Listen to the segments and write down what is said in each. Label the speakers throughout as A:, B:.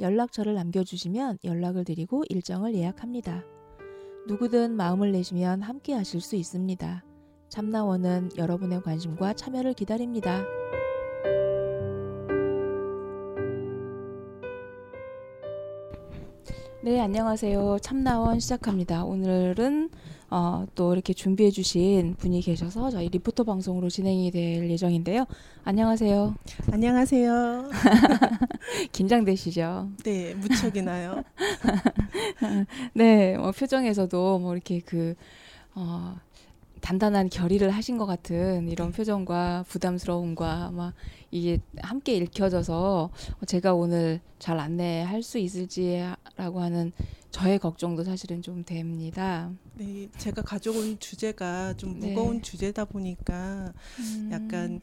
A: 연락처를 남겨주시면 연락을 드리고 일정을 예약합니다. 누구든 마음을 내시면 함께 하실 수 있습니다. 참나원은 여러분의 관심과 참여를 기다립니다. 네, 안녕하세요. 참나원 시작합니다. 오늘은 어, 또 이렇게 준비해 주신 분이 계셔서 저희 리포터 방송으로 진행이 될 예정인데요. 안녕하세요.
B: 안녕하세요.
A: 긴장되시죠?
B: 네, 무척이나요.
A: 네, 뭐 표정에서도 뭐 이렇게 그 어, 단단한 결의를 하신 것 같은 이런 표정과 부담스러움과 막 이게 함께 읽혀져서 제가 오늘 잘 안내할 수 있을지라고 하는 저의 걱정도 사실은 좀 됩니다.
B: 네, 제가 가져온 주제가 좀 네. 무거운 네. 주제다 보니까 음. 약간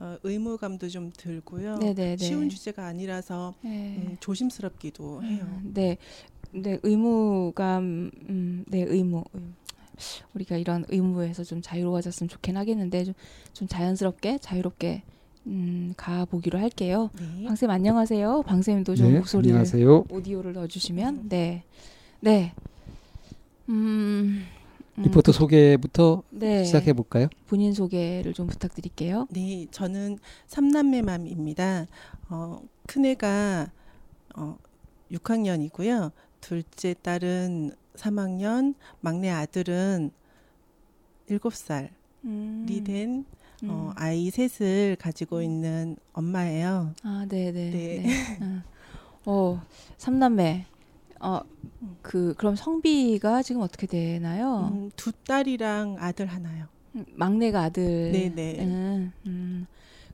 B: 어, 의무감도 좀 들고요. 네네네. 쉬운 주제가 아니라서 네. 음, 조심스럽기도 해요.
A: 음, 네, 네 의무감, 음, 네 의무. 우리가 이런 의무에서 좀 자유로워졌으면 좋긴 하겠는데 좀, 좀 자연스럽게 자유롭게 음, 가보기로 할게요. 네. 방쌤 안녕하세요. 방쌤도 좀 네, 목소리를 안녕하세요. 오디오를 넣어주시면 네, 네.
C: 음, 음 리포터 소개부터 네. 시작해 볼까요?
A: 본인 소개를 좀 부탁드릴게요.
B: 네, 저는 삼남매 맘입니다. 어, 큰애가 어, 6학년이고요. 둘째 딸은 3학년, 막내 아들은 7살이 음. 된 음. 어, 아이 셋을 가지고 있는 엄마예요.
A: 아, 네네. 네. 네. 네. 어, 어 삼남매. 어, 그 그럼 성비가 지금 어떻게 되나요?
B: 음, 두 딸이랑 아들 하나요.
A: 음, 막내가 아들.
B: 네네. 음, 음.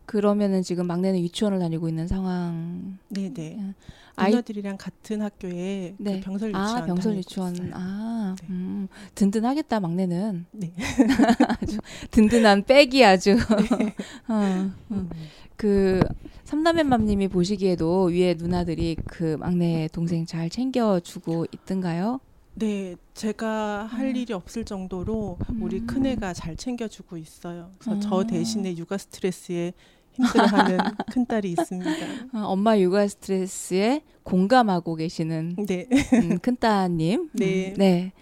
A: 그러면은 지금 막내는 유치원을 다니고 있는 상황.
B: 네네. 음. 아이들이랑 같은 학교에 그 네. 그 병설 유치원.
A: 아 병설 유치원. 아 네. 음, 든든하겠다 막내는. 네. 아주 든든한 백이 아주. 네. 어, 어. 그 삼남매맘님이 보시기에도 위에 누나들이 그 막내 동생 잘 챙겨주고 있던가요?
B: 네, 제가 할 음. 일이 없을 정도로 우리 음. 큰애가 잘 챙겨주고 있어요. 그래서 음. 저 대신에 육아 스트레스에 힘들어하는 큰 딸이 있습니다.
A: 어, 엄마 육아 스트레스에 공감하고 계시는 네. 음, 큰 따님. 네. 음, 네.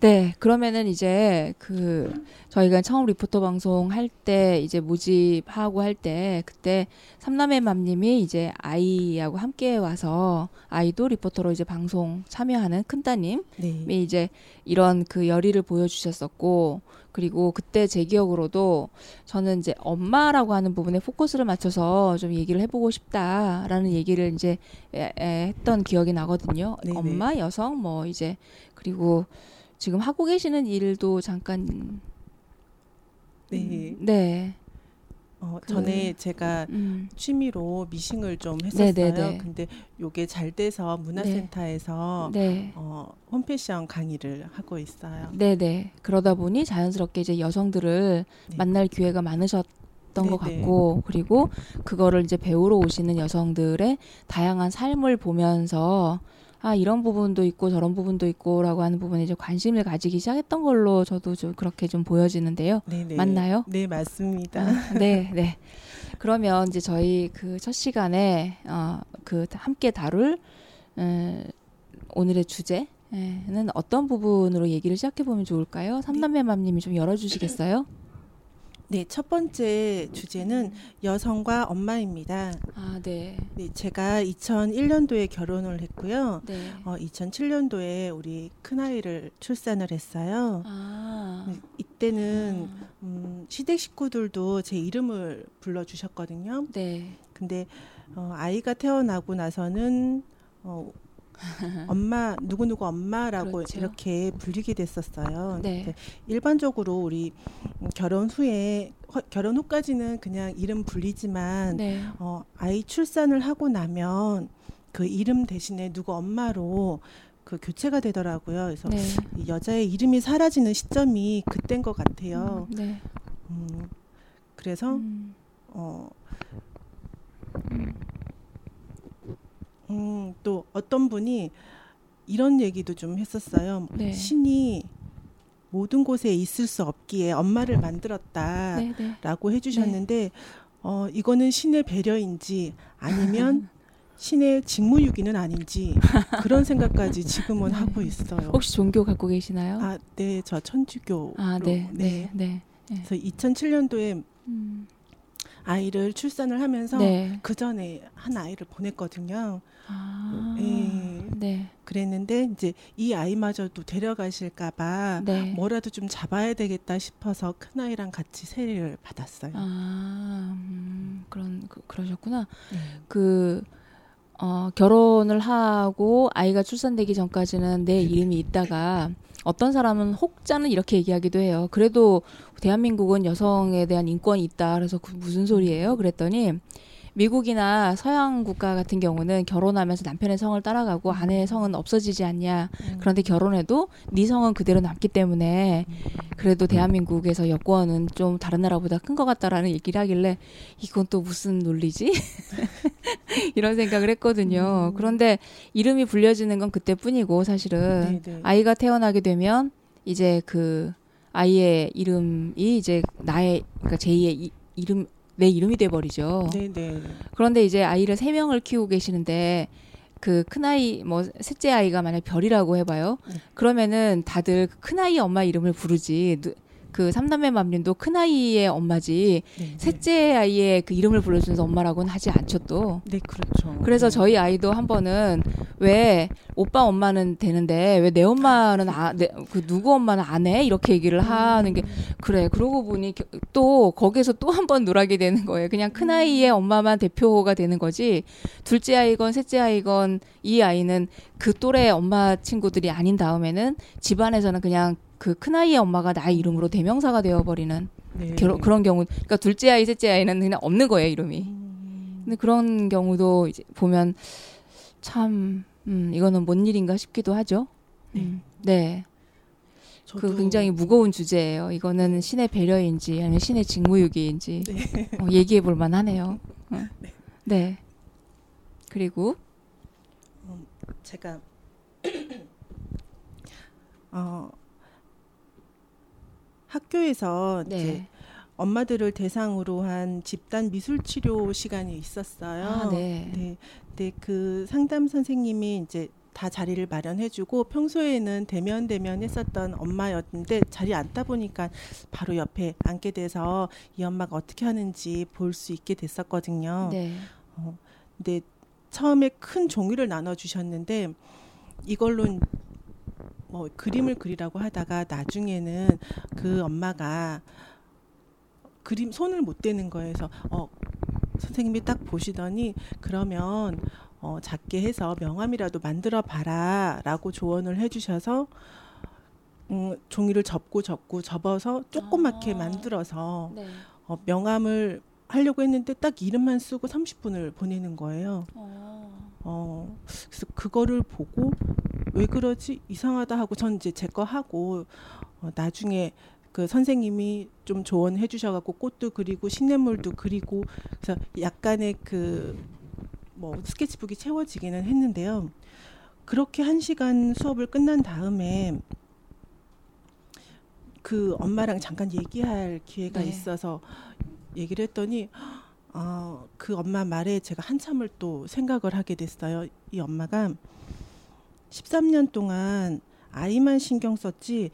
A: 네, 그러면은 이제 그 저희가 처음 리포터 방송 할 때 이제 모집하고 할 때 그때 삼남의 맘님이 이제 아이하고 함께 와서 아이도 리포터로 이제 방송 참여하는 큰따님이 네. 이제 이런 그 열의를 보여주셨었고 그리고 그때 제 기억으로도 저는 이제 엄마라고 하는 부분에 포커스를 맞춰서 좀 얘기를 해보고 싶다라는 얘기를 이제 에, 에, 했던 기억이 나거든요. 네네. 엄마, 여성, 뭐 이제 그리고 지금 하고 계시는 일도 잠깐
B: 네.
A: 음, 네.
B: 어, 그, 전에 제가 음. 취미로 미싱을 좀 했었어요. 네네네. 근데 요게 잘 돼서 문화센터에서 네. 네. 어, 홈패션 강의를 하고 있어요.
A: 네네. 그러다 보니 자연스럽게 이제 여성들을 네. 만날 기회가 많으셨던 네네. 것 같고 그리고 그거를 이제 배우러 오시는 여성들의 다양한 삶을 보면서 아 이런 부분도 있고 저런 부분도 있고라고 하는 부분에 이제 관심을 가지기 시작했던 걸로 저도 좀 그렇게 좀 보여지는데요. 네네. 맞나요?
B: 네 맞습니다.
A: 아, 네 네. 그러면 이제 저희 그 첫 시간에 어그 함께 다룰 음, 오늘의 주제는 어떤 부분으로 얘기를 시작해 보면 좋을까요? 삼남매맘님이 좀 열어주시겠어요?
B: 네, 첫 번째 주제는 여성과 엄마입니다.
A: 아, 네.
B: 네, 제가 2001년도에 결혼을 했고요. 네. 어, 2007년도에 우리 큰아이를 출산을 했어요. 아. 네, 이때는 아. 음, 시댁 식구들도 제 이름을 불러주셨거든요. 네. 근데 어, 아이가 태어나고 나서는 어, 엄마 누구누구 엄마라고 그렇죠. 이렇게 불리게 됐었어요. 네. 일반적으로 우리 결혼 후에 허, 결혼 후까지는 그냥 이름 불리지만 네. 어, 아이 출산을 하고 나면 그 이름 대신에 누구 엄마로 그 교체가 되더라고요. 그래서 네. 여자의 이름이 사라지는 시점이 그때인 것 같아요. 음, 네. 음, 그래서 음. 어. 음, 또 어떤 분이 이런 얘기도 좀 했었어요. 네. 신이 모든 곳에 있을 수 없기에 엄마를 만들었다라고 네, 네. 해주셨는데 어, 이거는 신의 배려인지 아니면 신의 직무유기는 아닌지 그런 생각까지 지금은 네. 하고 있어요.
A: 혹시 종교 갖고 계시나요?
B: 아, 네, 저 천주교. 아, 네, 네, 네. 네. 그래서 2007년도에 음. 아이를 출산을 하면서 네. 그 전에 한 아이를 보냈거든요. 아, 네. 네. 그랬는데 이제 이 아이마저도 데려가실까봐 네. 뭐라도 좀 잡아야 되겠다 싶어서 큰 아이랑 같이 세례를 받았어요.
A: 아, 음, 그런 그, 러셨구나 네. 그 어, 결혼을 하고 아이가 출산되기 전까지는 내 이름이 있다가 어떤 사람은 혹자는 이렇게 얘기하기도 해요. 그래도 대한민국은 여성에 대한 인권이 있다. 그래서 그 무슨 소리예요? 그랬더니 미국이나 서양 국가 같은 경우는 결혼하면서 남편의 성을 따라가고 아내의 성은 없어지지 않냐. 음. 그런데 결혼해도 네 성은 그대로 남기 때문에 그래도 대한민국에서 여권은 좀 다른 나라보다 큰 것 같다라는 얘기를 하길래 이건 또 무슨 논리지? 이런 생각을 했거든요. 음. 그런데 이름이 불려지는 건 그때뿐이고 사실은 네네. 네. 아이가 태어나게 되면 이제 그 아이의 이름이 이제 나의 그러니까 제2의 이, 이름 내 이름이 돼 버리죠. 네네. 그런데 이제 아이를 세 명을 키우고 계시는데 그 큰아이 뭐 셋째 아이가 만약 별이라고 해봐요. 네. 그러면은 다들 그 큰아이 엄마 이름을 부르지 그 삼남매 맘님도 큰 아이의 엄마지 네, 네, 셋째 아이의 그 이름을 불러주면서 엄마라고는 하지 않죠 또.
B: 네 그렇죠.
A: 그래서 저희 아이도 한 번은 왜 오빠 엄마는 되는데 왜 내 엄마는 아, 내, 그 누구 엄마는 안 해? 이렇게 얘기를 하는 게 그래. 그러고 보니 또 거기서 또 한 번 놀하게 되는 거예요. 그냥 큰 아이의 엄마만 대표가 되는 거지. 둘째 아이건 셋째 아이건 이 아이는 그 또래 엄마 친구들이 아닌 다음에는 집안에서는 그냥 그 큰아이의 엄마가 나의 이름으로 대명사가 되어버리는 네. 결, 그런 경우 그러니까 둘째 아이 셋째 아이는 그냥 없는 거예요 이름이 음. 근데 그런 경우도 이제 보면 참 음, 이거는 뭔 일인가 싶기도 하죠 네, 음, 네. 그 굉장히 무거운 주제예요 이거는 신의 배려인지 아니면 신의 직무유기인지 네. 어, 얘기해 볼 만하네요 어. 네. 네 그리고
B: 음, 제가 어 학교에서 네. 이제 엄마들을 대상으로 한 집단 미술 치료 시간이 있었어요. 아, 네. 네. 네. 그 상담 선생님이 이제 다 자리를 마련해주고 평소에는 대면 대면 했었던 엄마였는데 자리 앉다 보니까 바로 옆에 앉게 돼서 이 엄마가 어떻게 하는지 볼 수 있게 됐었거든요. 네. 어, 근데 처음에 큰 종이를 나눠주셨는데 이걸로 뭐 그림을 그리라고 하다가 나중에는 그 엄마가 그림 손을 못 대는 거에서 어 선생님이 딱 보시더니 그러면 어 작게 해서 명함이라도 만들어 봐라라고 조언을 해주셔서 음, 종이를 접고 접고 접어서 조그맣게 아. 만들어서 네. 어, 명함을 하려고 했는데 딱 이름만 쓰고 30분을 보내는 거예요. 어. 어, 그래서 그거를 보고 왜 그러지 이상하다 하고 전 이제 제 거 하고 어, 나중에 그 선생님이 좀 조언해 주셔갖고 꽃도 그리고 시냇물도 그리고 그래서 약간의 그 뭐 스케치북이 채워지기는 했는데요. 그렇게 한 시간 수업을 끝난 다음에 그 엄마랑 잠깐 얘기할 기회가 네. 있어서 얘기를 했더니 어, 그 엄마 말에 제가 한참을 또 생각을 하게 됐어요. 이 엄마가 13년 동안 아이만 신경 썼지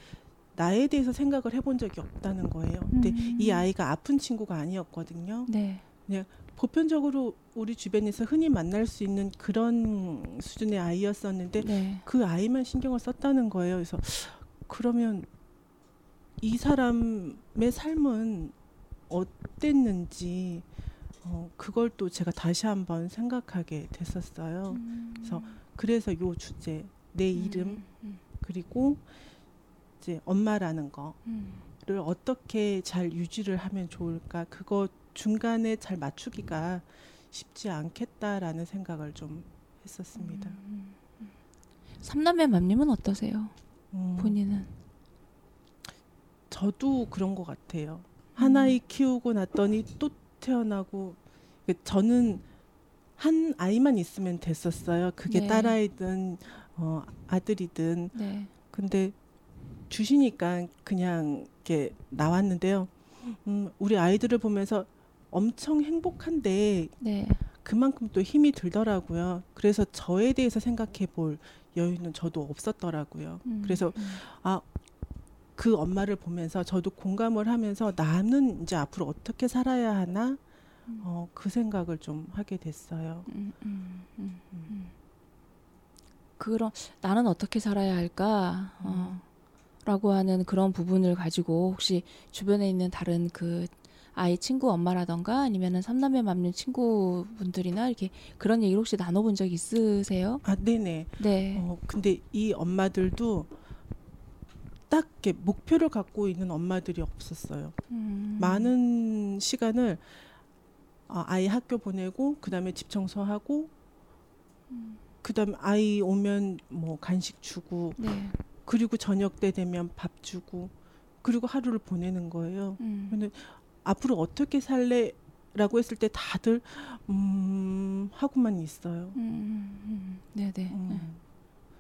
B: 나에 대해서 생각을 해본 적이 없다는 거예요. 근데 음. 이 아이가 아픈 친구가 아니었거든요. 네. 그냥 보편적으로 우리 주변에서 흔히 만날 수 있는 그런 수준의 아이였었는데 네. 그 아이만 신경을 썼다는 거예요. 그래서 그러면 이 사람의 삶은 어땠는지 어, 그걸 또 제가 다시 한번 생각하게 됐었어요. 음. 그래서 그래서 요 주제 내 음, 이름 음, 음. 그리고 이제 엄마라는 거를 음. 어떻게 잘 유지를 하면 좋을까 그거 중간에 잘 맞추기가 쉽지 않겠다라는 생각을 좀 했었습니다. 음.
A: 삼남매 맘님은 어떠세요? 음. 본인은?
B: 저도 그런 것 같아요. 한 아이 키우고 났더니 또 태어나고 저는 한 아이만 있으면 됐었어요. 그게 네. 딸아이든 어, 아들이든. 네. 근데 주시니까 그냥 이렇게 나왔는데요. 음, 우리 아이들을 보면서 엄청 행복한데 네. 그만큼 또 힘이 들더라고요. 그래서 저에 대해서 생각해 볼 여유는 저도 없었더라고요. 음, 그래서 음. 아, 그 엄마를 보면서 저도 공감을 하면서 나는 이제 앞으로 어떻게 살아야 하나 음. 어, 그 생각을 좀 하게 됐어요. 음, 음,
A: 그런 나는 어떻게 살아야 할까? 어, 라고 하는 그런 부분을 가지고 혹시 주변에 있는 다른 그 아이 친구 엄마라던가 아니면은 삼남매 맘는 친구분들이나 이렇게 그런 얘기를 혹시 나눠본 적 있으세요?
B: 아, 네네. 네. 어, 근데 이 엄마들도 딱 이렇게 목표를 갖고 있는 엄마들이 없었어요. 음. 많은 시간을 어, 아이 학교 보내고 그다음에 집 청소하고 음. 그다음 아이 오면 뭐 간식 주고 네. 그리고 저녁 때 되면 밥 주고 그리고 하루를 보내는 거예요. 음. 근데 앞으로 어떻게 살래 라고 했을 때 다들 음 하고만 있어요. 음, 음, 음. 네네. 음. 네.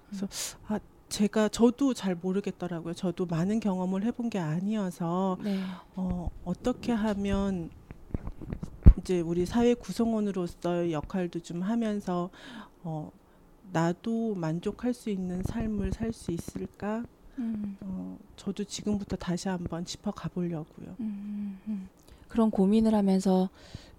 B: 그래서 아 제가 저도 잘 모르겠더라고요. 저도 많은 경험을 해본 게 아니어서 네. 어 어떻게 하면 이제 우리 사회 구성원으로서 역할도 좀 하면서 어 나도 만족할 수 있는 삶을 살 수 있을까? 음. 어, 저도 지금부터 다시 한번 짚어 가보려고요. 음, 음,
A: 음. 그런 고민을 하면서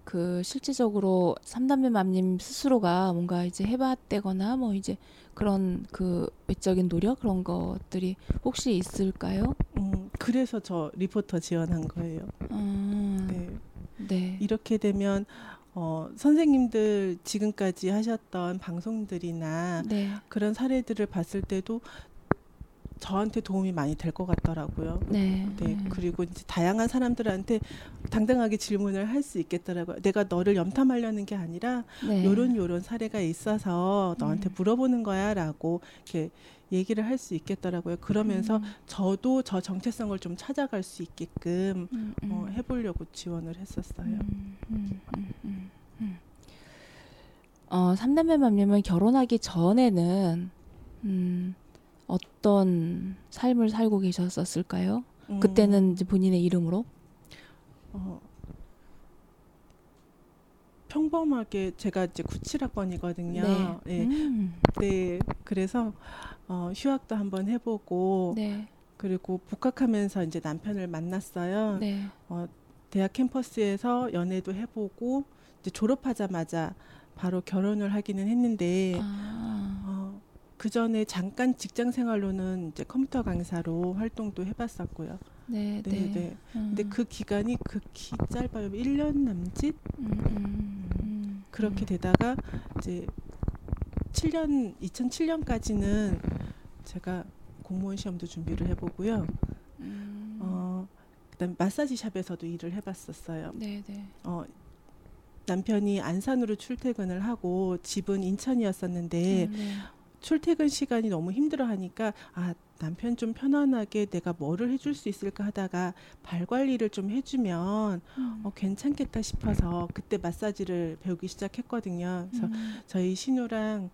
A: 그 실질적으로 삼담매 맘님 스스로가 뭔가 이제 해봤대거나 뭐 이제 그런 그 외적인 노력 그런 것들이 혹시 있을까요?
B: 음, 그래서 저 리포터 지원한 거예요. 음, 네. 네. 이렇게 되면 어, 선생님들 지금까지 하셨던 방송들이나 네. 그런 사례들을 봤을 때도 저한테 도움이 많이 될 것 같더라고요. 네. 네. 그리고 이제 다양한 사람들한테 당당하게 질문을 할 수 있겠더라고요. 내가 너를 염탐하려는 게 아니라 네. 요런 요런 사례가 있어서 너한테 음. 물어보는 거야라고 이렇게 얘기를 할 수 있겠더라고요. 그러면서 음. 저도 저 정체성을 좀 찾아갈 수 있게끔 음, 음. 어, 해보려고 지원을 했었어요. 음, 음,
A: 어, 삼남매 맘님은 결혼하기 전에는 음, 어떤 삶을 살고 계셨었을까요? 그때는 이제 본인의 이름으로? 어,
B: 평범하게 제가 이제 97학번이거든요. 네. 네. 음. 네. 그래서 어, 휴학도 한번 해보고 네. 그리고 복학하면서 이제 남편을 만났어요. 네. 어, 대학 캠퍼스에서 연애도 해보고 이제 졸업하자마자 바로 결혼을 하기는 했는데 아. 어, 그 전에 잠깐 직장 생활로는 이제 컴퓨터 강사로 활동도 해봤었고요. 네, 네, 네. 네. 음. 근데 그 기간이 극히 짧아요. 1년 남짓. 음, 음, 음. 그렇게 음. 되다가 이제 2007년 2007년까지는 제가 공무원 시험도 준비를 해보고요. 음. 어, 그다음 마사지 샵에서도 일을 해봤었어요. 네, 네. 어, 남편이 안산으로 출퇴근을 하고 집은 인천이었었는데 음, 네. 출퇴근 시간이 너무 힘들어하니까 아 남편 좀 편안하게 내가 뭐를 해줄 수 있을까 하다가 발 관리를 좀 해주면 음. 어, 괜찮겠다 싶어서 그때 마사지를 배우기 시작했거든요. 그래서 음. 저희 신우랑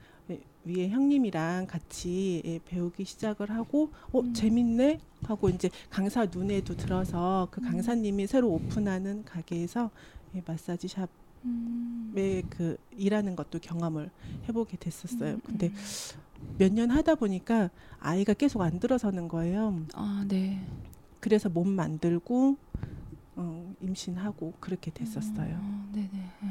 B: 위에 형님이랑 같이 예, 배우기 시작을 하고 어 음. 재밌네 하고 이제 강사 눈에도 들어서 그 음. 강사님이 새로 오픈하는 가게에서 예, 마사지 음. 그 일하는 것도 경험을 해보게 됐었어요. 음, 근데 음. 몇년 하다 보니까 아이가 계속 안 들어서는 거예요. 아, 네. 그래서 몸 만들고 어, 임신하고 그렇게 됐었어요. 어, 네네. 네.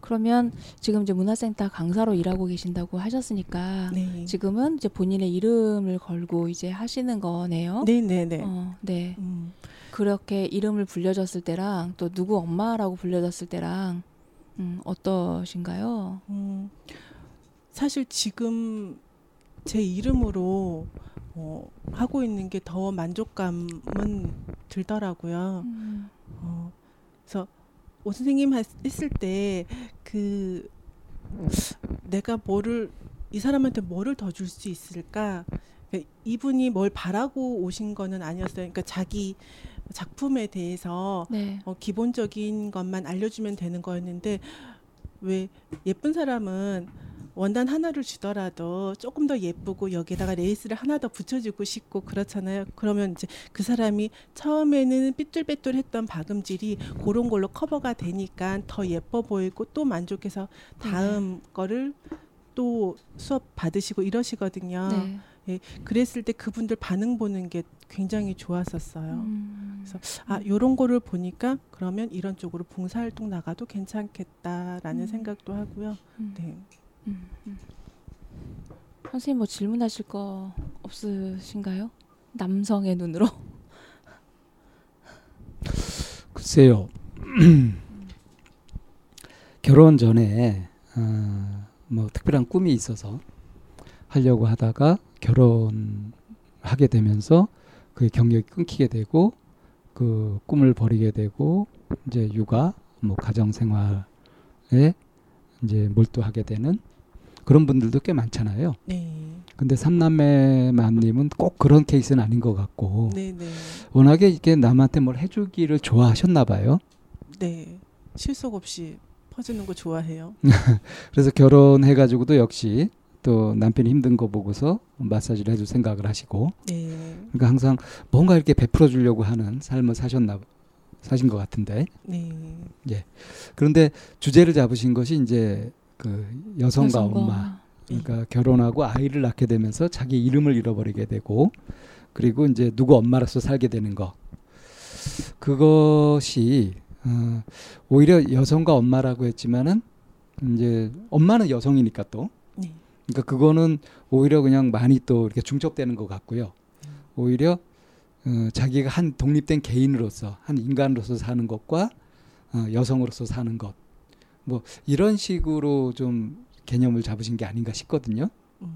A: 그러면 지금 이제 문화센터 강사로 일하고 계신다고 하셨으니까 네. 지금은 이제 본인의 이름을 걸고 이제 하시는 거네요.
B: 네네네. 네, 네.
A: 어, 네. 음. 그렇게 이름을 불려줬을 때랑 또 누구 엄마라고 불려졌을 때랑 음, 어떠신가요? 음,
B: 사실 지금 제 이름으로 어, 하고 있는 게 더 만족감은 들더라고요. 음. 어, 그래서 오 선생님 했을 때 그 내가 뭐를 이 사람한테 뭐를 더 줄 수 있을까? 그러니까 이분이 뭘 바라고 오신 거는 아니었어요. 그러니까 자기 작품에 대해서 네. 어, 기본적인 것만 알려주면 되는 거였는데 왜 예쁜 사람은 원단 하나를 주더라도 조금 더 예쁘고 여기에다가 레이스를 하나 더 붙여주고 싶고 그렇잖아요. 그러면 이제 그 사람이 처음에는 삐뚤빼뚤했던 박음질이 그런 걸로 커버가 되니까 더 예뻐 보이고 또 만족해서 다음 네. 거를 또 수업 받으시고 이러시거든요. 네. 예, 그랬을 때 그분들 반응 보는 게 굉장히 좋았었어요. 음. 그래서 아 요런 거를 보니까 그러면 이런 쪽으로 봉사활동 나가도 괜찮겠다라는 음. 생각도 하고요. 음. 네. 음,
A: 음. 선생님 뭐 질문하실 거 없으신가요? 남성의 눈으로.
C: 글쎄요. 결혼 전에 어, 뭐 특별한 꿈이 있어서 하려고 하다가 결혼하게 되면서 그 경력이 끊기게 되고 그 꿈을 버리게 되고 이제 육아 뭐 가정 생활에 이제 몰두하게 되는 그런 분들도 꽤 많잖아요. 네. 근데 삼남매 맘님은 꼭 그런 케이스는 아닌 것 같고 네, 네. 워낙에 이게 남한테 뭘 해주기를 좋아하셨나 봐요.
B: 네, 실속 없이 퍼주는 거 좋아해요.
C: 그래서 결혼해가지고도 역시 또 남편이 힘든 거 보고서 마사지를 해줄 생각을 하시고 네. 그러니까 항상 뭔가 이렇게 베풀어 주려고 하는 삶을 사셨나 사신 것 같은데 네. 예 그런데 주제를 잡으신 것이 이제 그 여성과, 여성과. 엄마 그러니까 네. 결혼하고 아이를 낳게 되면서 자기 이름을 잃어버리게 되고 그리고 이제 누구 엄마로서 살게 되는 거 그것이 어, 오히려 여성과 엄마라고 했지만은 이제 엄마는 여성이니까 또 네. 그러니까 그거는 오히려 그냥 많이 또 이렇게 중첩되는 것 같고요. 오히려 어, 자기가 한 독립된 개인으로서 한 인간으로서 사는 것과 어, 여성으로서 사는 것 뭐 이런 식으로 좀 개념을 잡으신 게 아닌가 싶거든요. 음,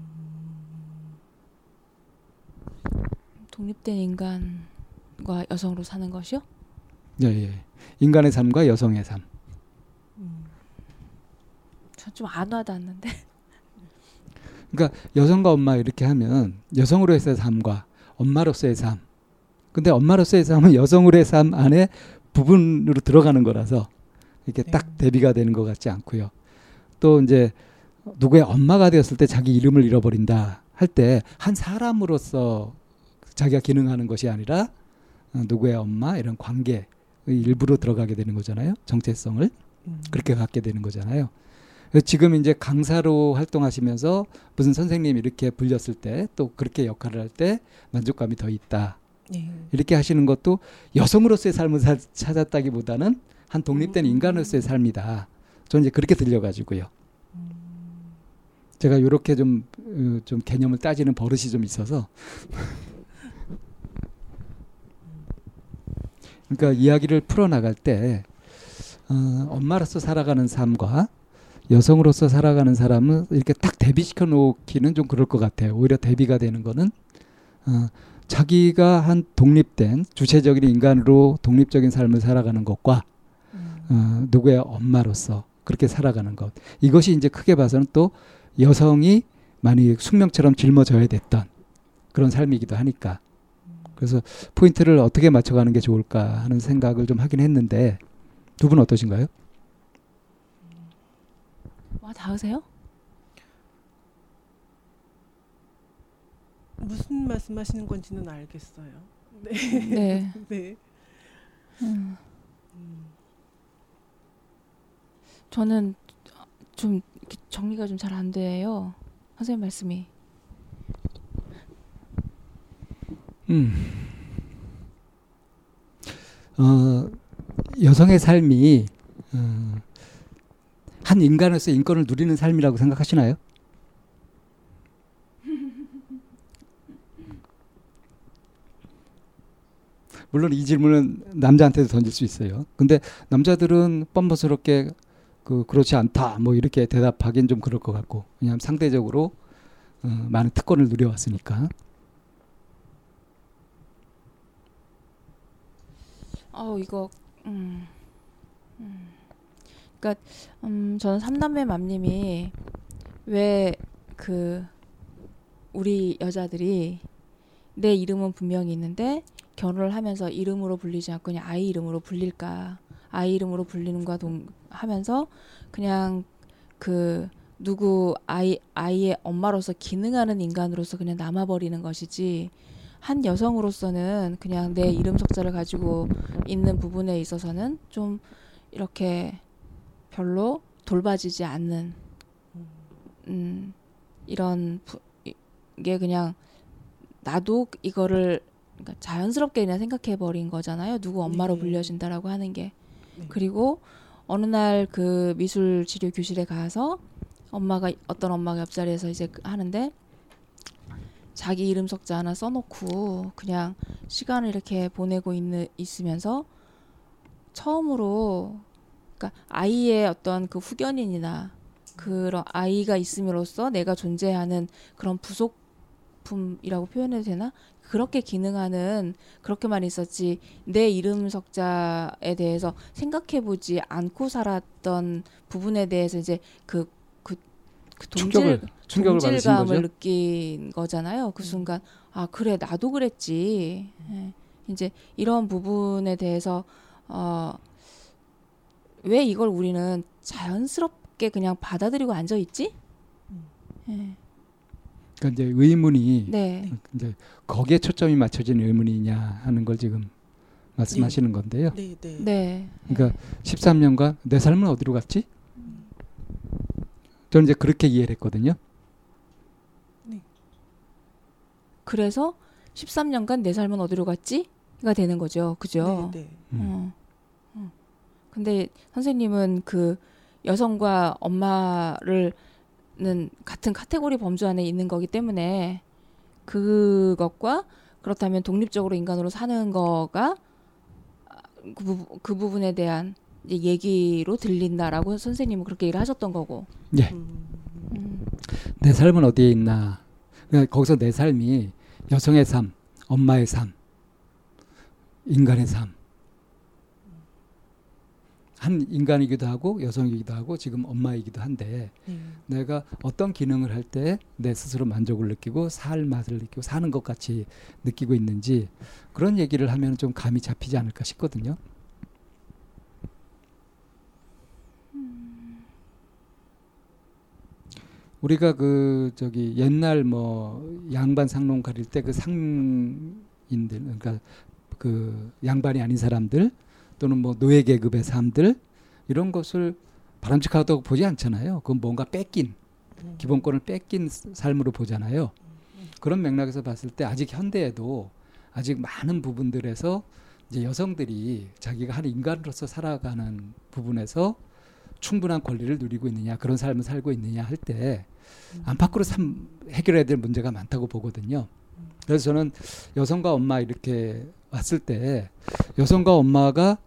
A: 독립된 인간과 여성으로 사는 것이요?
C: 예, 예. 인간의 삶과 여성의 삶. 음.
A: 전좀 안 와닿는데.
C: 그러니까 여성과 엄마 이렇게 하면 여성으로서의 삶과 엄마로서의 삶. 근데 엄마로서의 삶은 여성으로의 삶 안에 부분으로 들어가는 거라서 이렇게 네. 딱 대비가 되는 것 같지 않고요. 또 이제 누구의 엄마가 되었을 때 자기 이름을 잃어버린다 할 때 한 사람으로서 자기가 기능하는 것이 아니라 어, 누구의 엄마 이런 관계의 일부로 들어가게 되는 거잖아요. 정체성을 음. 그렇게 갖게 되는 거잖아요. 지금 이제 강사로 활동하시면서 무슨 선생님 이렇게 불렸을 때 또 그렇게 역할을 할 때 만족감이 더 있다. 네. 이렇게 하시는 것도 여성으로서의 삶을 사, 찾았다기보다는 한 독립된 음. 인간으로서의 삶이다. 저는 이제 그렇게 들려가지고요. 음. 제가 이렇게 좀, 어, 좀 개념을 따지는 버릇이 좀 있어서. 그러니까 이야기를 풀어나갈 때, 어, 엄마로서 살아가는 삶과 여성으로서 살아가는 사람은 이렇게 딱 대비시켜 놓기는 좀 그럴 것 같아요. 오히려 대비가 되는 거는 어, 자기가 한 독립된 주체적인 인간으로 독립적인 삶을 살아가는 것과 어, 누구의 엄마로서 그렇게 살아가는 것 이것이 이제 크게 봐서는 또 여성이 많이 숙명처럼 짊어져야 됐던 그런 삶이기도 하니까 그래서 포인트를 어떻게 맞춰가는 게 좋을까 하는 생각을 좀 하긴 했는데 두 분 어떠신가요?
A: 와 닿으세요?
B: 무슨 말씀하시는 건지는 알겠어요. 네. 네. 네. 음.
A: 저는 좀 정리가 좀 잘 안 돼요. 선생님 말씀이. 음.
C: 어, 여성의 삶이 어, 한 인간으로서 인권을 누리는 삶이라고 생각하시나요? 물론 이 질문은 남자한테도 던질 수 있어요. 근데 남자들은 뻔뻔스럽게 그 그렇지 않다 뭐 이렇게 대답하기는 좀 그럴 것 같고 왜냐하면 상대적으로 어, 많은 특권을 누려왔으니까.
A: 어 이거 음, 음. 그러니까 음 저는 삼남매 맘님이 왜 그 우리 여자들이 내 이름은 분명히 있는데 결혼을 하면서 이름으로 불리지 않고 그냥 아이 이름으로 불릴까 아이 이름으로 불리는과 동 하면서 그냥 그 누구 아이 아이의 엄마로서 기능하는 인간으로서 그냥 남아버리는 것이지 한 여성으로서는 그냥 내 이름 석자를 가지고 있는 부분에 있어서는 좀 이렇게 별로 돌봐지지 않는 음 이런 부, 게 그냥 나도 이거를 그러니까 자연스럽게 그냥 생각해 버린 거잖아요. 누구 엄마로 네. 불려진다라고 하는 게. 네. 그리고 어느 날 그 미술 치료 교실에 가서 엄마가 어떤 엄마가 옆자리에서 이제 하는데 자기 이름 석자 하나 써놓고 그냥 시간을 이렇게 보내고 있는 있으면서 처음으로 그러니까 아이의 어떤 그 후견인이나 그런 아이가 있음으로써 내가 존재하는 그런 부속품이라고 표현해도 되나 그렇게 기능하는 그렇게만 있었지 내 이름 석자에 대해서 생각해 보지 않고 살았던 부분에 대해서 이제 그그 동질 충격을, 동질감을 느낀 거잖아요. 그 음. 순간 아 그래 나도 그랬지. 예. 이제 이런 부분에 대해서 어, 왜 이걸 우리는 자연스럽게 그냥 받아들이고 앉아 있지? 음.
C: 예. 그러니까 이제 의문이 네. 이제 거기에 초점이 맞춰진 의문이냐 하는 걸 지금 말씀하시는 네. 건데요. 네, 네. 네. 그러니까 13년간 내 삶은 어디로 갔지? 저는 이제 그렇게 이해를 했거든요. 네.
A: 그래서 13년간 내 삶은 어디로 갔지?가 되는 거죠. 그죠? 네, 네. 음. 근데 선생님은 그 여성과 엄마를 는 같은 카테고리 범주 안에 있는 거기 때문에 그것과 그렇다면 독립적으로 인간으로 사는 거가 그, 부, 그 부분에 대한 얘기로 들린다라고 선생님은 그렇게 얘기를 하셨던 거고.
C: 예. 음. 내 삶은 어디에 있나. 그러니까 거기서 내 삶이 여성의 삶, 엄마의 삶, 인간의 삶. 한 인간이기도 하고 여성이기도 하고 지금 엄마이기도 한데 음. 내가 어떤 기능을 할 때 내 스스로 만족을 느끼고 살 맛을 느끼고 사는 것 같이 느끼고 있는지 그런 얘기를 하면 좀 감이 잡히지 않을까 싶거든요. 우리가 그 저기 옛날 뭐 양반 상농 가릴 때 그 상인들 그러니까 그 양반이 아닌 사람들 또는 뭐 노예 계급의 사람들 이런 것을 바람직하다고 보지 않잖아요. 그건 뭔가 뺏긴 기본권을 뺏긴 삶으로 보잖아요. 그런 맥락에서 봤을 때 아직 현대에도 아직 많은 부분들에서 이제 여성들이 자기가 한 인간으로서 살아가는 부분에서 충분한 권리를 누리고 있느냐 그런 삶을 살고 있느냐 할 때 안팎으로 참 해결해야 될 문제가 많다고 보거든요. 그래서 저는 여성과 엄마 이렇게 왔을 때 여성과 엄마가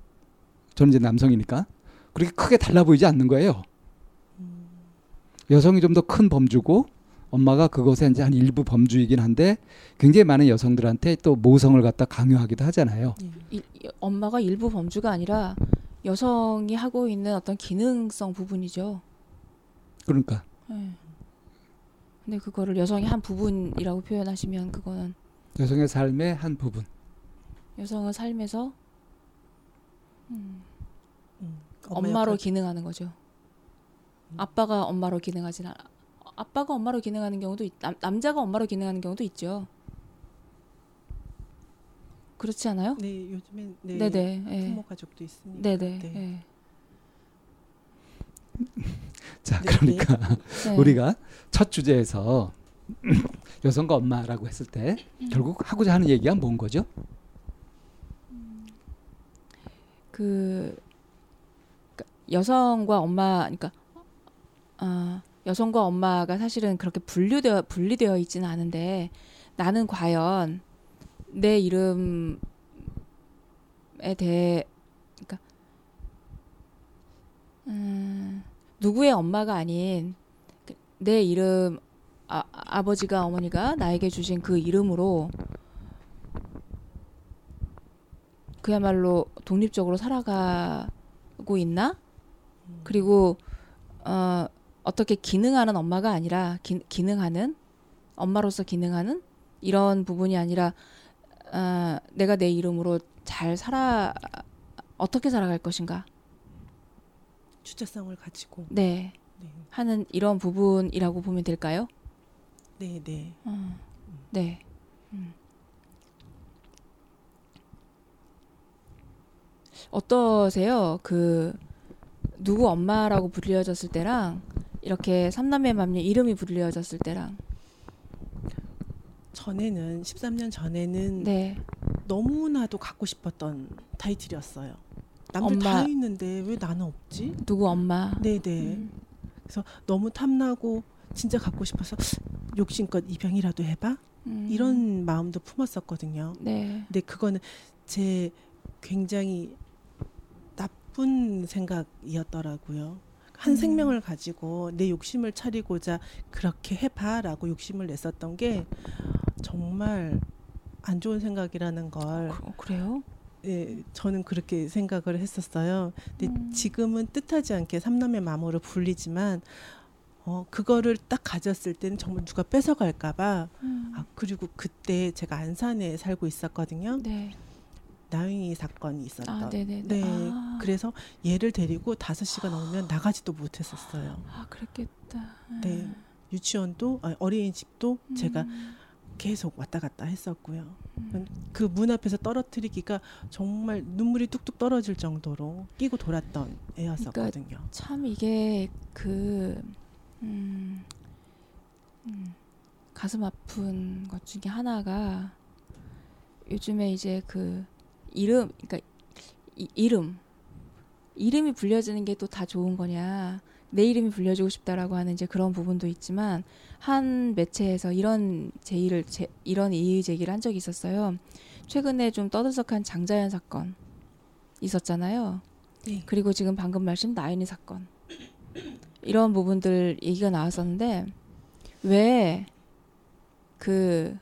C: 저는 이제 남성이니까 그렇게 크게 달라 보이지 않는 거예요. 여성이 좀 더 큰 범주고 엄마가 그것에 이제 한 일부 범주이긴 한데 굉장히 많은 여성들한테 또 모성을 갖다 강요하기도 하잖아요.
A: 이, 엄마가 일부 범주가 아니라 여성이 하고 있는 어떤 기능성 부분이죠.
C: 그러니까. 네.
A: 근데 그거를 여성의 한 부분이라고 표현하시면 그거는
C: 여성의 삶의 한 부분.
A: 여성은 삶에서 음, 음, 엄마로 기능하는 거죠. 음. 아빠가 엄마로 기능하진 않아. 아빠가 엄마로 기능하는 경우도 있, 남, 남자가 엄마로 기능하는 경우도 있죠. 그렇지 않아요?
B: 네, 요즘엔 네, 네네, 예. 부모 가족도 있으니까.
A: 네네. 네. 네.
C: 자, 네, 그러니까 네. 우리가 첫 주제에서 여성과 엄마라고 했을 때 결국 하고자 하는 얘기가 뭔 거죠?
A: 그 그러니까 여성과 엄마, 그러니까 아, 여성과 엄마가 사실은 그렇게 분류되어 분리되어 있지는 않은데 나는 과연 내 이름에 대해 그러니까 음, 누구의 엄마가 아닌 그내 이름 아, 아버지가 어머니가 나에게 주신 그 이름으로 그야말로 독립적으로 살아가고 있나? 음. 그리고 어, 어떻게 기능하는 엄마가 아니라 기, 기능하는 엄마로서 기능하는 이런 부분이 아니라 어, 내가 내 이름으로 잘 살아 어떻게 살아갈 것인가
B: 주체성을 가지고
A: 네, 네. 하는 이런 부분이라고 보면 될까요?
B: 네, 네.
A: 어, 네. 음. 어떠세요? 그 누구 엄마라고 불려졌을 때랑 이렇게 삼남매 맘녀 이름이 불려졌을 때랑
B: 전에는 13년 전에는 네. 너무나도 갖고 싶었던 타이틀이었어요. 남들 엄마. 다 있는데 왜 나는 없지?
A: 누구 엄마?
B: 네네. 음. 그래서 너무 탐나고 진짜 갖고 싶어서 욕심껏 입양이라도 해봐 음. 이런 마음도 품었었거든요. 네. 근데 그거는 제 굉장히 나쁜 생각이었더라고요. 한 음. 생명을 가지고 내 욕심을 차리고자 그렇게 해봐라고 욕심을 냈었던 게 정말 안 좋은 생각이라는 걸.
A: 그, 그래요?
B: 예, 저는 그렇게 생각을 했었어요. 근데 음. 지금은 뜻하지 않게 삼남의 마음으로 불리지만 어 그거를 딱 가졌을 때는 정말 누가 뺏어갈까봐. 음. 아 그리고 그때 제가 안산에 살고 있었거든요. 네. 나영이 사건이 있었던. 아, 네네 네. 아. 그래서 얘를 데리고 다섯 시간 넘으면 나가지도 못했었어요.
A: 아, 그랬겠다.
B: 네. 유치원도 아니, 어린이집도 음. 제가 계속 왔다 갔다 했었고요. 음. 그문 앞에서 떨어뜨리기가 정말 눈물이 뚝뚝 떨어질 정도로 끼고 돌았던 애였었거든요. 그러니까
A: 참 이게 그 음, 음, 가슴 아픈 것 중에 하나가 요즘에 이제 그 이름 그러니까 이, 이름 이름이 불려지는 게 또 다 좋은 거냐 내 이름이 불려지고 싶다라고 하는 이제 그런 부분도 있지만 한 매체에서 이런 제의를 제, 이런 이의 제기를 한 적이 있었어요. 최근에 좀 떠들썩한 장자연 사건 있었잖아요. 네. 그리고 지금 방금 말씀 나연이 사건 이런 부분들 얘기가 나왔었는데 왜 그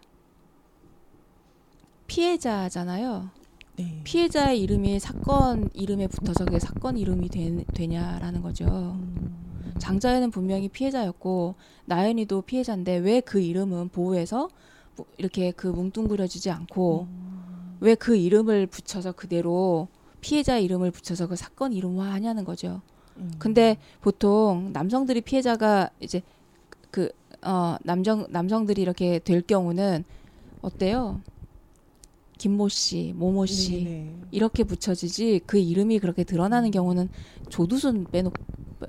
A: 피해자잖아요. 네. 피해자의 이름이 사건 이름에 붙어서 그게 사건 이름이 되, 냐라는 거죠. 음. 장자연은 분명히 피해자였고 나연이도 피해자인데 왜 그 이름은 보호해서 이렇게 그 뭉뚱그려지지 않고 음. 왜그 이름을 붙여서 그대로 피해자 이름을 붙여서 그 사건 이름화 하냐는 거죠. 음. 근데 보통 남성들이 피해자가 이제 그 어 남성 남성들이 이렇게 될 경우는 어때요? 김모 씨, 모모 씨 네네. 이렇게 붙여지지 그 이름이 그렇게 드러나는 경우는 조두순 빼놓고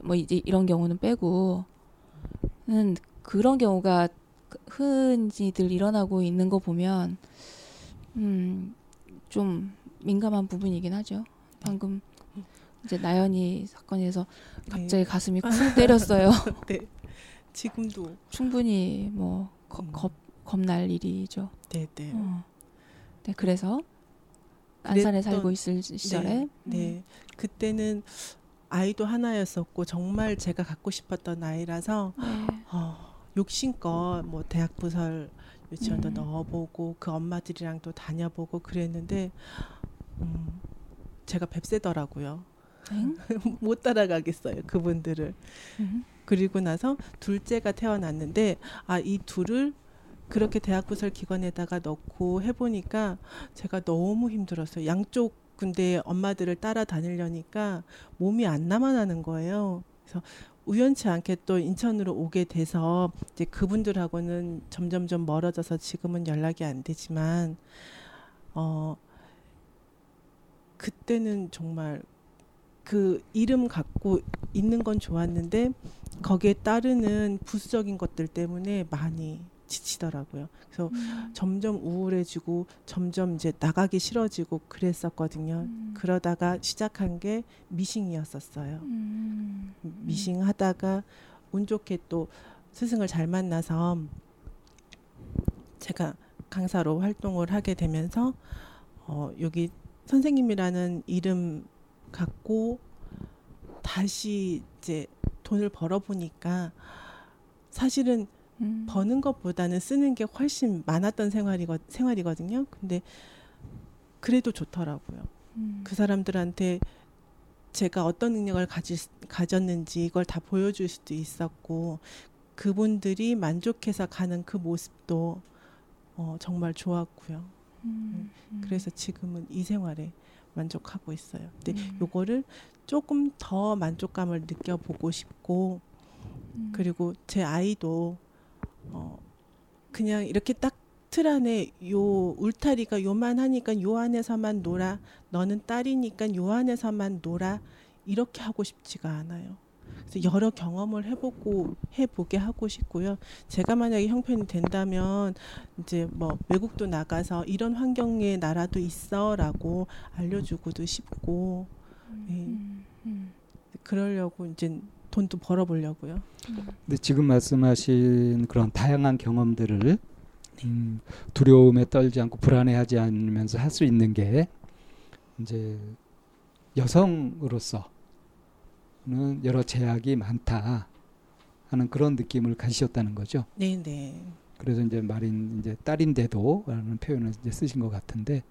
A: 뭐 이제 이런 경우는 빼고 는 그런 경우가 흔히들 일어나고 있는 거 보면 음 좀 민감한 부분이긴 하죠. 방금 이제 나연이 사건에서 갑자기 네. 가슴이 쿵 때렸어요.
B: 네. 지금도
A: 충분히 뭐 음. 겁, 겁날 일이죠.
B: 네, 네.
A: 어. 네, 그래서 안산에 살고 있을 시절에
B: 네, 네. 음. 그때는 아이도 하나였었고 정말 제가 갖고 싶었던 아이라서 네. 어, 욕심껏 뭐 대학 부설 유치원도 음. 넣어보고 그 엄마들이랑 또 다녀보고 그랬는데 음, 제가 뱁새더라고요. 못 따라가겠어요 그분들을. 음. 그리고 나서 둘째가 태어났는데 아 이 둘을 그렇게 대학 부설 기관에다가 넣고 해보니까 제가 너무 힘들었어요. 양쪽 군데 엄마들을 따라다니려니까 몸이 안 남아나는 거예요. 그래서 우연치 않게 또 인천으로 오게 돼서 이제 그분들하고는 점점점 멀어져서 지금은 연락이 안 되지만 어 그때는 정말 그 이름 갖고 있는 건 좋았는데 거기에 따르는 부수적인 것들 때문에 많이 지치더라고요. 그래서 음. 점점 우울해지고 점점 이제 나가기 싫어지고 그랬었거든요. 음. 그러다가 시작한 게 미싱이었었어요. 음. 미싱 하다가 운 좋게 또 스승을 잘 만나서 제가 강사로 활동을 하게 되면서 어 여기 선생님이라는 이름 갖고 다시 이제 돈을 벌어 보니까 사실은 음. 버는 것보다는 쓰는 게 훨씬 많았던 생활이거, 생활이거든요. 근데 그래도 좋더라고요. 음. 그 사람들한테 제가 어떤 능력을 가지, 가졌는지 이걸 다 보여줄 수도 있었고 그분들이 만족해서 가는 그 모습도 어, 정말 좋았고요. 음, 음. 그래서 지금은 이 생활에 만족하고 있어요. 근데 음. 요거를 조금 더 만족감을 느껴보고 싶고 음. 그리고 제 아이도 어 그냥 이렇게 딱 틀 안에 요 울타리가 요만하니까 요 안에서만 놀아 너는 딸이니까 요 안에서만 놀아 이렇게 하고 싶지가 않아요. 그래서 여러 경험을 해보고 해보게 하고 싶고요. 제가 만약에 형편이 된다면 이제 뭐 외국도 나가서 이런 환경의 나라도 있어라고 알려주고도 싶고 예. 음, 음. 그러려고 이제 돈도 벌어보려고요.
C: 근데 지금 말씀하신 그런 다양한 경험들을 음, 두려움에 떨지 않고 불안해하지 않으면서 할 수 있는 게 이제 여성으로서 는 여러 제약이 많다 하는 그런 느낌을 가지셨다는 거죠.
B: 네, 네.
C: 그래서 이제 말인 이제 딸인데도라는 표현을 이제 쓰신 것 같은데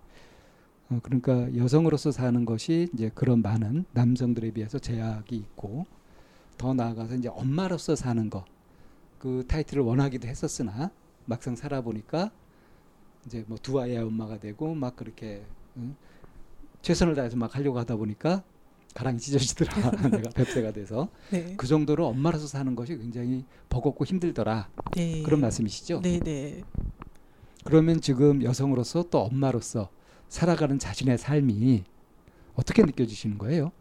C: 어, 그러니까 여성으로서 사는 것이 이제 그런 많은 남성들에 비해서 제약이 있고 더 나아가서 이제 엄마로서 사는 것그 타이틀을 원하기도 했었으나 막상 살아보니까 이제 뭐 두 아이의 엄마가 되고 막 그렇게 응? 최선을 다해서 막 하려고 하다 보니까 가랑이 찢어지더라. 내가 뱁새가 돼서 네. 그 정도로 엄마로서 사는 것이 굉장히 버겁고 힘들더라. 네. 그런 말씀이시죠?
B: 네, 네.
C: 그러면 지금 여성으로서 또 엄마로서 살아가는 자신의 삶이 어떻게 느껴지시는 거예요?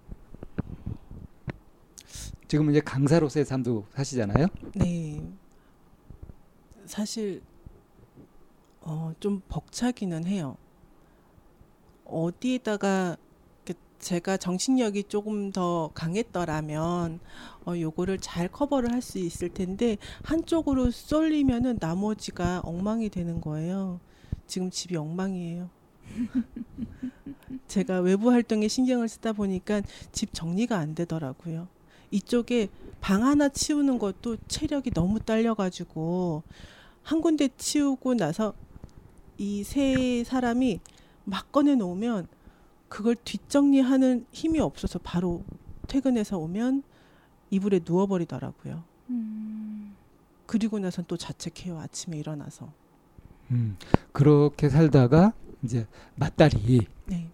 C: 지금 이제 강사로서의 삶도 사시잖아요.
B: 네. 사실 어, 좀 벅차기는 해요. 어디에다가 제가 정신력이 조금 더 강했더라면 어 요거를 잘 커버를 할 수 있을 텐데 한쪽으로 쏠리면은 나머지가 엉망이 되는 거예요. 지금 집이 엉망이에요. 제가 외부 활동에 신경을 쓰다 보니까 집 정리가 안 되더라고요. 이쪽에 방 하나 치우는 것도 체력이 너무 딸려가지고 한 군데 치우고 나서 이 세 사람이 막 꺼내 놓으면 그걸 뒷정리하는 힘이 없어서 바로 퇴근해서 오면 이불에 누워버리더라고요. 음. 그리고 나선 또 자책해요. 아침에 일어나서.
C: 음, 그렇게 살다가 이제 맏딸이 네.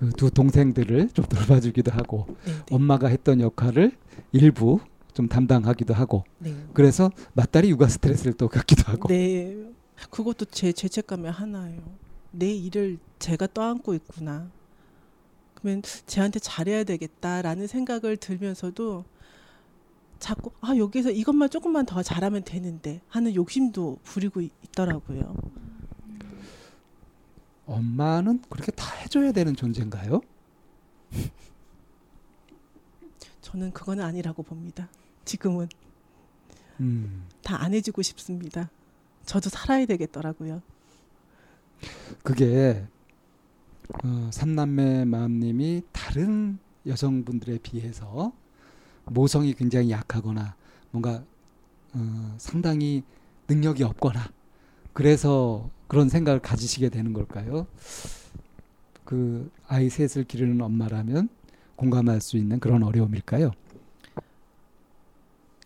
C: 그 두 동생들을 좀 돌봐주기도 하고 네, 네. 엄마가 했던 역할을 일부 좀 담당하기도 하고 네. 그래서 맏딸이 육아 스트레스를 또 갖기도 하고
B: 네 그것도 제 죄책감의 하나예요 내 일을 제가 떠안고 있구나 그러면 쟤한테 잘해야 되겠다라는 생각을 들면서도 자꾸 아 여기서 이것만 조금만 더 잘하면 되는데 하는 욕심도 부리고 있더라고요.
C: 엄마는 그렇게 다 해줘야 되는 존재인가요?
B: 저는 그거는 아니라고 봅니다. 지금은 음. 다안 해주고 싶습니다. 저도 살아야 되겠더라고요.
C: 그게 어, 삼남매 마음님이 다른 여성분들에 비해서 모성이 굉장히 약하거나 뭔가 어, 상당히 능력이 없거나 그래서 그런 생각을 가지시게 되는 걸까요? 그 아이 셋을 기르는 엄마라면 공감할 수 있는 그런 어려움일까요?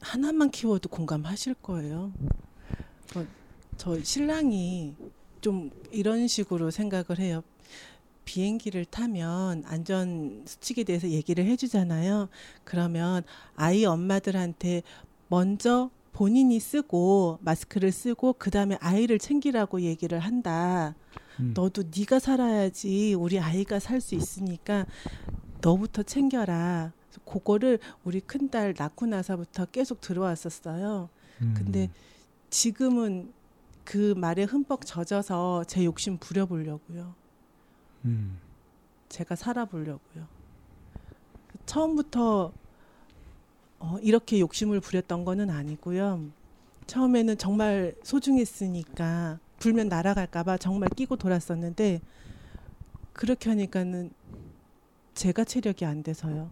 B: 하나만 키워도 공감하실 거예요. 어, 저 신랑이 좀 이런 식으로 생각을 해요. 비행기를 타면 안전 수칙에 대해서 얘기를 해주잖아요. 그러면 아이 엄마들한테 먼저 본인이 쓰고 마스크를 쓰고 그 다음에 아이를 챙기라고 얘기를 한다. 음. 너도 네가 살아야지 우리 아이가 살 수 있으니까 너부터 챙겨라. 그거를 우리 큰딸 낳고 나서부터 계속 들어왔었어요. 음. 근데 지금은 그 말에 흠뻑 젖어서 제 욕심 부려보려고요. 음. 제가 살아보려고요. 처음부터 어, 이렇게 욕심을 부렸던 거는 아니고요. 처음에는 정말 소중했으니까 불면 날아갈까봐 정말 끼고 돌았었는데 그렇게 하니까는 제가 체력이 안 돼서요.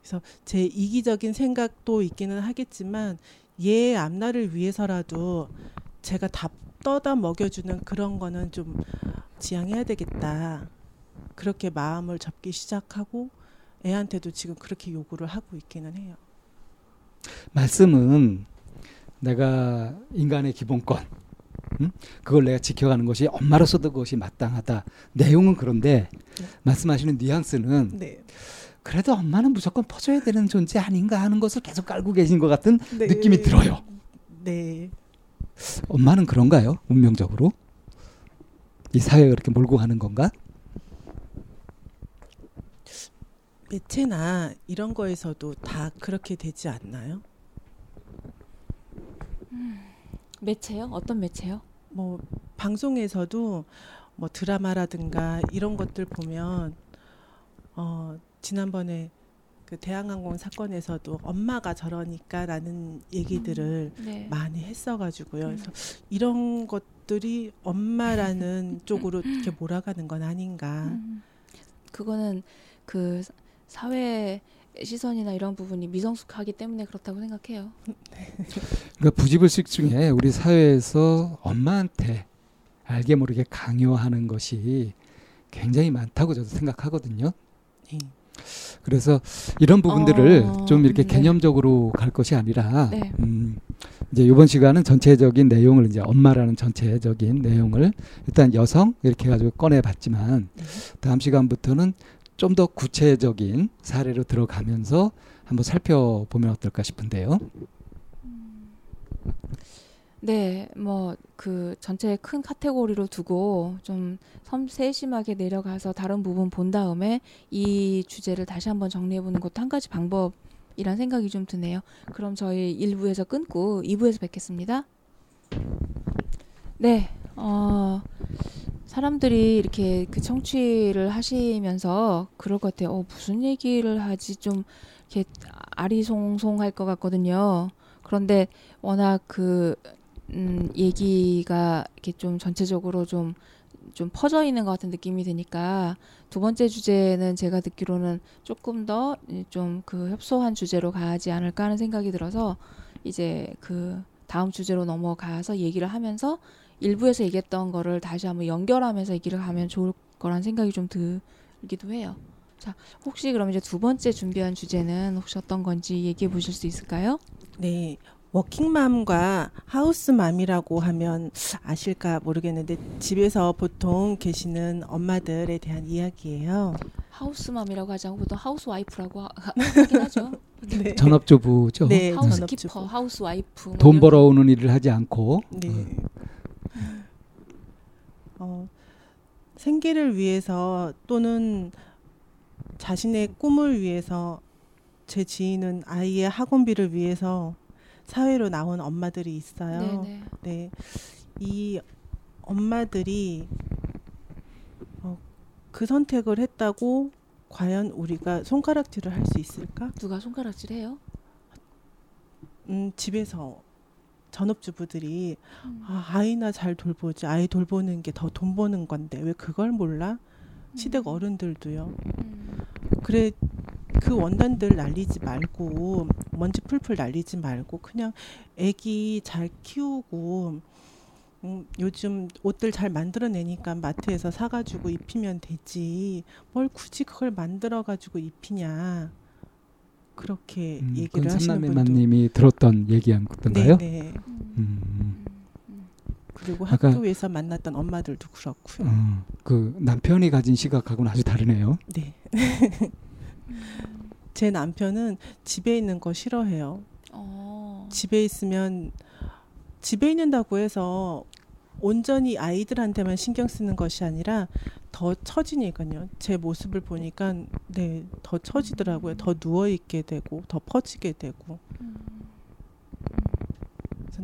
B: 그래서 제 이기적인 생각도 있기는 하겠지만 얘 앞날을 위해서라도 제가 다 떠다 먹여주는 그런 거는 좀 지양해야 되겠다. 그렇게 마음을 접기 시작하고 애한테도 지금 그렇게 요구를 하고 있기는 해요.
C: 말씀은 내가 인간의 기본권, 음? 그걸 내가 지켜가는 것이 엄마로서도 그것이 마땅하다. 내용은 그런데 네. 말씀하시는 뉘앙스는 네. 그래도 엄마는 무조건 퍼줘야 되는 존재 아닌가 하는 것을 계속 깔고 계신 것 같은 네. 느낌이 들어요. 네. 엄마는 그런가요? 운명적으로? 이 사회가 그렇게 몰고 가는 건가?
B: 매체나 이런 거에서도 다 그렇게 되지 않나요?
A: 음, 매체요? 어떤 매체요?
B: 뭐 방송에서도 뭐 드라마라든가 이런 것들 보면 어 지난번에 그 대한항공 사건에서도 엄마가 저러니까라는 얘기들을 음, 네. 많이 했어가지고요. 음. 그래서 이런 것들이 엄마라는 쪽으로 이렇게 몰아가는 건 아닌가. 음.
A: 그거는 그 사회 시선이나 이런 부분이 미성숙하기 때문에 그렇다고 생각해요.
C: 그러니까 부지불식 중에 우리 사회에서 엄마한테 알게 모르게 강요하는 것이 굉장히 많다고 저도 생각하거든요. 네. 그래서 이런 부분들을 어, 좀 이렇게 네. 개념적으로 갈 것이 아니라 네. 음, 이제 이번 시간은 전체적인 내용을 이제 엄마라는 전체적인 내용을 일단 여성 이렇게 해가지고 꺼내봤지만 네. 다음 시간부터는 좀 더 구체적인 사례로 들어가면서 한번 살펴보면 어떨까 싶은데요.
A: 네, 뭐 그 전체 큰 카테고리로 두고 좀 섬 세심하게 내려가서 다른 부분 본 다음에 이 주제를 다시 한번 정리해 보는 것도 한 가지 방법이란 생각이 좀 드네요. 그럼 저희 1부에서 끊고 2부에서 뵙겠습니다. 네, 어, 사람들이 이렇게 그 청취를 하시면서 그럴 것 같아요. 어, 무슨 얘기를 하지 좀 이렇게 아리송송할 것 같거든요. 그런데 워낙 그 음, 얘기가 이렇게 좀 전체적으로 좀, 좀 퍼져 있는 것 같은 느낌이 드니까 두 번째 주제는 제가 듣기로는 조금 더 좀 그 협소한 주제로 가지 않을까 하는 생각이 들어서 이제 그 다음 주제로 넘어가서 얘기를 하면서 일부에서 얘기했던 거를 다시 한번 연결하면서 얘기를 하면 좋을 거란 생각이 좀 들기도 해요. 자, 혹시 그럼 이제 두 번째 준비한 주제는 혹시 어떤 건지 얘기해 보실 수 있을까요?
B: 네. 워킹맘과 하우스맘이라고 하면 아실까 모르겠는데 집에서 보통 계시는 엄마들에 대한 이야기예요.
A: 하우스맘이라고 하지 않고 보통 하우스와이프라고 하 긴 하죠.
C: 네. 전업주부죠.
A: 네, 하우스키퍼, 하우스와이프.
C: 돈뭐 벌어오는 일을 하지 않고. 네.
B: 음. 어, 생계를 위해서 또는 자신의 꿈을 위해서 제 지인은 아이의 학원비를 위해서 사회로 나온 엄마들이 있어요. 네네. 네. 이 엄마들이 어, 그 선택을 했다고 과연 우리가 손가락질을 할 수 있을까?
A: 누가 손가락질 해요?
B: 음, 집에서 전업주부들이 음. 아, 아이나 잘 돌보지 아이 돌보는 게 더 돈 버는 건데 왜 그걸 몰라? 시댁 음. 어른들도요. 음. 그래 그 원단들 날리지 말고 먼지 풀풀 날리지 말고 그냥 애기 잘 키우고 음, 요즘 옷들 잘 만들어내니까 마트에서 사가지고 입히면 되지 뭘 굳이 그걸 만들어가지고 입히냐 그렇게 음, 얘기를 하시는 분도
C: 님이 들었던 얘기였던가요? 네. 음.
B: 그리고 학교에서 만났던 엄마들도 그렇고요. 어,
C: 그 남편이 가진 시각하고는 아주 다르네요. 네.
B: 제 남편은 집에 있는 거 싫어해요. 어. 집에 있으면 집에 있는다고 해서 온전히 아이들한테만 신경 쓰는 것이 아니라 더 처지니까요. 제 모습을 보니까 네, 더 처지더라고요. 더 누워 있게 되고 더 퍼지게 되고. 음.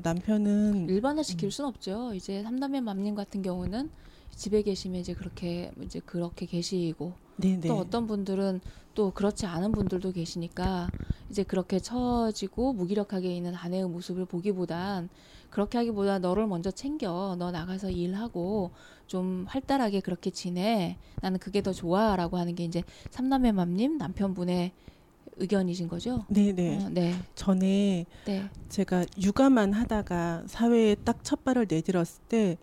B: 남편은
A: 일반화 시킬 음. 순 없죠. 이제 삼남매 맘님 같은 경우는 집에 계시면 이제 그렇게 이제 그렇게 계시고 네네. 또 어떤 분들은 또 그렇지 않은 분들도 계시니까 이제 그렇게 처지고 무기력하게 있는 아내의 모습을 보기보단 그렇게 하기보다 너를 먼저 챙겨 너 나가서 일하고 좀 활달하게 그렇게 지내 나는 그게 더 좋아라고 하는 게 이제 삼남매 맘님 남편분의 의견이신 거죠?
B: 네네. 어, 네. 전에 네. 제가 육아만 하다가 사회에 딱 첫 발을 내딛었을 때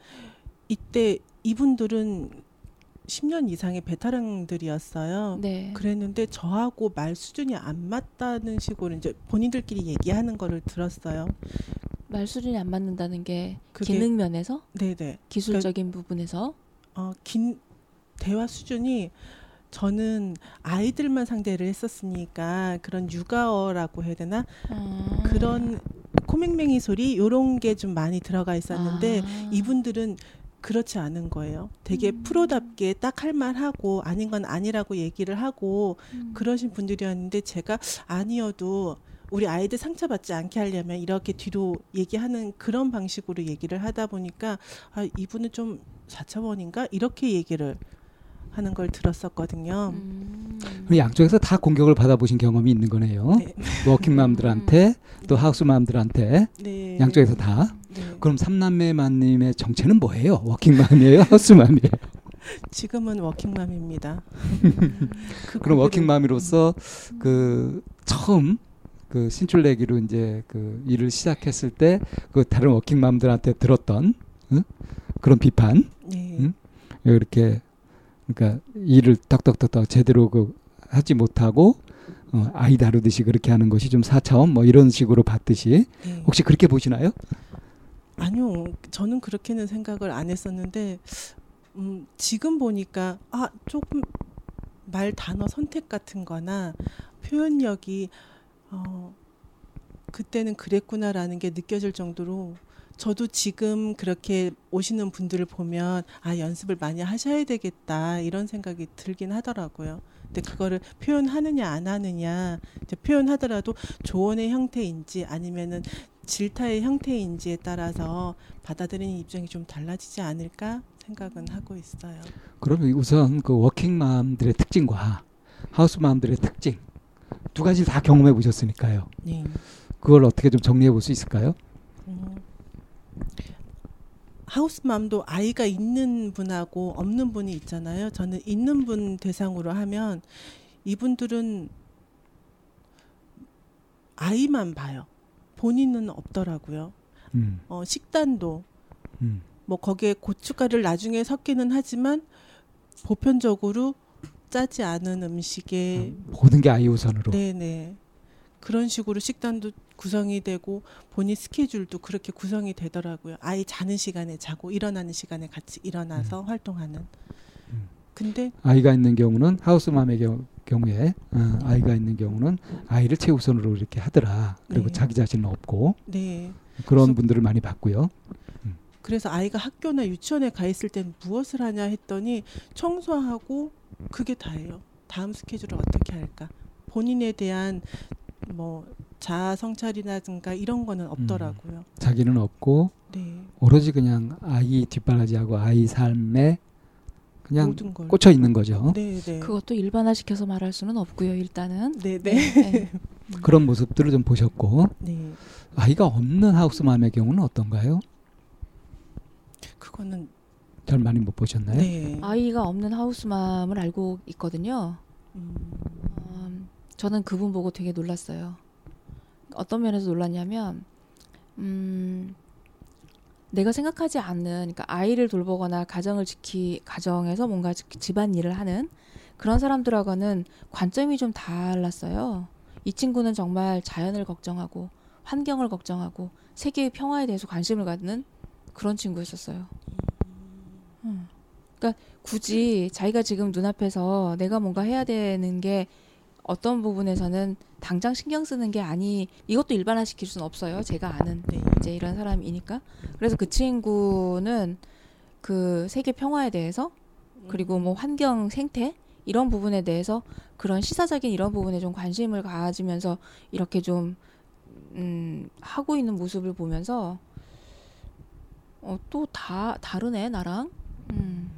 B: 이때 이분들은 10년 이상의 베테랑들이었어요. 네. 그랬는데 저하고 말 수준이 안 맞다는 식으로 이제 본인들끼리 얘기하는 거를 들었어요.
A: 말 수준이 안 맞는다는 게 기능 면에서?
B: 네네.
A: 기술적인 그러니까, 부분에서?
B: 어, 긴 대화 수준이 저는 아이들만 상대를 했었으니까 그런 육아어라고 해야 되나 아. 그런 코맹맹이 소리 요런 게 좀 많이 들어가 있었는데 아. 이분들은 그렇지 않은 거예요. 되게 음. 프로답게 딱 할 말하고 아닌 건 아니라고 얘기를 하고 음. 그러신 분들이었는데 제가 아니어도 우리 아이들 상처받지 않게 하려면 이렇게 뒤로 얘기하는 그런 방식으로 얘기를 하다 보니까 아 이분은 좀 사차원인가 이렇게 얘기를 하는 걸 들었었거든요. 음.
C: 양쪽에서 다 공격을 받아보신 경험이 있는 거네요. 네. 워킹맘들한테 음. 또 하우스맘들한테 네. 양쪽에서 다. 네. 그럼 삼남매맘님의 정체는 뭐예요? 워킹맘이에요, 하우스맘이에요?
B: 지금은 워킹맘입니다.
C: 그 그럼 워킹맘으로서 그 처음 그 신출내기로 이제 그 일을 시작했을 때 그 다른 워킹맘들한테 들었던 응? 그런 비판, 네. 응? 이렇게 그러니까 일을 덕덕덕덕 제대로 그 하지 못하고 어, 아이 다루듯이 그렇게 하는 것이 좀 사차원 뭐 이런 식으로 봤듯이 네. 혹시 그렇게 보시나요?
B: 아니요, 저는 그렇게는 생각을 안 했었는데 음, 지금 보니까 아 조금 말 단어 선택 같은 거나 표현력이 어, 그때는 그랬구나라는 게 느껴질 정도로 저도 지금 그렇게 오시는 분들을 보면 아 연습을 많이 하셔야 되겠다 이런 생각이 들긴 하더라고요. 근데 그거를 표현하느냐 안 하느냐 이제 표현하더라도 조언의 형태인지 아니면은 질타의 형태인지에 따라서 받아들이는 입장이 좀 달라지지 않을까 생각은 하고 있어요.
C: 그러면 우선 그 워킹맘들의 특징과 하우스맘들의 특징 두 가지 다 경험해 보셨으니까요. 네. 그걸 어떻게 좀 정리해 볼 수 있을까요? 음.
B: 하우스맘도 아이가 있는 분하고 없는 분이 있잖아요. 저는 있는 분 대상으로 하면 이분들은 아이만 봐요. 본인은 없더라고요. 음. 어, 식단도 음. 뭐 거기에 고춧가루를 나중에 섞기는 하지만 보편적으로 짜지 않은 음식에
C: 음, 모든 게 아이 우선으로.
B: 네네. 그런 식으로 식단도 구성이 되고 본인 스케줄도 그렇게 구성이 되더라고요. 아이 자는 시간에 자고 일어나는 시간에 같이 일어나서 음. 활동하는. 음. 근데
C: 아이가 있는 경우는 하우스맘의 경우, 경우에 어, 아이가 있는 경우는 아이를 최우선으로 이렇게 하더라. 그리고 네. 자기 자신은 없고. 네. 그런 분들을 많이 봤고요.
B: 음. 그래서 아이가 학교나 유치원에 가 있을 땐 무엇을 하냐 했더니 청소하고 그게 다예요. 다음 스케줄을 어떻게 할까? 본인에 대한 뭐 자아 성찰이라든가 이런 거는 없더라고요. 음,
C: 자기는 없고 네. 오로지 그냥 아이 뒷바라지하고 아이 삶에 그냥 꽂혀 있는 거죠.
A: 네, 네. 그것도 일반화시켜서 말할 수는 없고요. 일단은.
B: 네, 네. 네.
C: 그런 모습들을 좀 보셨고. 네. 아이가 없는 하우스맘의 경우는 어떤가요?
B: 그거는
C: 잘 많이 못 보셨나요?
A: 네. 아이가 없는 하우스맘을 알고 있거든요. 음. 음, 저는 그분 보고 되게 놀랐어요. 어떤 면에서 놀랐냐면, 음, 내가 생각하지 않는, 그러니까 아이를 돌보거나 가정을 지키, 가정에서 뭔가 집안 일을 하는 그런 사람들하고는 관점이 좀 달랐어요. 이 친구는 정말 자연을 걱정하고, 환경을 걱정하고, 세계의 평화에 대해서 관심을 갖는 그런 친구였었어요. 음. 그러니까 굳이 자기가 지금 눈앞에서 내가 뭔가 해야 되는 게 어떤 부분에서는 당장 신경 쓰는 게 아니 이것도 일반화 시킬 수는 없어요. 제가 아는 네. 이제 이런 사람이니까. 그래서 그 친구는 그 세계 평화에 대해서 그리고 뭐 환경 생태 이런 부분에 대해서 그런 시사적인 이런 부분에 좀 관심을 가지면서 이렇게 좀 음, 하고 있는 모습을 보면서 어, 또 다 다르네 나랑. 음.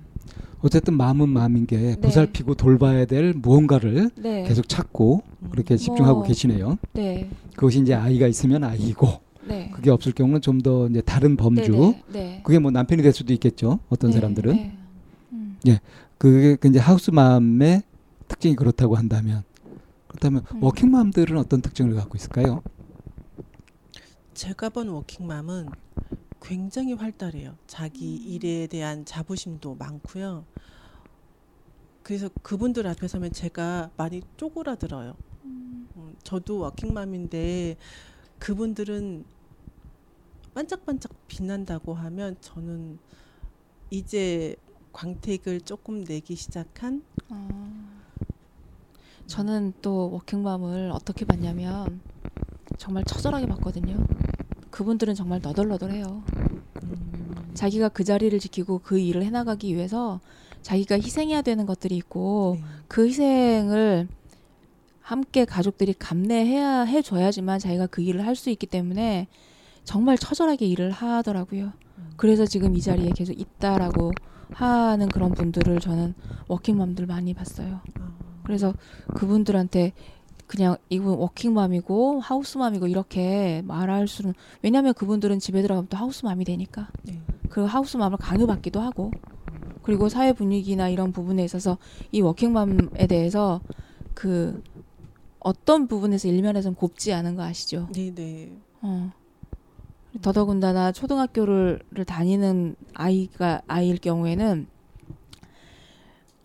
C: 어쨌든 마음은 마음인 게 네. 보살피고 돌봐야 될 무언가를 네. 계속 찾고 그렇게 음. 집중하고 뭐, 계시네요. 네. 그것이 이제 아이가 있으면 아이고 네. 그게 없을 경우는 좀 더 이제 다른 범주. 네, 네, 네. 그게 뭐 남편이 될 수도 있겠죠. 어떤 사람들은. 음. 예. 그게 그 이제 하우스맘의 특징이 그렇다고 한다면 그렇다면 음. 워킹맘들은 어떤 특징을 갖고 있을까요?
B: 제가 본 워킹맘은 굉장히 활달해요. 자기 음. 일에 대한 자부심도 많고요. 그래서 그분들 앞에 서면 제가 많이 쪼그라들어요. 음. 음, 저도 워킹맘인데 그분들은 반짝반짝 빛난다고 하면 저는 이제 광택을 조금 내기 시작한. 어.
A: 저는 또 워킹맘을 어떻게 봤냐면 정말 처절하게 봤거든요. 그분들은 정말 너덜너덜해요. 음. 자기가 그 자리를 지키고 그 일을 해나가기 위해서 자기가 희생해야 되는 것들이 있고 네. 그 희생을 함께 가족들이 감내해야 해줘야지만 자기가 그 일을 할 수 있기 때문에 정말 처절하게 일을 하더라고요. 음. 그래서 지금 이 자리에 계속 있다라고 하는 그런 분들을 저는 워킹맘들 많이 봤어요. 아. 그래서 그분들한테 그냥 이분 워킹맘이고 하우스맘이고 이렇게 말할 수는 왜냐하면 그분들은 집에 들어가면 또 하우스맘이 되니까 네. 그 하우스맘을 강요받기도 하고 그리고 사회 분위기나 이런 부분에 있어서 이 워킹맘에 대해서 그 어떤 부분에서 일면에서는 곱지 않은 거 아시죠?
B: 네, 네.
A: 어. 더더군다나 초등학교를 다니는 아이가 아이일 경우에는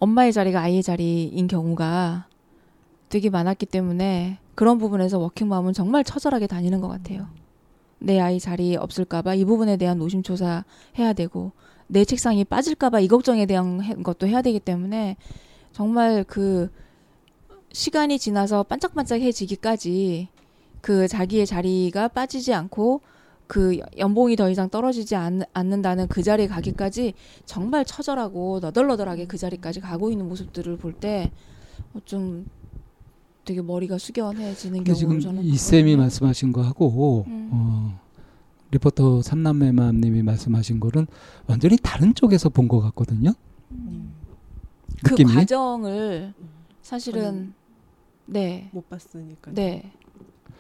A: 엄마의 자리가 아이의 자리인 경우가 되게 많았기 때문에 그런 부분에서 워킹맘은 정말 처절하게 다니는 것 같아요. 내 아이 자리 없을까봐 이 부분에 대한 노심초사 해야 되고 내 책상이 빠질까봐 이 걱정에 대한 것도 해야 되기 때문에 정말 그 시간이 지나서 반짝반짝해지기까지 그 자기의 자리가 빠지지 않고 그 연봉이 더 이상 떨어지지 않, 않는다는 그 자리에 가기까지 정말 처절하고 너덜너덜하게 그 자리까지 가고 있는 모습들을 볼 때좀 어, 되게 머리가 숙연해지는 경우
C: 지금 저는 이 쌤이 말씀하신 거하고 음. 어, 리포터 삼남매맘님이 말씀하신 거는 완전히 다른 쪽에서 본 것 같거든요. 음.
A: 그 느낌이? 과정을 사실은 네
B: 못 봤으니까.
A: 네,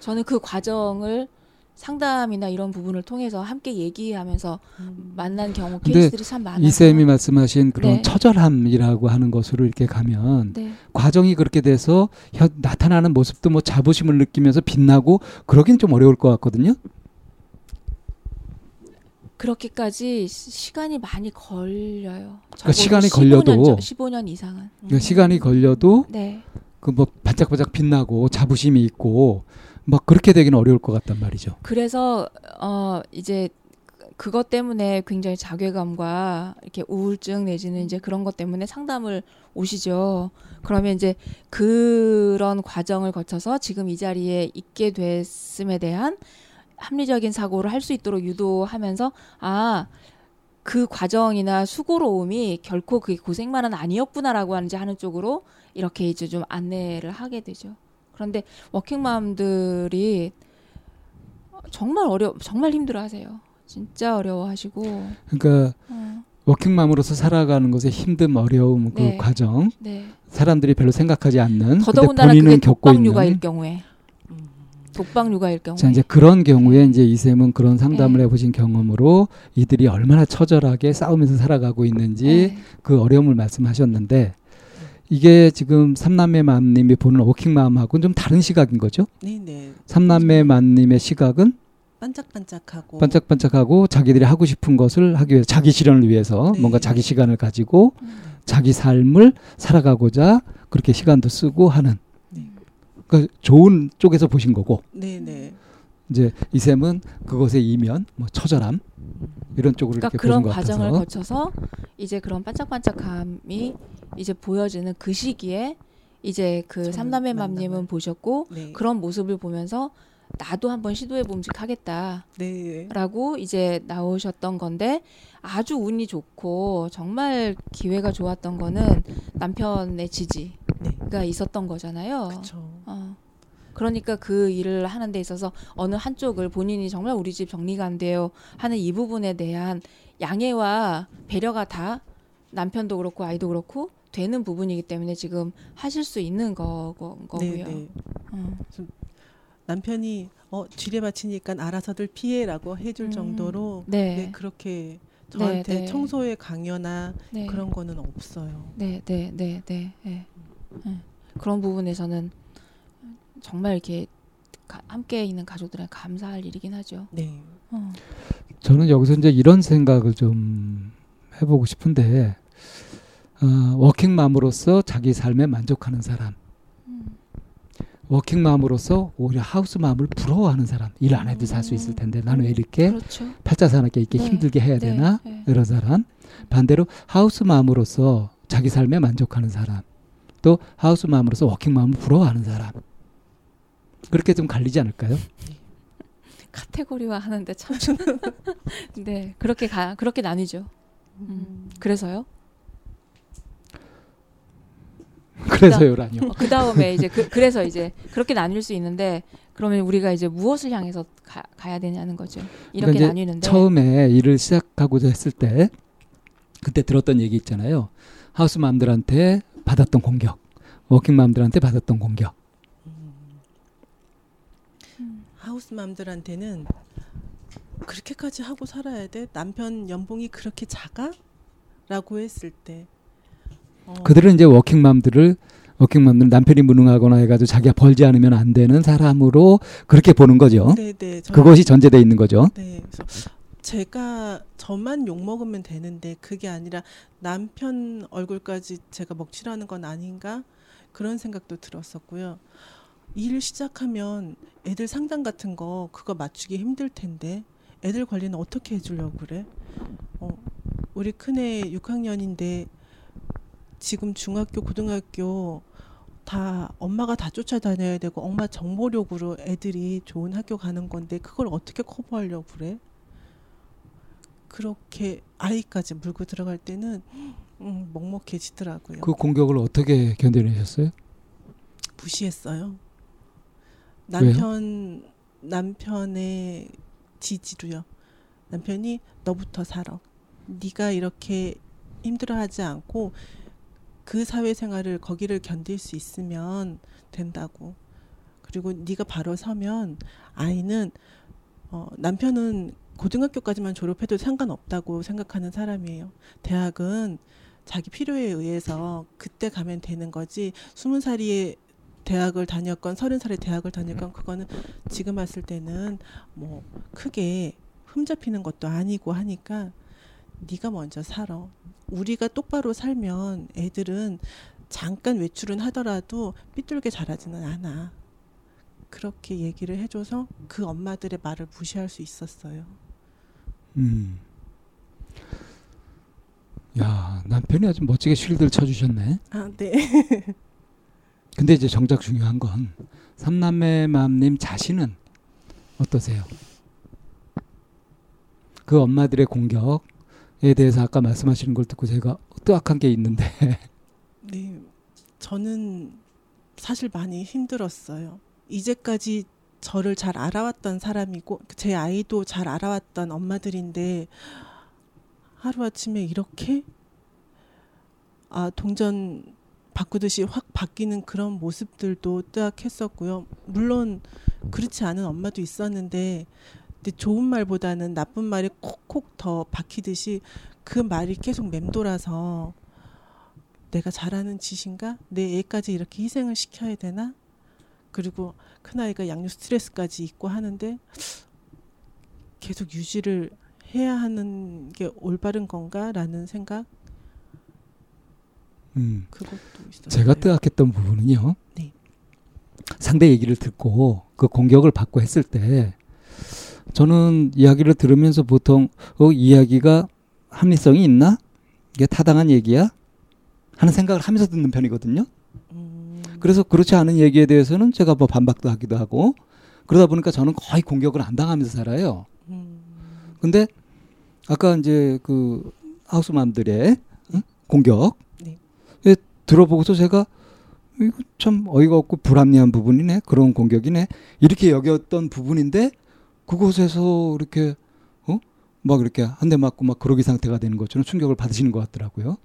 A: 저는 그 과정을 상담이나 이런 부분을 통해서 함께 얘기하면서 음. 만난 경우 케이스들이 참 많아요.
C: 이 쌤이 말씀하신 그런 네. 처절함이라고 하는 것으로 이렇게 가면 네. 과정이 그렇게 돼서 나타나는 모습도 뭐 자부심을 느끼면서 빛나고 그러긴 좀 어려울 것 같거든요.
A: 그렇게까지 시간이 많이 걸려요.
C: 그러니까 시간이 15년, 걸려도
A: 15년 이상은.
C: 그러니까 음. 시간이 걸려도 네. 그뭐 반짝반짝 빛나고 자부심이 있고 막 그렇게 되기는 어려울 것 같단 말이죠.
A: 그래서 어 이제 그것 때문에 굉장히 자괴감과 이렇게 우울증 내지는 이제 그런 것 때문에 상담을 오시죠. 그러면 이제 그런 과정을 거쳐서 지금 이 자리에 있게 됐음에 대한 합리적인 사고를 할 수 있도록 유도하면서 아, 그 과정이나 수고로움이 결코 그 고생만은 아니었구나라고 하는지 하는 쪽으로 이렇게 이제 좀 안내를 하게 되죠. 그런데 워킹맘들이 정말 어려 정말 힘들어하세요. 진짜 어려워하시고.
C: 그러니까 어. 워킹맘으로서 살아가는 것의 힘듦, 어려움 그 네. 과정, 네. 사람들이 별로 생각하지 않는
A: 더더군다나 본인은 겪고 있는 육아일 경우에 독방 육아일 경우에.
C: 자, 이제 그런 경우에 이제 이쌤은 그런 상담을 네. 해보신 경험으로 이들이 얼마나 처절하게 싸우면서 살아가고 있는지 네. 그 어려움을 말씀하셨는데 이게 지금 삼남매 맘님이 보는 워킹맘하고는 좀 다른 시각인 거죠?
B: 네, 네.
C: 삼남매 맘님의 시각은
B: 반짝반짝하고
C: 반짝반짝하고 자기들이 하고 싶은 것을 하기 위해서 자기 실현을 위해서 네. 뭔가 자기 시간을 가지고 음. 자기 삶을 살아가고자 그렇게 시간도 쓰고 하는 그 좋은 쪽에서 보신 거고.
B: 네네.
C: 이제 이샘은 그것의 이면, 뭐 처절함 이런 쪽으로
A: 그러니까
C: 이렇게
A: 그런 과정을 거쳐서 이제 그런 반짝반짝함이 이제 보여지는 그 시기에 이제 그 삼남의 맘님은 보셨고 네. 그런 모습을 보면서 나도 한번 시도해 봄직하겠다라고 네. 이제 나오셨던 건데 아주 운이 좋고 정말 기회가 좋았던 거는 남편의 지지가 네. 있었던 거잖아요.
B: 그쵸. 어.
A: 그러니까 그 일을 하는 데 있어서 어느 한쪽을 본인이 정말 우리 집 정리가 안 돼요 하는 이 부분에 대한 양해와 배려가 다 남편도 그렇고 아이도 그렇고 되는 부분이기 때문에 지금 하실 수 있는 거, 거, 거고요. 네, 네.
B: 어. 남편이 어 지뢰밭이니까 알아서들 피해라고 해줄 음, 정도로 네. 네, 그렇게 저한테 네, 네. 청소에 강요나 네. 그런 거는 없어요.
A: 네, 네, 네, 네. 네. 그런 부분에서는 정말 이렇게 가, 함께 있는 가족들에 감사할 일이긴 하죠.
B: 네. 어.
C: 저는 여기서 이제 이런 생각을 좀 해보고 싶은데 어, 워킹맘으로서 자기 삶에 만족하는 사람. 워킹맘으로서 오히려 하우스맘을 부러워하는 사람 일 안 해도 살수 있을 텐데 나는 왜 이렇게 그렇죠. 팔자산하게 이렇게 네. 힘들게 해야 네. 되나 네. 이런 사람 반대로 하우스맘으로서 자기 삶에 만족하는 사람 또 하우스맘으로서 워킹맘을 부러워하는 사람 그렇게 좀 갈리지 않을까요?
A: 카테고리화 하는데 참. 네, 그렇게 가, 그렇게 나뉘죠. 음, 그래서요?
C: 그래서요라뇨.
A: 그 다음에 이제 그, 래서 이제 그렇게 나뉠 수 있는데 그러면 우리가 이제 무엇을 향해서 가, 야 되냐는 거죠. 이렇게 그러니까 나뉘는데
C: 처음에 일을 시작하고자 했을 때 그때 들었던 얘기 있잖아요. 하우스맘들한테 받았던 공격, 워킹맘들한테 받았던 공격.
B: 음. 하우스맘들한테는 그렇게까지 하고 살아야 돼? 남편 연봉이 그렇게 작아? 라고 했을 때
C: 어. 그들은 이제 워킹맘들을 워킹맘들 남편이 무능하거나 해가지고 자기가 벌지 않으면 안 되는 사람으로 그렇게 보는 거죠. 네, 네. 그것이 전제돼 있는 거죠. 네.
B: 그래서 제가 저만 욕 먹으면 되는데 그게 아니라 남편 얼굴까지 제가 먹칠하는 건 아닌가 그런 생각도 들었었고요. 일 시작하면 애들 상담 같은 거 그거 맞추기 힘들 텐데 애들 관리는 어떻게 해주려고 그래? 어, 우리 큰애 6학년인데 지금 중학교, 고등학교 다 엄마가 다 쫓아다녀야 되고 엄마 정보력으로 애들이 좋은 학교 가는 건데 그걸 어떻게 커버하려고 그래? 그렇게 아이까지 물고 들어갈 때는 음, 먹먹해지더라고요.
C: 그 공격을 어떻게 견뎌내셨어요?
B: 무시했어요. 남편 왜요? 남편의 지지로요. 남편이 너부터 살아. 네가 이렇게 힘들어하지 않고 그 사회생활을 거기를 견딜 수 있으면 된다고. 그리고 네가 바로 서면 아이는 어, 남편은 고등학교까지만 졸업해도 상관없다고 생각하는 사람이에요. 대학은 자기 필요에 의해서 그때 가면 되는 거지. 스무 살이 대학을 다녔건 서른 살에 대학을 다녔건 그거는 지금 봤을 때는 뭐 크게 흠잡히는 것도 아니고 하니까 네가 먼저 살아. 우리가 똑바로 살면 애들은 잠깐 외출은 하더라도 삐뚤게 자라지는 않아. 그렇게 얘기를 해줘서 그 엄마들의 말을 무시할 수 있었어요. 음.
C: 야 남편이 아주 멋지게 쉴드를 쳐주셨네.
B: 아 네.
C: 근데 이제 정작 중요한 건 삼남매 맘님 자신은 어떠세요? 그 엄마들의 공격 에 대해서 아까 말씀하시는 걸 듣고 제가 뜨악한 게 있는데.
B: 네, 저는 사실 많이 힘들었어요. 이제까지 저를 잘 알아왔던 사람이고 제 아이도 잘 알아왔던 엄마들인데 하루아침에 이렇게 아 동전 바꾸듯이 확 바뀌는 그런 모습들도 뜨악했었고요. 물론 그렇지 않은 엄마도 있었는데 근데 좋은 말보다는 나쁜 말이 콕콕 더 박히듯이 그 말이 계속 맴돌아서 내가 잘하는 짓인가? 내 애까지 이렇게 희생을 시켜야 되나? 그리고 큰아이가 양육 스트레스까지 있고 하는데 계속 유지를 해야 하는 게 올바른 건가라는 생각?
C: 음, 그것도 있었어요. 제가 뜨악했던 부분은요. 네. 상대 얘기를 듣고 그 공격을 받고 했을 때 저는 이야기를 들으면서 보통 어, 이야기가 합리성이 있나? 이게 타당한 얘기야? 하는 생각을 하면서 듣는 편이거든요. 음. 그래서 그렇지 않은 얘기에 대해서는 제가 뭐 반박도 하기도 하고 그러다 보니까 저는 거의 공격을 안 당하면서 살아요. 음. 근데 아까 이제 그 하우스맘들의 응? 공격 들어보고서 제가 이거 참 어이가 없고 불합리한 부분이네 그런 공격이네 이렇게 여겼던 부분인데 그곳에서 이렇게 어? 막 이렇게 한 대 맞고 막 그러기 상태가 되는 것처럼 충격을 받으시는 것 같더라고요.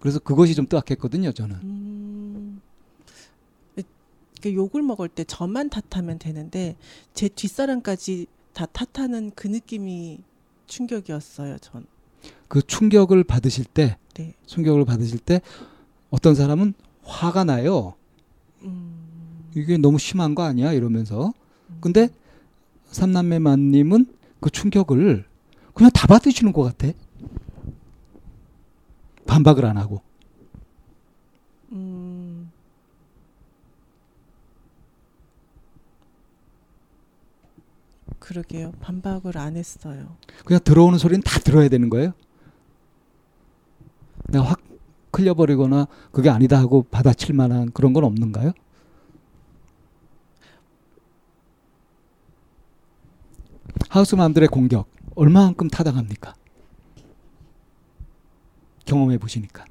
C: 그래서 그것이 좀 뜨악했거든요, 저는. 음,
B: 욕을 먹을 때 저만 탓하면 되는데 제 뒷사람까지 다 탓하는 그 느낌이 충격이었어요, 전.
C: 그 충격을 받으실 때, 네. 충격을 받으실 때 어떤 사람은 화가 나요. 음... 이게 너무 심한 거 아니야? 이러면서. 근데 삼남매 만님은 그 충격을 그냥 다 받으시는 것 같아. 반박을 안 하고.
B: 음. 그러게요. 반박을 안 했어요.
C: 그냥 들어오는 소리는 다 들어야 되는 거예요? 내가 확 흘려버리거나 그게 아니다 하고 받아칠 만한 그런 건 없는가요? 하우스맘들의 공격 얼마만큼 타당합니까? 경험해 보시니까.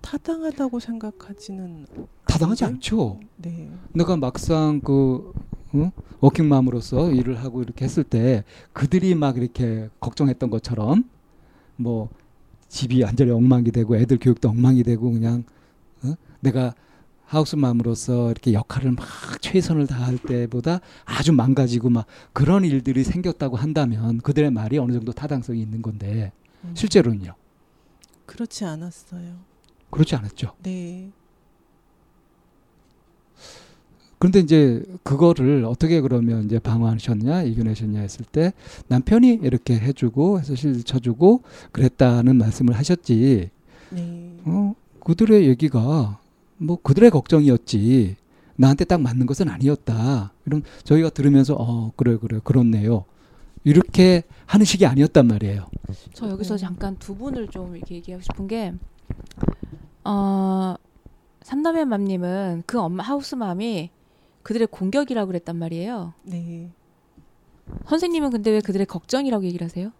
B: 타당하다고 생각하지는
C: 타당하지 않죠.
B: 네.
C: 내가 막상 그 어? 워킹맘으로서 일을 하고 이렇게 했을 때 그들이 막 이렇게 걱정했던 것처럼 뭐 집이 완전히 엉망이 되고 애들 교육도 엉망이 되고 그냥 어? 내가 하우스맘으로서 이렇게 역할을 막 최선을 다할 때보다 아주 망가지고 막 그런 일들이 생겼다고 한다면 그들의 말이 어느 정도 타당성이 있는 건데 음. 실제로는요.
B: 그렇지 않았어요.
C: 그렇지 않았죠.
B: 네.
C: 그런데 이제 그거를 어떻게 그러면 이제 방어하셨냐 이겨내셨냐 했을 때 남편이 이렇게 해주고 해서 실 쳐주고 그랬다는 말씀을 하셨지.
B: 네.
C: 어 그들의 얘기가 뭐 그들의 걱정이었지 나한테 딱 맞는 것은 아니었다. 이런 저희가 들으면서 어 그래 그래 그렇네요. 이렇게 하는 식이 아니었단 말이에요.
A: 저 여기서 잠깐 두 분을 좀 이렇게 얘기하고 싶은 게 어, 삼남의 맘님은 그 엄마 하우스맘이 그들의 공격이라고 그랬단 말이에요.
B: 네.
A: 선생님은 근데 왜 그들의 걱정이라고 얘기를 하세요?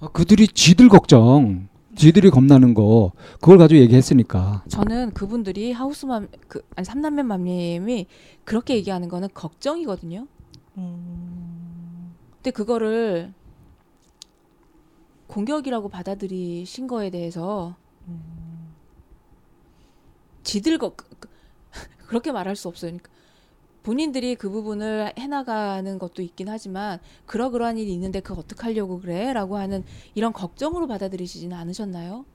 C: 아, 그들이 지들 걱정, 지들이 겁나는 거 그걸 가지고 얘기했으니까.
A: 저는 그분들이 하우스맘 그 아니 삼남매 맘님이 그렇게 얘기하는 거는 걱정이거든요. 음. 근데 그거를 공격이라고 받아들이신 거에 대해서 음. 지들 거 그, 그렇게 말할 수 없어요. 그러니까 본인들이 그 부분을 해나가는 것도 있긴 하지만 그러그러한 일이 있는데 그거 어떡하려고 그래? 라고 하는 이런 걱정으로 받아들이시지는 않으셨나요?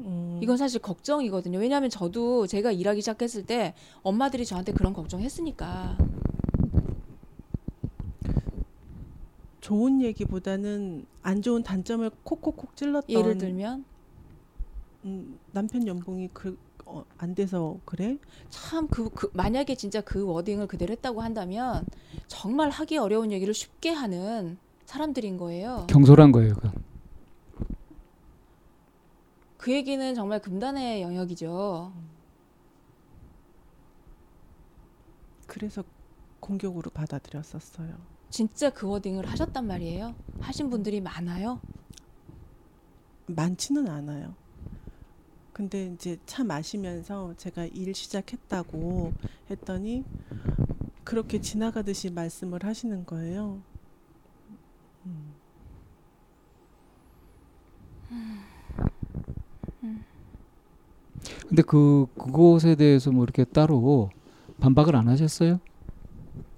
A: 음. 이건 사실 걱정이거든요. 왜냐하면 저도 제가 일하기 시작했을 때 엄마들이 저한테 그런 걱정했으니까.
B: 좋은 얘기보다는 안 좋은 단점을 콕콕콕 찔렀던
A: 예를 들면
B: 음, 남편 연봉이 그, 어, 안 돼서 그래?
A: 참그 그, 만약에 진짜 그 워딩을 그대로 했다고 한다면 정말 하기 어려운 얘기를 쉽게 하는 사람들인 거예요.
C: 경솔한 거예요, 그.
A: 그 얘기는 정말 금단의 영역이죠.
B: 그래서 공격으로 받아들였었어요.
A: 진짜 그 워딩을 하셨단 말이에요? 하신 분들이 많아요?
B: 많지는 않아요. 근데 이제 차 마시면서 제가 일 시작했다고 했더니 그렇게 지나가듯이 말씀을 하시는 거예요. 음.
C: 근데 그 그곳에 대해서 뭐 이렇게 따로 반박을 안 하셨어요?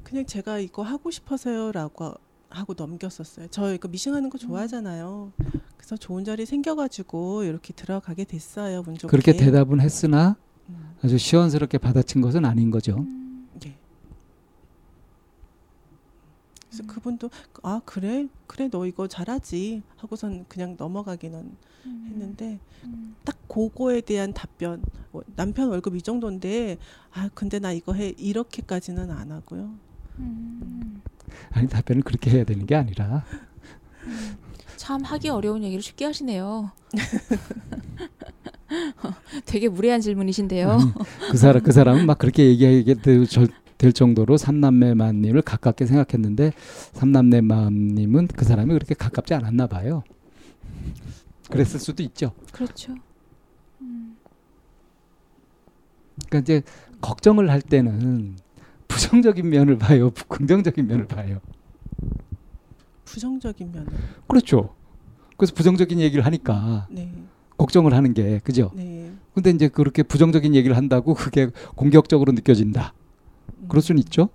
B: 그냥 제가 이거 하고 싶어서요라고 하고 넘겼었어요. 저 이거 미싱하는 거 음. 좋아하잖아요. 그래서 좋은 자리 생겨가지고 이렇게 들어가게 됐어요. 운 좋게.
C: 그렇게 대답은 했으나 음. 아주 시원스럽게 받아친 것은 아닌 거죠. 음. 네.
B: 그래서 음. 그분도 아 그래 그래 너 이거 잘하지 하고선 그냥 넘어가기는 음. 했는데 음. 딱 그거에 대한 답변 뭐 남편 월급 이 정도인데 아 근데 나 이거 해 이렇게까지는 안 하고요.
C: 음. 아니 답변을 그렇게 해야 되는 게 아니라
A: 음. 참 하기 어려운 얘기를 쉽게 하시네요. 되게 무례한 질문이신데요. 아니,
C: 그 사람 그 사람은 막 그렇게 얘기하게 될, 될 정도로 삼남매 마님을 가깝게 생각했는데 삼남매 마님은 그 사람이 그렇게 가깝지 않았나 봐요. 그랬을 수도 있죠.
A: 그렇죠. 음.
C: 그러니까 이제 걱정을 할 때는 부정적인 면을 봐요. 긍정적인 면을 봐요.
B: 부정적인 면.
C: 그렇죠. 그래서 부정적인 얘기를 하니까 네. 걱정을 하는 게 그죠. 네. 근데 이제 그렇게 부정적인 얘기를 한다고 그게 공격적으로 느껴진다. 음. 그럴 수는 있죠.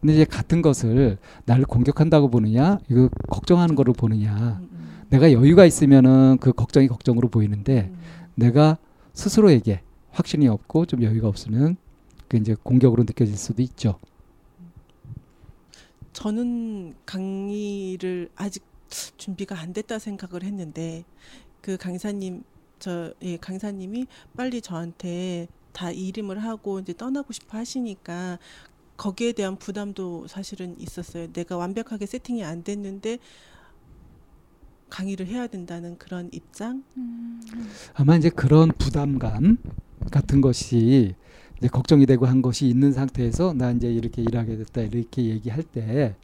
C: 근데 이제 같은 것을 나를 공격한다고 보느냐, 이거 걱정하는 거로 보느냐. 음, 음. 내가 여유가 있으면은 그 걱정이 걱정으로 보이는데 음. 내가 스스로에게 확신이 없고 좀 여유가 없으면 그 이제 공격으로 느껴질 수도 있죠.
B: 저는 강의를 아직 준비가 안 됐다 생각을 했는데 그 강사님 저 예, 강사님이 빨리 저한테 다 이름을 하고 이제 떠나고 싶어 하시니까 거기에 대한 부담도 사실은 있었어요. 내가 완벽하게 세팅이 안 됐는데 강의를 해야 된다는 그런 입장. 음.
C: 아마 이제 그런 부담감 같은 것이 이제 걱정이 되고 한 것이 있는 상태에서 나 이제 이렇게 일하게 됐다 이렇게 얘기할 때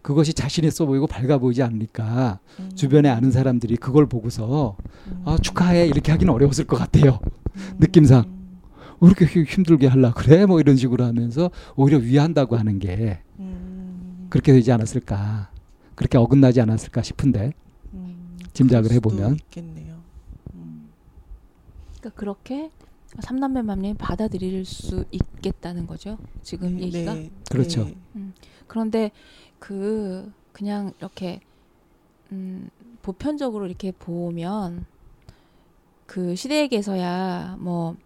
C: 그것이 자신이 써 보이고 밝아 보이지 않으니까 음. 주변에 아는 사람들이 그걸 보고서 음. 아 축하해 이렇게 하기는 어려웠을 것 같아요 음. 느낌상 왜 이렇게 힘들게 할라 그래 뭐 이런 식으로 하면서 오히려 위한다고 하는 게 음. 그렇게 되지 않았을까 그렇게 어긋나지 않았을까 싶은데 음. 짐작을 해보면
B: 있겠네요.
A: 음. 그러니까 그렇게 삼남매 맘님 받아들일 수 있겠다는 거죠. 지금 네, 얘기가. 네,
C: 그렇죠. 네.
A: 음, 그런데 그 그냥 이렇게 음, 보편적으로 이렇게 보면 그 시댁에서야 뭐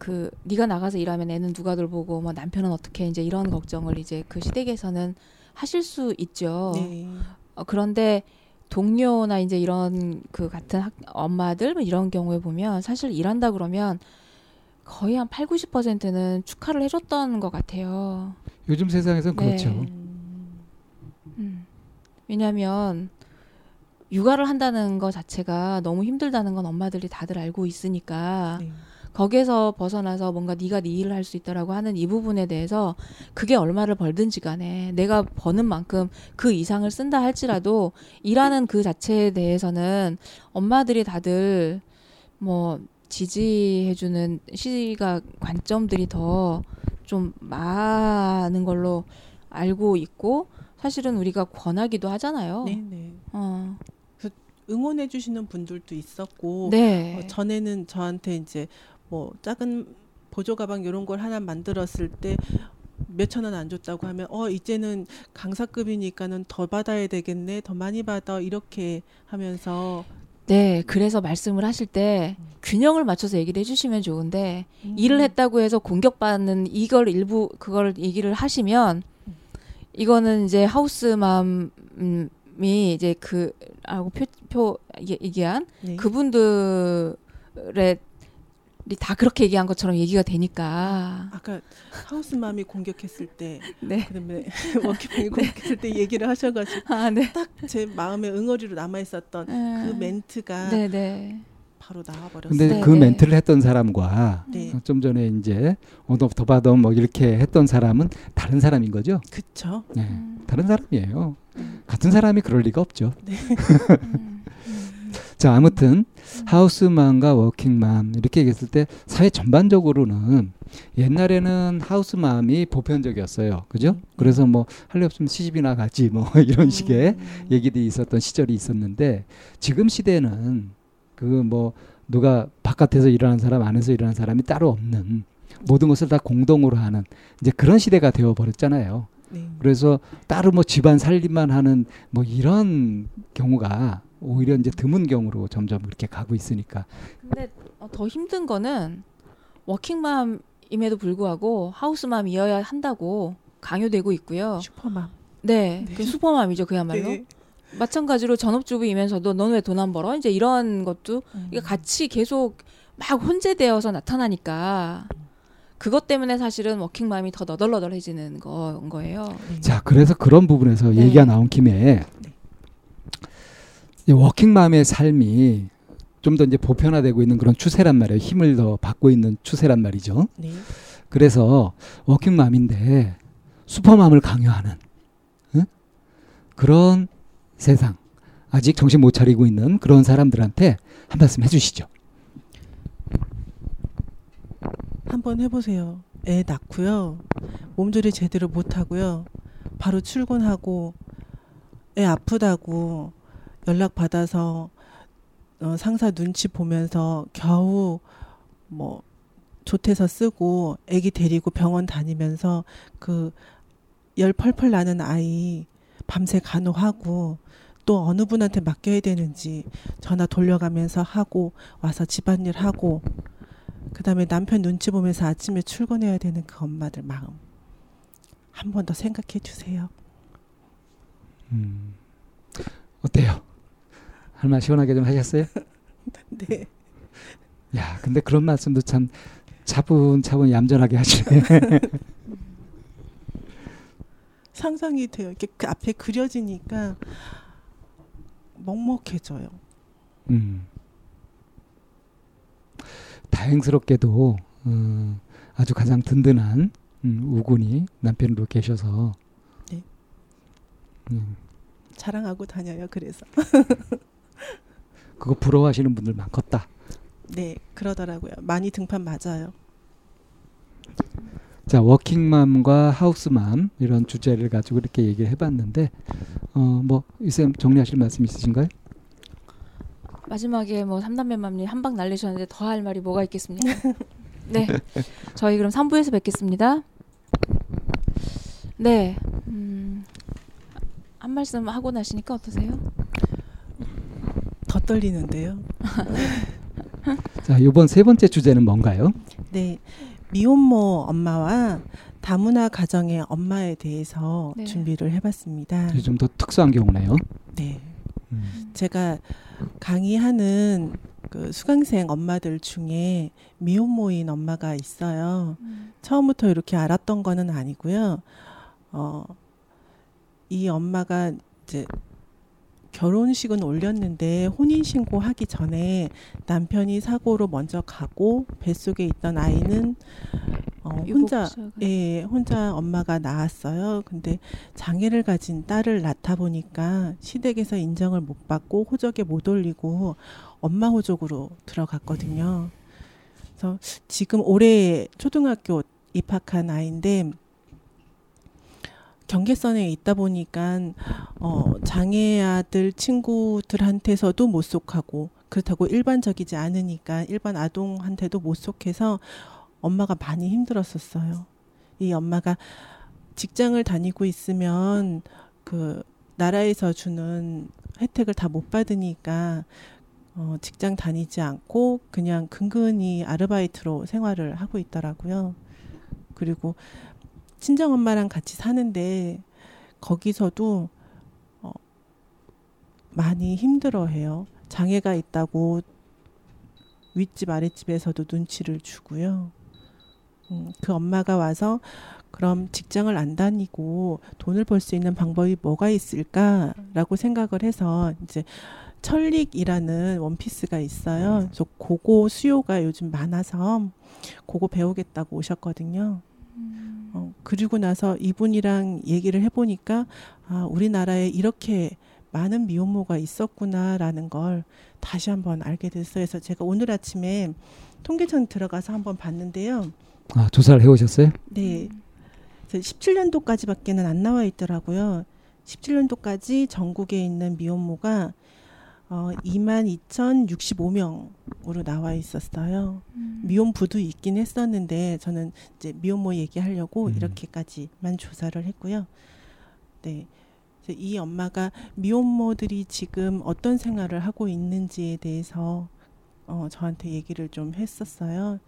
A: 그 네가 나가서 일하면 애는 누가 돌보고 뭐 남편은 어떻게 이제 이런 걱정을 이제 그 시댁에서는 하실 수 있죠. 네. 어, 그런데 동료나 이제 이런 그 같은 학, 엄마들 뭐 이런 경우에 보면 사실 일한다 그러면 거의 한 8, 90%는 축하를 해줬던 것 같아요.
C: 요즘 세상에선 네. 그렇죠.
A: 음. 왜냐하면 육아를 한다는 것 자체가 너무 힘들다는 건 엄마들이 다들 알고 있으니까 네. 거기에서 벗어나서 뭔가 네가 네 일을 할 수 있다라고 하는 이 부분에 대해서 그게 얼마를 벌든지 간에 내가 버는 만큼 그 이상을 쓴다 할지라도 일하는 그 자체에 대해서는 엄마들이 다들 뭐 지지해주는 시각 관점들이 더 좀 많은 걸로 알고 있고 사실은 우리가 권하기도 하잖아요.
B: 네네. 네. 어. 응원해 주시는 분들도 있었고 네. 어, 전에는 저한테 이제 뭐 작은 보조 가방 이런 걸 하나 만들었을 때 몇천 원 안 줬다고 하면 어 이제는 강사급이니까는 더 받아야 되겠네 더 많이 받아 이렇게 하면서
A: 네 그래서 말씀을 하실 때 음. 균형을 맞춰서 얘기를 해주시면 좋은데 음. 일을 했다고 해서 공격받는 이걸 일부 그걸 얘기를 하시면 음. 이거는 이제 하우스맘이 이제 그라고 표, 표 얘기한 네. 그분들의 다 그렇게 얘기한 것처럼 얘기가 되니까.
B: 아까 하우스맘이 공격했을 때, 네. 그다음에 워킹맘이 공격했을 때 얘기를 하셔가지고 아, 네. 딱제 마음에 응어리로 남아 있었던 네. 그 멘트가 네, 네. 바로 나와버렸어요.
C: 근데 네, 그 네. 멘트를 했던 사람과 네. 좀 전에 이제 오덥 도바덤 뭐 이렇게 했던 사람은 다른 사람인 거죠?
B: 그렇죠.
C: 네, 음. 다른 사람이에요. 음. 같은 사람이 그럴 리가 없죠. 네. 음. 자, 아무튼 하우스맘과 워킹맘 이렇게 얘기했을 때 사회 전반적으로는 옛날에는 하우스맘이 보편적이었어요. 그죠? 음. 그래서 뭐 할 일 없으면 시집이나 가지 뭐 이런 음. 식의 얘기들이 있었던 시절이 있었는데 지금 시대는 그 뭐 누가 바깥에서 일하는 사람 안에서 일하는 사람이 따로 없는 모든 것을 다 공동으로 하는 이제 그런 시대가 되어 버렸잖아요. 네. 그래서 따로 뭐 집안 살림만 하는 뭐 이런 경우가 오히려 이제 드문 경우로 점점 그렇게 가고 있으니까.
A: 근데 어, 더 힘든 거는 워킹맘임에도 불구하고 하우스맘이어야 한다고 강요되고 있고요.
B: 슈퍼맘.
A: 네, 네. 그 슈퍼맘이죠 그야말로. 네. 마찬가지로 전업주부이면서도 넌 왜 돈 안 벌어? 이제 이런 것도 음. 이게 같이 계속 막 혼재되어서 나타나니까 그것 때문에 사실은 워킹맘이 더 너덜너덜해지는 거, 거예요.
C: 자, 그래서 그런 부분에서 네. 얘기가 나온 김에 워킹맘의 삶이 좀 더 이제 보편화되고 있는 그런 추세란 말이에요. 힘을 더 받고 있는 추세란 말이죠. 네. 그래서 워킹맘인데 슈퍼맘을 강요하는 응? 그런 세상 아직 정신 못 차리고 있는 그런 사람들한테 한 말씀 해주시죠.
B: 한번 해보세요. 애 낳고요. 몸조리 제대로 못하고요. 바로 출근하고 애 아프다고 연락 받아서 어, 상사 눈치 보면서 겨우 뭐 조퇴서 쓰고 아기 데리고 병원 다니면서 그 열 펄펄 나는 아이 밤새 간호하고 또 어느 분한테 맡겨야 되는지 전화 돌려가면서 하고 와서 집안일 하고 그다음에 남편 눈치 보면서 아침에 출근해야 되는 그 엄마들 마음 한 번 더 생각해 주세요.
C: 음. 어때요? 할말 시원하게 좀 하셨어요?
B: 네.
C: 야, 근데 그런 말씀도 참 차분차분 얌전하게 하시네.
B: 상상이 돼요. 이렇게 그 앞에 그려지니까 먹먹해져요. 음.
C: 다행스럽게도 음, 아주 가장 든든한 음, 우군이 남편으로 계셔서 네.
B: 음. 자랑하고 다녀요. 그래서
C: 그거 부러워하시는 분들 많겠다.
B: 네, 그러더라고요. 많이 등판 맞아요.
C: 자, 워킹맘과 하우스맘 이런 주제를 가지고 이렇게 얘기를 해봤는데, 어, 뭐, 이쌤 정리하실 말씀 있으신가요?
A: 마지막에 뭐 삼남매 맘님 한 방 날리셨는데 더 할 말이 뭐가 있겠습니까? 네, 저희 그럼 3부에서 뵙겠습니다. 네, 음, 한 말씀 하고 나시니까 어떠세요?
B: 더 떨리는데요.
C: 자, 이번 세 번째 주제는 뭔가요?
B: 네, 미혼모 엄마와 다문화 가정의 엄마에 대해서 네. 준비를 해봤습니다.
C: 좀더 특수한 경우네요.
B: 네, 음. 제가 강의하는 그 수강생 엄마들 중에 미혼모인 엄마가 있어요. 음. 처음부터 이렇게 알았던 거는 아니고요. 어, 이 엄마가 이제 결혼식은 올렸는데 혼인신고 하기 전에 남편이 사고로 먼저 가고 뱃속에 있던 아이는 어, 혼자 예 혼자 엄마가 낳았어요. 근데 장애를 가진 딸을 낳다 보니까 시댁에서 인정을 못 받고 호적에 못 올리고 엄마 호적으로 들어갔거든요. 그래서 지금 올해 초등학교 입학한 아이인데 경계선에 있다 보니까 어, 장애 아들 친구들한테서도 못 속하고 그렇다고 일반적이지 않으니까 일반 아동한테도 못 속해서 엄마가 많이 힘들었었어요. 이 엄마가 직장을 다니고 있으면 그 나라에서 주는 혜택을 다 못 받으니까 어, 직장 다니지 않고 그냥 근근히 아르바이트로 생활을 하고 있더라고요. 그리고 친정 엄마랑 같이 사는데 거기서도 어, 많이 힘들어해요. 장애가 있다고 윗집 아랫집에서도 눈치를 주고요. 음, 그 엄마가 와서 그럼 직장을 안 다니고 돈을 벌 수 있는 방법이 뭐가 있을까라고 생각을 해서 이제 철릭이라는 원피스가 있어요. 그래서 그거 수요가 요즘 많아서 그거 배우겠다고 오셨거든요. 어, 그리고 나서 이분이랑 얘기를 해보니까 아, 우리나라에 이렇게 많은 미혼모가 있었구나라는 걸 다시 한번 알게 됐어요. 그래서 제가 오늘 아침에 통계청 들어가서 한번 봤는데요.
C: 아, 조사를 해오셨어요?
B: 네. 17년도까지밖에는 안 나와 있더라고요. 17년도까지 전국에 있는 미혼모가 어, 22,065명으로 나와 있었어요. 음. 미혼부도 있긴 했었는데 저는 이제 미혼모 얘기하려고 음. 이렇게까지만 조사를 했고요. 네. 이 엄마가 미혼모들이 지금 어떤 생활을 하고 있는지에 대해서 어, 저한테 얘기를 좀 했었어요.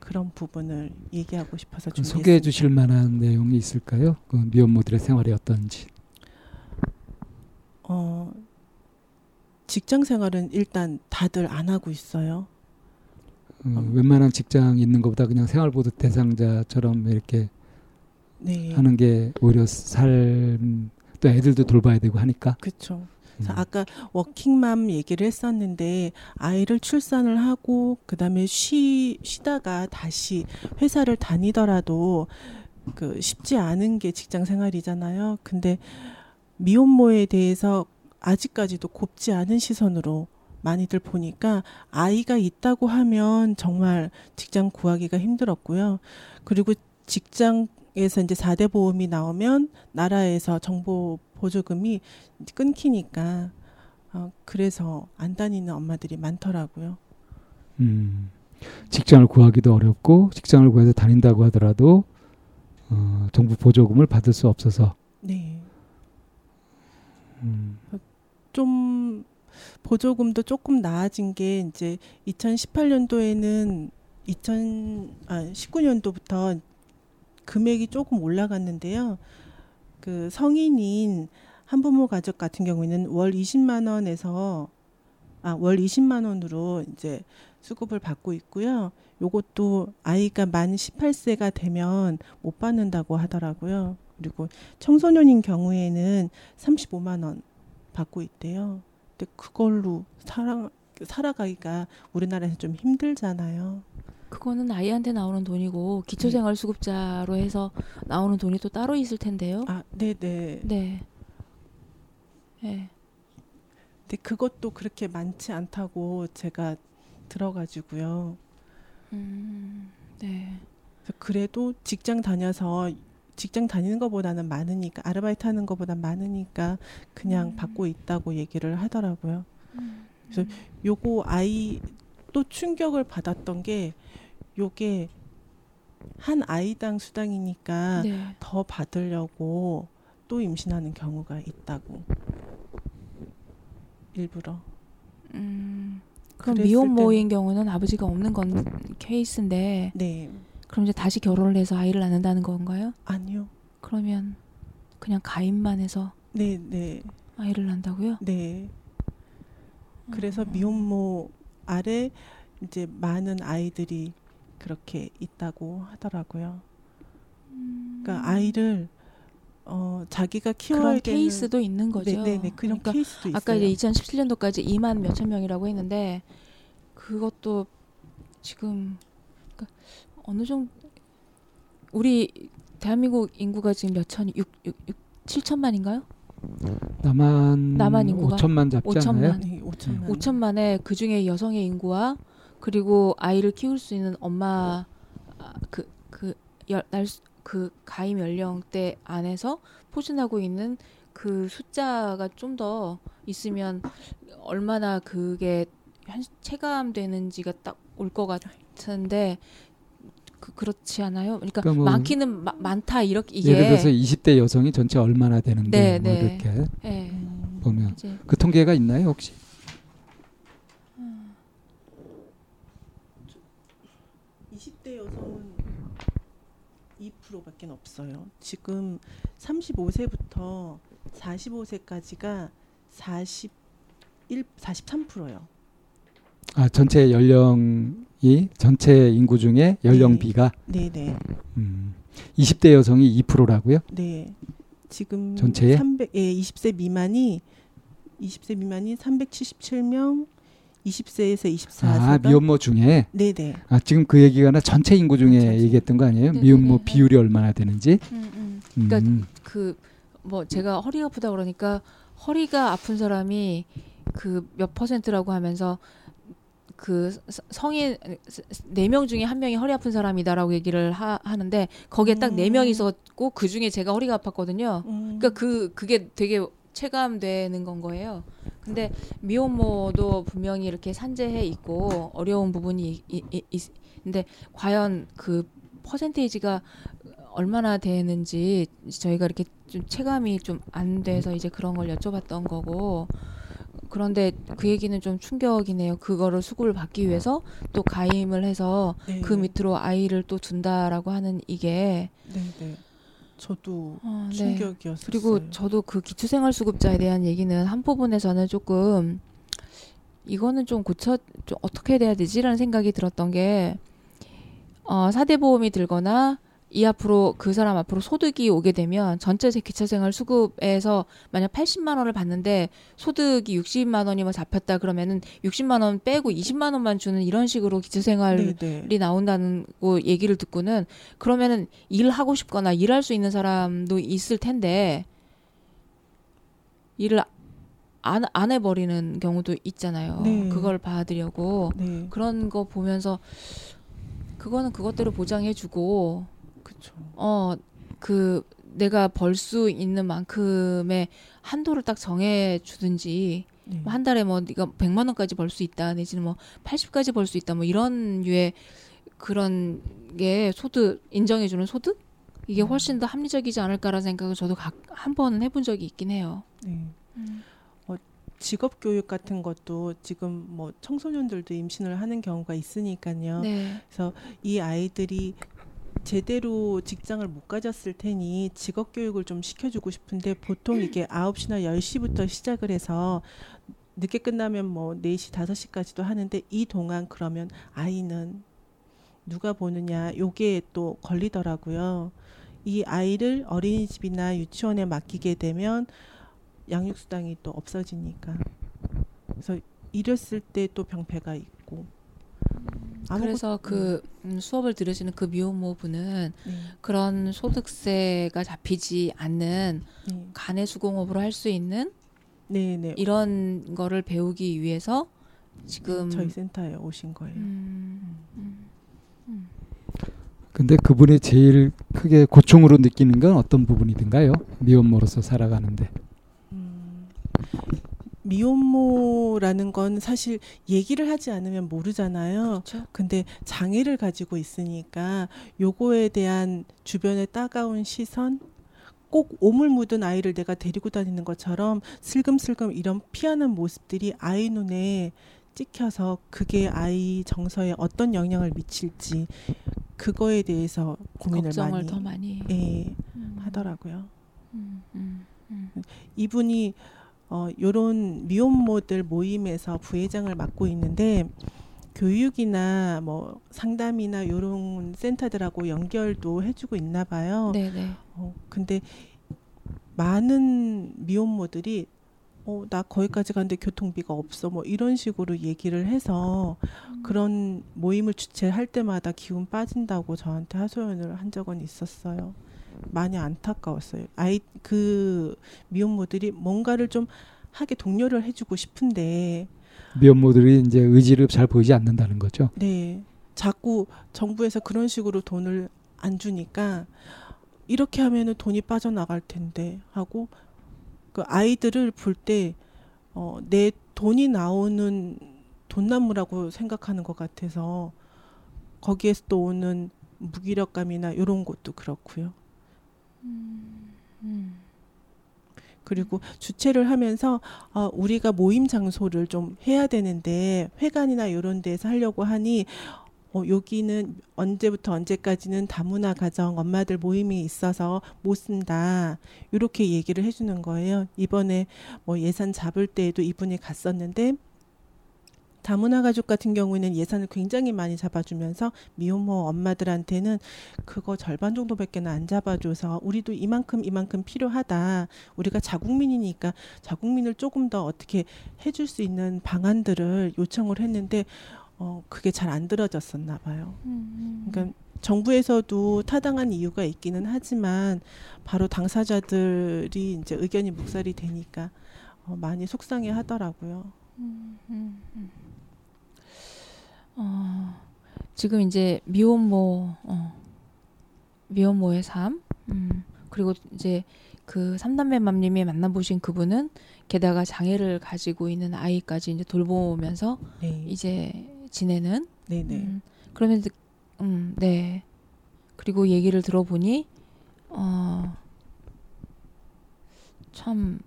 B: 그런 부분을 얘기하고 싶어서 좀
C: 소개해 주실 만한 내용이 있을까요? 그 미혼모들의 생활이 어떤지.
B: 어, 직장 생활은 일단 다들 안 하고 있어요.
C: 음, 어. 웬만한 직장 있는 것보다 그냥 생활보드 대상자처럼 이렇게 네. 하는 게 오히려 삶 또 애들도 돌봐야 되고 하니까.
B: 그렇죠. 음. 아까 워킹맘 얘기를 했었는데 아이를 출산을 하고 그다음에 쉬 쉬다가 다시 회사를 다니더라도 그 쉽지 않은 게 직장 생활이잖아요. 근데 미혼모에 대해서 아직까지도 곱지 않은 시선으로 많이들 보니까 아이가 있다고 하면 정말 직장 구하기가 힘들었고요. 그리고 직장에서 이제 4대 보험이 나오면 나라에서 정보 보조금이 끊기니까 어, 그래서 안 다니는 엄마들이 많더라고요.
C: 음, 직장을 구하기도 어렵고 직장을 구해서 다닌다고 하더라도 어, 정부 보조금을 받을 수 없어서.
B: 네. 음. 좀 보조금도 조금 나아진 게 이제 2018년도에는 2000, 아, 19년도부터 금액이 조금 올라갔는데요. 그 성인인 한부모 가족 같은 경우에는 월 20만 원에서 아, 월 20만 원으로 이제 수급을 받고 있고요. 요것도 아이가 만 18세가 되면 못 받는다고 하더라고요. 그리고 청소년인 경우에는 35만 원 받고 있대요. 근데 그걸로 살아 살아가기가 우리나라에서 좀 힘들잖아요.
A: 그거는 아이한테 나오는 돈이고 기초생활수급자로 해서 나오는 돈이 또 따로 있을 텐데요.
B: 아, 네, 네.
A: 네. 네.
B: 근데 그것도 그렇게 많지 않다고 제가 들어가지고요. 음, 네. 그래도 직장 다녀서 직장 다니는 것보다는 많으니까 아르바이트 하는 것보다 많으니까 그냥 음. 받고 있다고 얘기를 하더라고요. 음. 그래서 요거 아이 또 충격을 받았던 게 요게 한 아이당 수당이니까 네. 더 받으려고 또 임신하는 경우가 있다고 일부러.
A: 음. 그럼 미혼모인 경우는 아버지가 없는 건 케이스인데. 네. 그럼 이제 다시 결혼을 해서 아이를 낳는다는 건가요?
B: 아니요.
A: 그러면 그냥 가입만 해서.
B: 네, 네.
A: 아이를 낳는다고요?
B: 네. 그래서 음. 미혼모 아래 이제 많은 아이들이 그렇게 있다고 하더라고요. 음. 그러니까 아이를 어 자기가 키워야
A: 그런 케이스도 있는 거죠.
B: 네, 네, 네. 그런 그러니까 케이스도 있어요.
A: 아까 이제 2017년도까지 2만 몇천 명이라고 했는데 그것도 지금 그러니까 어느 정도 우리 대한민국 인구가 지금 몇 천, 6, 6, 6 7천만인가요?
C: 남한 남한 인구가 5천만 잡지 5천만, 않아요?
A: 네, 5천만. 5천만에 그 중에 여성의 인구와 그리고 아이를 키울 수 있는 엄마 그그 날그 가임 연령대 안에서 포진하고 있는 그 숫자가 좀 더 있으면 얼마나 그게 체감되는지가 딱 올 것 같은데 그, 그렇지 않아요? 그러니까, 그러니까 뭐 많기는 마, 많다 이렇게 이게
C: 예를 들어서 20대 여성이 전체 얼마나 되는데 네, 뭐 네. 이렇게 네. 보면 이제. 그 통계가 있나요 혹시?
B: 20대 여성은 2%밖에 없어요. 지금 35세부터 45세까지가 41, 43%요.
C: 아 전체 연령이 전체 인구 중에 연령비가
B: 네, 네.
C: 음, 20대 여성이 2%라고요?
B: 네. 지금
C: 전체에
B: 300, 예, 20세 미만이 20세 미만이 377명, 20세에서 24세. 아,
C: 미혼모 중에?
B: 네네.
C: 아, 지금 그 얘기가 나 전체 인구 중에 전체. 얘기했던 거 아니에요? 네네. 미혼모 비율이 얼마나 되는지? 음,
A: 음. 그러니까 음. 그, 뭐, 제가 허리가 아프다 그러니까 허리가 아픈 사람이 그 몇 퍼센트라고 하면서 그 성인 네 명 중에 한 명이 허리 아픈 사람이다라고 얘기를 하, 하는데 거기에 딱 네 명이 음. 있었고 그 중에 제가 허리가 아팠거든요. 음. 그러니까 그 그게 되게 체감되는 건 거예요. 근데 미혼모도 분명히 이렇게 산재해 있고 어려운 부분이 이, 이, 이, 근데 과연 그 퍼센테이지가 얼마나 되는지 저희가 이렇게 좀 체감이 좀 안 돼서 이제 그런 걸 여쭤봤던 거고 그런데 그 얘기는 좀 충격이네요. 그거를 수급을 받기 위해서 또 가임을 해서 네. 그 밑으로 아이를 또 둔다라고 하는 이게
B: 네, 네. 저도 어, 네. 충격이었어요.
A: 그리고 저도 그 기초생활수급자에 대한 얘기는 한 부분에서는 조금 이거는 좀 고쳐 좀 어떻게 돼야 되지라는 생각이 들었던 게 어, 사대 보험이 들거나 이 앞으로 그 사람 앞으로 소득이 오게 되면 전체 기초생활 수급에서 만약 80만 원을 받는데 소득이 60만 원이면 잡혔다 그러면은 60만 원 빼고 20만 원만 주는 이런 식으로 기초생활이 네네. 네. 나온다는 거 얘기를 듣고는 그러면은 일하고 싶거나 일할 수 있는 사람도 있을 텐데 일을 안, 안 해버리는 경우도 있잖아요. 네. 그걸 봐드려고 네. 그런 거 보면서 그거는 그것대로 보장해주고
B: 그렇죠.
A: 어, 그 내가 벌 수 있는 만큼의 한도를 딱 정해 주든지 네. 뭐한 달에 뭐 네가 100만 원까지 벌 수 있다 내지는 뭐 80까지 벌 수 있다 뭐 이런 류의 그런 게 소득 인정해 주는 소득 이게 음. 훨씬 더 합리적이지 않을까라는 생각을 저도 각, 한 번은 해본 적이 있긴 해요. 네.
B: 음. 어, 직업 교육 같은 것도 지금 뭐 청소년들도 임신을 하는 경우가 있으니까요. 네. 그래서 이 아이들이 제대로 직장을 못 가졌을 테니 직업 교육을 좀 시켜주고 싶은데 보통 이게 9시나 10시부터 시작을 해서 늦게 끝나면 뭐 4시, 5시까지도 하는데 이 동안 그러면 아이는 누가 보느냐 요게 또 걸리더라고요. 이 아이를 어린이집이나 유치원에 맡기게 되면 양육수당이 또 없어지니까. 그래서 이랬을 때 또 병폐가 있고.
A: 그래서 그 음, 수업을 들으시는 그 미혼모부는 네. 그런 소득세가 잡히지 않는 네. 간의 수공업으로 할 수 있는 네네. 네. 이런 거를 배우기 위해서 지금
B: 저희 센터에 오신 거예요. 음, 음,
C: 음. 근데 그분이 제일 크게 고충으로 느끼는 건 어떤 부분이든가요? 미혼모로서 살아가는데. 음,
B: 미혼모라는 건 사실 얘기를 하지 않으면 모르잖아요. 그렇죠? 근데 장애를 가지고 있으니까 요거에 대한 주변의 따가운 시선, 꼭 오물 묻은 아이를 내가 데리고 다니는 것처럼 슬금슬금 이런 피하는 모습들이 아이 눈에 찍혀서 그게 아이 정서에 어떤 영향을 미칠지 그거에 대해서 고민을
A: 많이, 더 많이
B: 예, 음. 하더라고요. 음, 음, 음. 이분이 어 요런 미혼모들 모임에서 부회장을 맡고 있는데 교육이나 뭐 상담이나 요런 센터들하고 연결도 해주고 있나 봐요. 네네. 어, 근데 많은 미혼모들이 어, 나 거기까지 갔는데 교통비가 없어. 뭐 이런 식으로 얘기를 해서 음. 그런 모임을 주최할 때마다 기운 빠진다고 저한테 하소연을 한 적은 있었어요. 많이 안타까웠어요. 아이, 그 미혼모들이 뭔가를 좀 하게 독려를 해주고 싶은데
C: 미혼모들이 이제 의지를 잘 보이지 않는다는 거죠.
B: 네. 자꾸 정부에서 그런 식으로 돈을 안 주니까 이렇게 하면은 돈이 빠져나갈 텐데 하고 그 아이들을 볼 때 어, 내 돈이 나오는 돈나무라고 생각하는 것 같아서 거기에서 또 오는 무기력감이나 이런 것도 그렇고요. 음, 음. 그리고 주최를 하면서 어, 우리가 모임 장소를 좀 해야 되는데 회관이나 이런 데서 하려고 하니 어, 여기는 언제부터 언제까지는 다문화 가정 엄마들 모임이 있어서 못 쓴다. 이렇게 얘기를 해주는 거예요. 이번에 뭐 예산 잡을 때에도 이분이 갔었는데 다문화 가족 같은 경우에는 예산을 굉장히 많이 잡아주면서 미혼모 엄마들한테는 그거 절반 정도밖에 안 잡아줘서 우리도 이만큼 이만큼 필요하다. 우리가 자국민이니까 자국민을 조금 더 어떻게 해줄 수 있는 방안들을 요청을 했는데 어 그게 잘 안 들어졌었나 봐요. 음, 음. 그러니까 정부에서도 타당한 이유가 있기는 하지만 바로 당사자들이 이제 의견이 묵살이 되니까 어 많이 속상해 하더라고요. 음, 음, 음.
A: 어, 지금 이제 미혼모, 어, 미혼모의 삶, 음, 그리고 이제 그 삼남매 맘님이 만나보신 그분은 게다가 장애를 가지고 있는 아이까지 이제 돌보면서 네. 이제 지내는. 네네. 네. 음, 그러면 음, 네. 그리고 얘기를 들어보니 어, 참 음,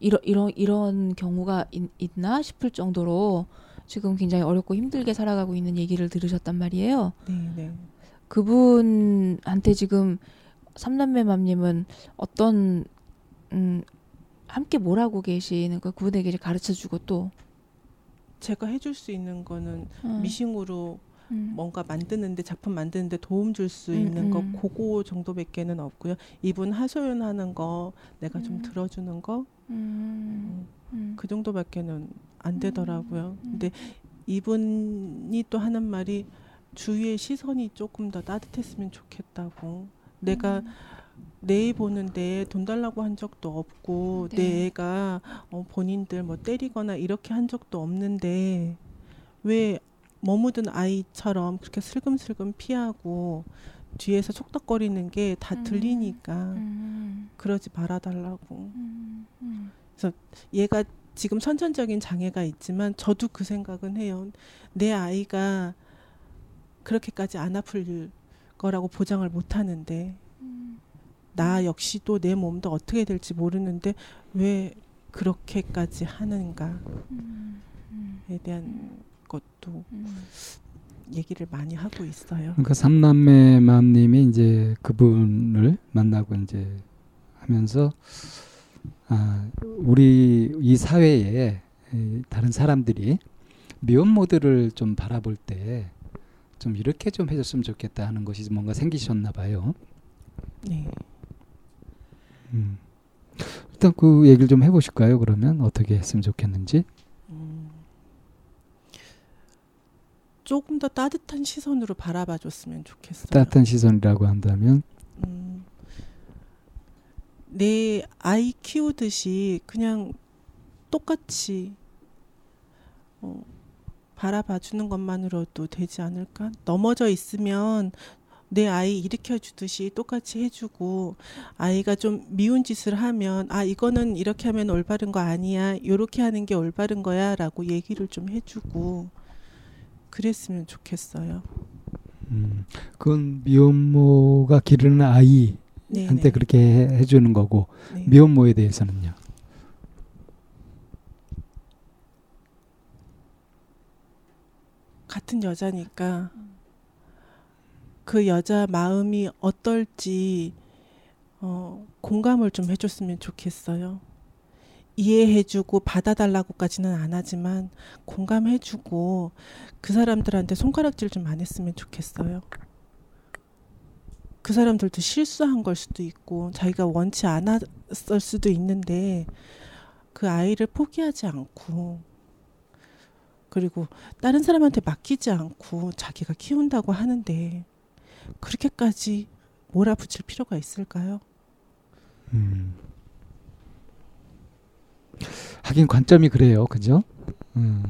A: 이런 이런 이런 경우가 있, 있나 싶을 정도로 지금 굉장히 어렵고 힘들게 살아가고 있는 얘기를 들으셨단 말이에요. 네, 네. 그분한테 지금 삼남매 맘님은 어떤 음 함께 뭘 하고 계시는 거 그분에게 가르쳐 주고 또
B: 제가 해줄 수 있는 거는 음. 미싱으로 음. 뭔가 만드는데 작품 만드는데 도움 줄수 음, 있는 거 음. 그거 정도밖에는 없고요. 이분 하소연하는 거 내가 좀 음. 들어주는 거 음. 그 정도밖에는 안 되더라고요. 근데 이분이 또 하는 말이 주위의 시선이 조금 더 따뜻했으면 좋겠다고. 내가 내애 보는데 돈 달라고 한 적도 없고 네. 내 애가 어, 본인들 뭐 때리거나 이렇게 한 적도 없는데 왜 머무든 아이처럼 그렇게 슬금슬금 피하고 뒤에서 촉덕거리는 게 다 들리니까 음. 그러지 말아달라고. 음. 음. 그래서 얘가 지금 선천적인 장애가 있지만 저도 그 생각은 해요. 내 아이가 그렇게까지 안 아플 거라고 보장을 못 하는데 음. 나 역시도 내 몸도 어떻게 될지 모르는데 왜 그렇게까지 하는가에 음. 대한 것도 음. 얘기를 많이 하고 있어요.
C: 그러니까 삼남매 맘님이 이제 그분을 만나고 이제 하면서 아, 우리 이 사회에 다른 사람들이 미혼모들을 좀 바라볼 때 좀 이렇게 좀 해줬으면 좋겠다 하는 것이 뭔가 생기셨나 봐요. 네. 음. 일단 그 얘기를 좀 해보실까요? 그러면 어떻게 했으면 좋겠는지. 음.
B: 조금 더 따뜻한 시선으로 바라봐 줬으면 좋겠어요.
C: 따뜻한 시선이라고 한다면.
B: 음. 내 아이 키우듯이 그냥 똑같이 어, 바라봐 주는 것만으로도 되지 않을까? 넘어져 있으면 내 아이 일으켜 주듯이 똑같이 해주고 아이가 좀 미운 짓을 하면 아 이거는 이렇게 하면 올바른 거 아니야 요렇게 하는 게 올바른 거야라고 얘기를 좀 해주고 그랬으면 좋겠어요.
C: 음, 그건 미혼모가 기르는 아이한테 네네. 그렇게 해, 주는 거고 네. 미혼모에 대해서는요.
B: 같은 여자니까 그 여자 마음이 어떨지 어, 공감을 좀 해줬으면 좋겠어요. 이해해주고 받아달라고까지는 안 하지만 공감해주고 그 사람들한테 손가락질 좀 안 했으면 좋겠어요. 그 사람들도 실수한 걸 수도 있고 자기가 원치 않았을 수도 있는데 그 아이를 포기하지 않고 그리고 다른 사람한테 맡기지 않고 자기가 키운다고 하는데 그렇게까지 몰아붙일 필요가 있을까요? 음.
C: 하긴 관점이 그래요, 그죠? 음.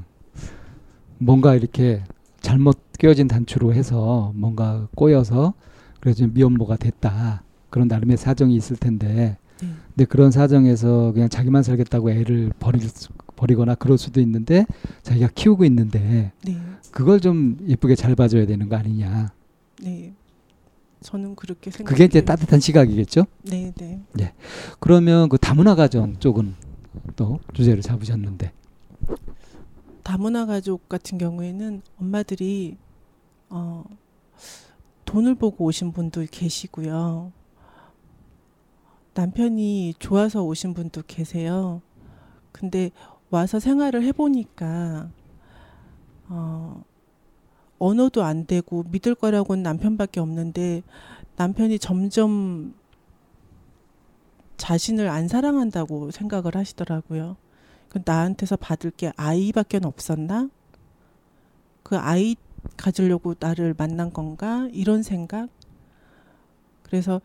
C: 뭔가 이렇게 잘못 끼어진 단추로 해서 뭔가 꼬여서 그래서 미혼모가 됐다. 그런 나름의 사정이 있을 텐데, 네. 근데 그런 사정에서 그냥 자기만 살겠다고 애를 버릴 버리거나 그럴 수도 있는데 자기가 키우고 있는데 네. 그걸 좀 예쁘게 잘 봐줘야 되는 거 아니냐. 네.
B: 저는 그렇게 생각.
C: 그게 이제 따뜻한 시각이겠죠.
B: 네, 네.
C: 네. 그러면 그 다문화 가정 쪽은 또 주제를 잡으셨는데.
B: 다문화 가족 같은 경우에는 엄마들이 어, 돈을 보고 오신 분도 계시고요. 남편이 좋아서 오신 분도 계세요. 근데 와서 생활을 해보니까 어, 언어도 안 되고 믿을 거라고는 남편밖에 없는데 남편이 점점 자신을 안 사랑한다고 생각을 하시더라고요. 그 나한테서 받을 게 아이밖에 없었나? 그 아이 가지려고 나를 만난 건가? 이런 생각? 그래서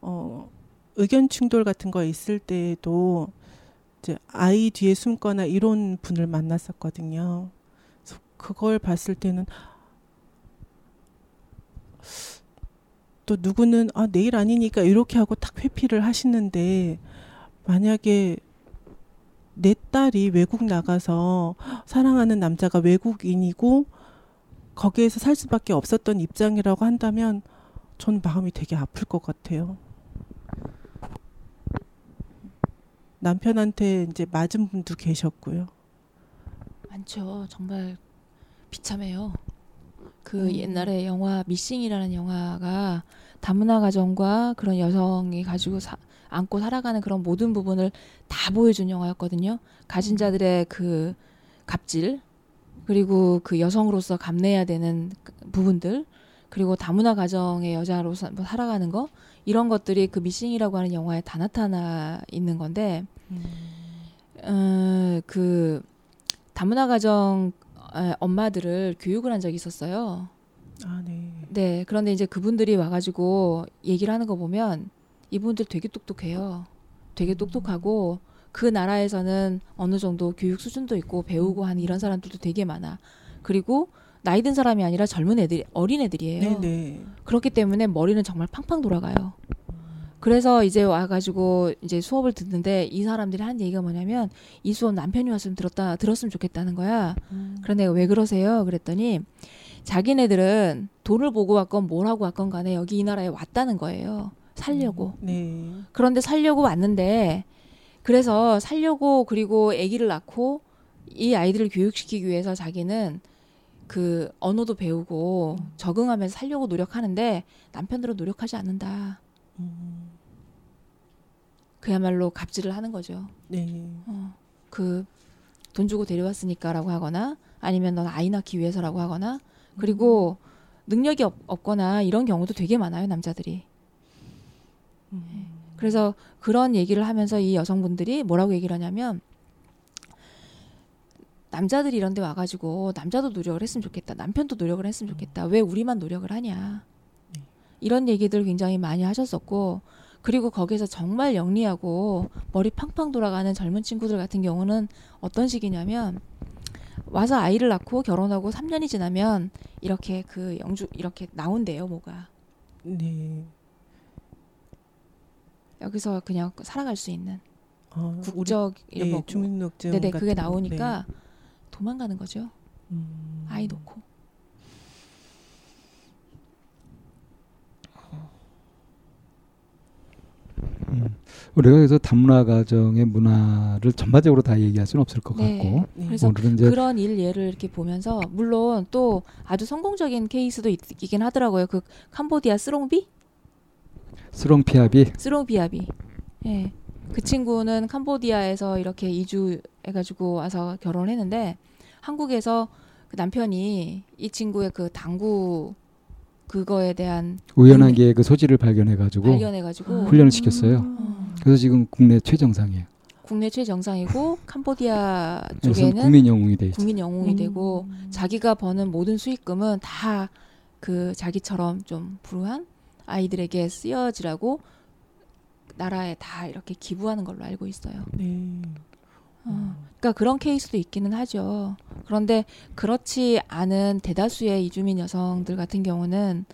B: 어 의견 충돌 같은 거 있을 때에도 이제 아이 뒤에 숨거나 이런 분을 만났었거든요. 그걸 봤을 때는 또 누구는 아 내일 아니니까 이렇게 하고 탁 회피를 하시는데 만약에 내 딸이 외국 나가서 사랑하는 남자가 외국인이고 거기에서 살 수밖에 없었던 입장이라고 한다면 전 마음이 되게 아플 것 같아요. 남편한테 이제 맞은 분도 계셨고요.
A: 많죠. 정말 비참해요. 그 음. 옛날에 영화 미싱이라는 영화가 다문화 가정과 그런 여성이 가지고 사, 안고 살아가는 그런 모든 부분을 다 보여준 영화였거든요. 가진 자들의 그 갑질 그리고 그 여성으로서 감내해야 되는 부분들 그리고 다문화 가정의 여자로서 뭐 살아가는 거 이런 것들이 그 미싱이라고 하는 영화에 다 나타나 있는 건데 음. 어, 그 다문화 가정 엄마들을 교육을 한 적이 있었어요.
B: 아, 네.
A: 네. 그런데 이제 그분들이 와가지고 얘기를 하는 거 보면 이분들 되게 똑똑해요. 되게 음. 똑똑하고 그 나라에서는 어느 정도 교육 수준도 있고 배우고 하는 이런 사람들도 되게 많아. 그리고 나이 든 사람이 아니라 젊은 애들, 어린 애들이에요. 네네. 그렇기 때문에 머리는 정말 팡팡 돌아가요. 그래서 이제 와가지고 이제 수업을 듣는데 이 사람들이 하는 얘기가 뭐냐면 이 수업 남편이 왔으면 들었다 들었으면 좋겠다는 거야. 음. 그런데 왜 그러세요? 그랬더니 자기네들은 돈을 보고 왔건 뭘 하고 왔건 간에 여기 이 나라에 왔다는 거예요. 살려고.
B: 음. 네.
A: 그런데 살려고 왔는데 그래서 살려고 그리고 아기를 낳고 이 아이들을 교육시키기 위해서 자기는 그 언어도 배우고 음. 적응하면서 살려고 노력하는데 남편들은 노력하지 않는다. 음. 그야말로 갑질을 하는 거죠. 네. 어, 그돈 주고 데려왔으니까라고 하거나 아니면 넌 아이 낳기 위해서라고 하거나 그리고 음. 능력이 없, 없거나 이런 경우도 되게 많아요 남자들이. 음. 네. 그래서 그런 얘기를 하면서 이 여성분들이 뭐라고 얘기를 하냐면 남자들이 이런 데 와가지고 남자도 노력을 했으면 좋겠다. 남편도 노력을 했으면 좋겠다. 왜 우리만 노력을 하냐. 네. 이런 얘기들 굉장히 많이 하셨었고 그리고 거기서 정말 영리하고 머리 팡팡 돌아가는 젊은 친구들 같은 경우는 어떤 식이냐면 와서 아이를 낳고 결혼하고 3년이 지나면 이렇게 그 영주 이렇게 나온대요, 뭐가. 네. 여기서 그냥 살아갈 수 있는 어, 국적
B: 이런 예, 거 주민등록증
A: 네네 그게 나오니까 네. 도망가는 거죠. 음. 아이 놓고.
C: 음. 우리가 그래서 다문화 가정의 문화를 전반적으로 다 얘기할 수는 없을 것 네. 같고
A: 네. 그래서 그런 일 예를 이렇게 보면서 물론 또 아주 성공적인 케이스도 있, 긴 하더라고요. 그 캄보디아 스롱비?
C: 스롱피아비?
A: 스롱피아비. 예. 네. 그 친구는 캄보디아에서 이렇게 이주 해가지고 와서 결혼을 했는데 한국에서 그 남편이 이 친구의 그 당구 그거에 대한
C: 우연하게 그 소지를 발견해 가지고
A: 발견해 가지고
C: 훈련을 시켰어요. 음. 그래서 지금 국내 최정상이에요.
A: 국내 최정상이고 캄보디아 쪽에는
C: 국민 영웅이 돼
A: 국민 영웅이 음. 되고 자기가 버는 모든 수익금은 다 그 자기처럼 좀 불우한 아이들에게 쓰여지라고 나라에 다 이렇게 기부하는 걸로 알고 있어요. 네. 어, 그러니까 그런 케이스도 있기는 하죠. 그런데 그렇지 않은 대다수의 이주민 여성들 같은 경우는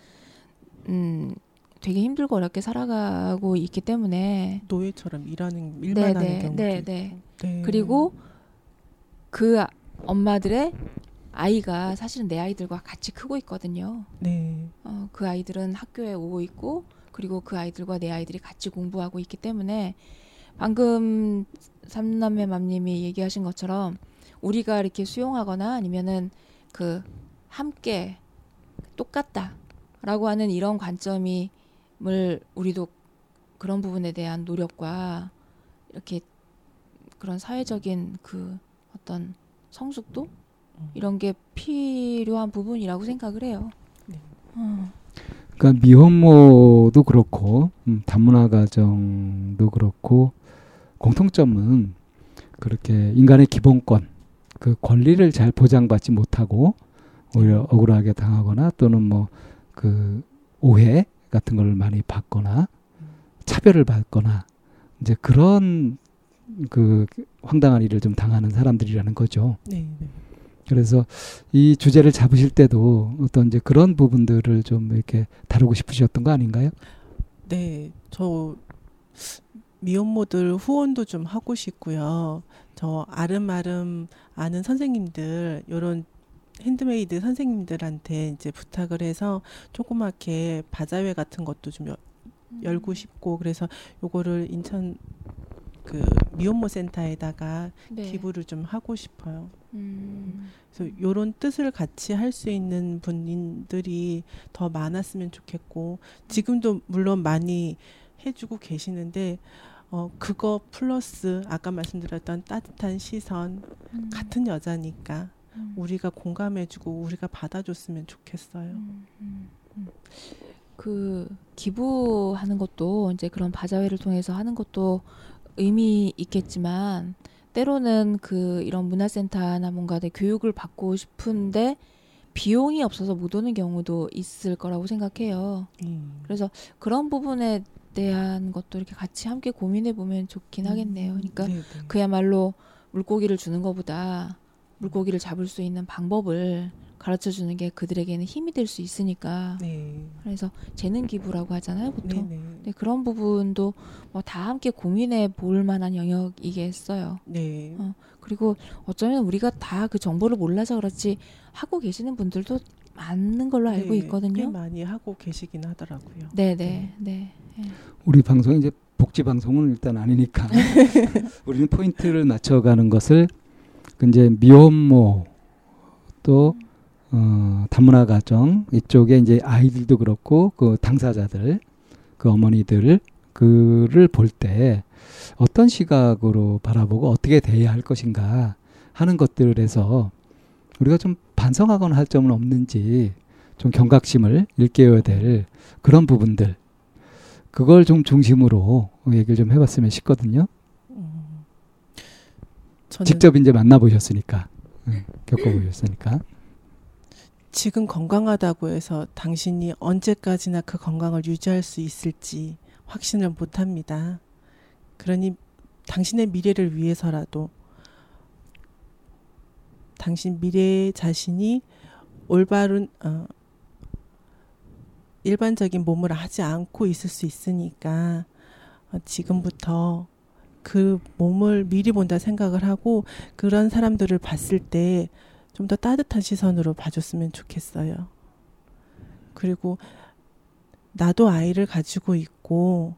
A: 음 되게 힘들고 어렵게 살아가고 있기 때문에
B: 노예처럼 일하는 일만 네네, 하는 경우도 네네.
A: 네. 네. 그리고 그 엄마들의 아이가 사실은 내 아이들과 같이 크고 있거든요. 네. 어, 그 아이들은 학교에 오고 있고 그리고 그 아이들과 내 아이들이 같이 공부하고 있기 때문에 방금 삼남매 맘님이 얘기하신 것처럼 우리가 이렇게 수용하거나 아니면은 그 함께 똑같다라고 하는 이런 관점이 을 우리도 그런 부분에 대한 노력과 이렇게 그런 사회적인 그 어떤 성숙도 음. 이런 게 필요한 부분이라고 생각을 해요. 네.
C: 어. 그러니까 미혼모도 그렇고 음, 다문화 가정도 그렇고 공통점은 그렇게 인간의 기본권, 그 권리를 잘 보장받지 못하고 오히려 억울하게 당하거나 또는 뭐 그 오해 같은 걸 많이 받거나 차별을 받거나 이제 그런 그 황당한 일을 좀 당하는 사람들이라는 거죠. 네, 네. 그래서 이 주제를 잡으실 때도 어떤 이제 그런 부분들을 좀 이렇게 다루고 싶으셨던 거 아닌가요?
B: 네, 저 미혼모들 후원도 좀 하고 싶고요. 저 아름아름 아는 선생님들 요런 핸드메이드 선생님들한테 이제 부탁을 해서 조그맣게 바자회 같은 것도 좀 여, 열고 싶고 그래서 요거를 인천 그 미혼모 센터에다가 네. 기부를 좀 하고 싶어요. 음. 그래서 요런 뜻을 같이 할 수 있는 분들이 더 많았으면 좋겠고 지금도 물론 많이 해주고 계시는데 어 그거 플러스 아까 말씀드렸던 따뜻한 시선 음. 같은 여자니까 음. 우리가 공감해주고 우리가 받아줬으면 좋겠어요. 음, 음,
A: 음. 그 기부하는 것도 이제 그런 바자회를 통해서 하는 것도 의미 있겠지만 때로는 그 이런 문화센터나 뭔가 내 교육을 받고 싶은데 비용이 없어서 못 오는 경우도 있을 거라고 생각해요. 음. 그래서 그런 부분에 대한 것도 이렇게 같이 함께 고민해 보면 좋긴 음. 하겠네요. 그러니까 네, 네. 그야말로 물고기를 주는 것보다 물고기를 잡을 수 있는 방법을 가르쳐 주는 게 그들에게는 힘이 될 수 있으니까. 네. 그래서 재능 기부라고 하잖아요, 보통. 네, 네. 네 그런 부분도 뭐 다 함께 고민해 볼 만한 영역이겠어요. 네. 어, 그리고 어쩌면 우리가 다 그 정보를 몰라서 그렇지 하고 계시는 분들도 많은 걸로 알고 네, 있거든요. 꽤
B: 많이 하고 계시긴 하더라고요.
A: 네, 네, 네. 네.
C: 우리 방송이 이제 복지 방송은 일단 아니니까 우리는 포인트를 맞춰가는 것을 그 이제 미혼모 또 어, 다문화 가정 이쪽에 이제 아이들도 그렇고 그 당사자들 그 어머니들 그를 볼 때 어떤 시각으로 바라보고 어떻게 대해야 할 것인가 하는 것들에서 우리가 좀 반성하거나 할 점은 없는지 좀 경각심을 일깨워야 될 그런 부분들 그걸 좀 중심으로 얘기를 좀 해봤으면 싶거든요. 음, 직접 이제 만나보셨으니까 네, 겪어보셨으니까.
B: 지금 건강하다고 해서 당신이 언제까지나 그 건강을 유지할 수 있을지 확신을 못 합니다. 그러니 당신의 미래를 위해서라도 당신 미래 자신이 올바른 어, 일반적인 몸을 하지 않고 있을 수 있으니까 어, 지금부터 그 몸을 미리 본다 생각을 하고 그런 사람들을 봤을 때 좀 더 따뜻한 시선으로 봐줬으면 좋겠어요. 그리고 나도 아이를 가지고 있고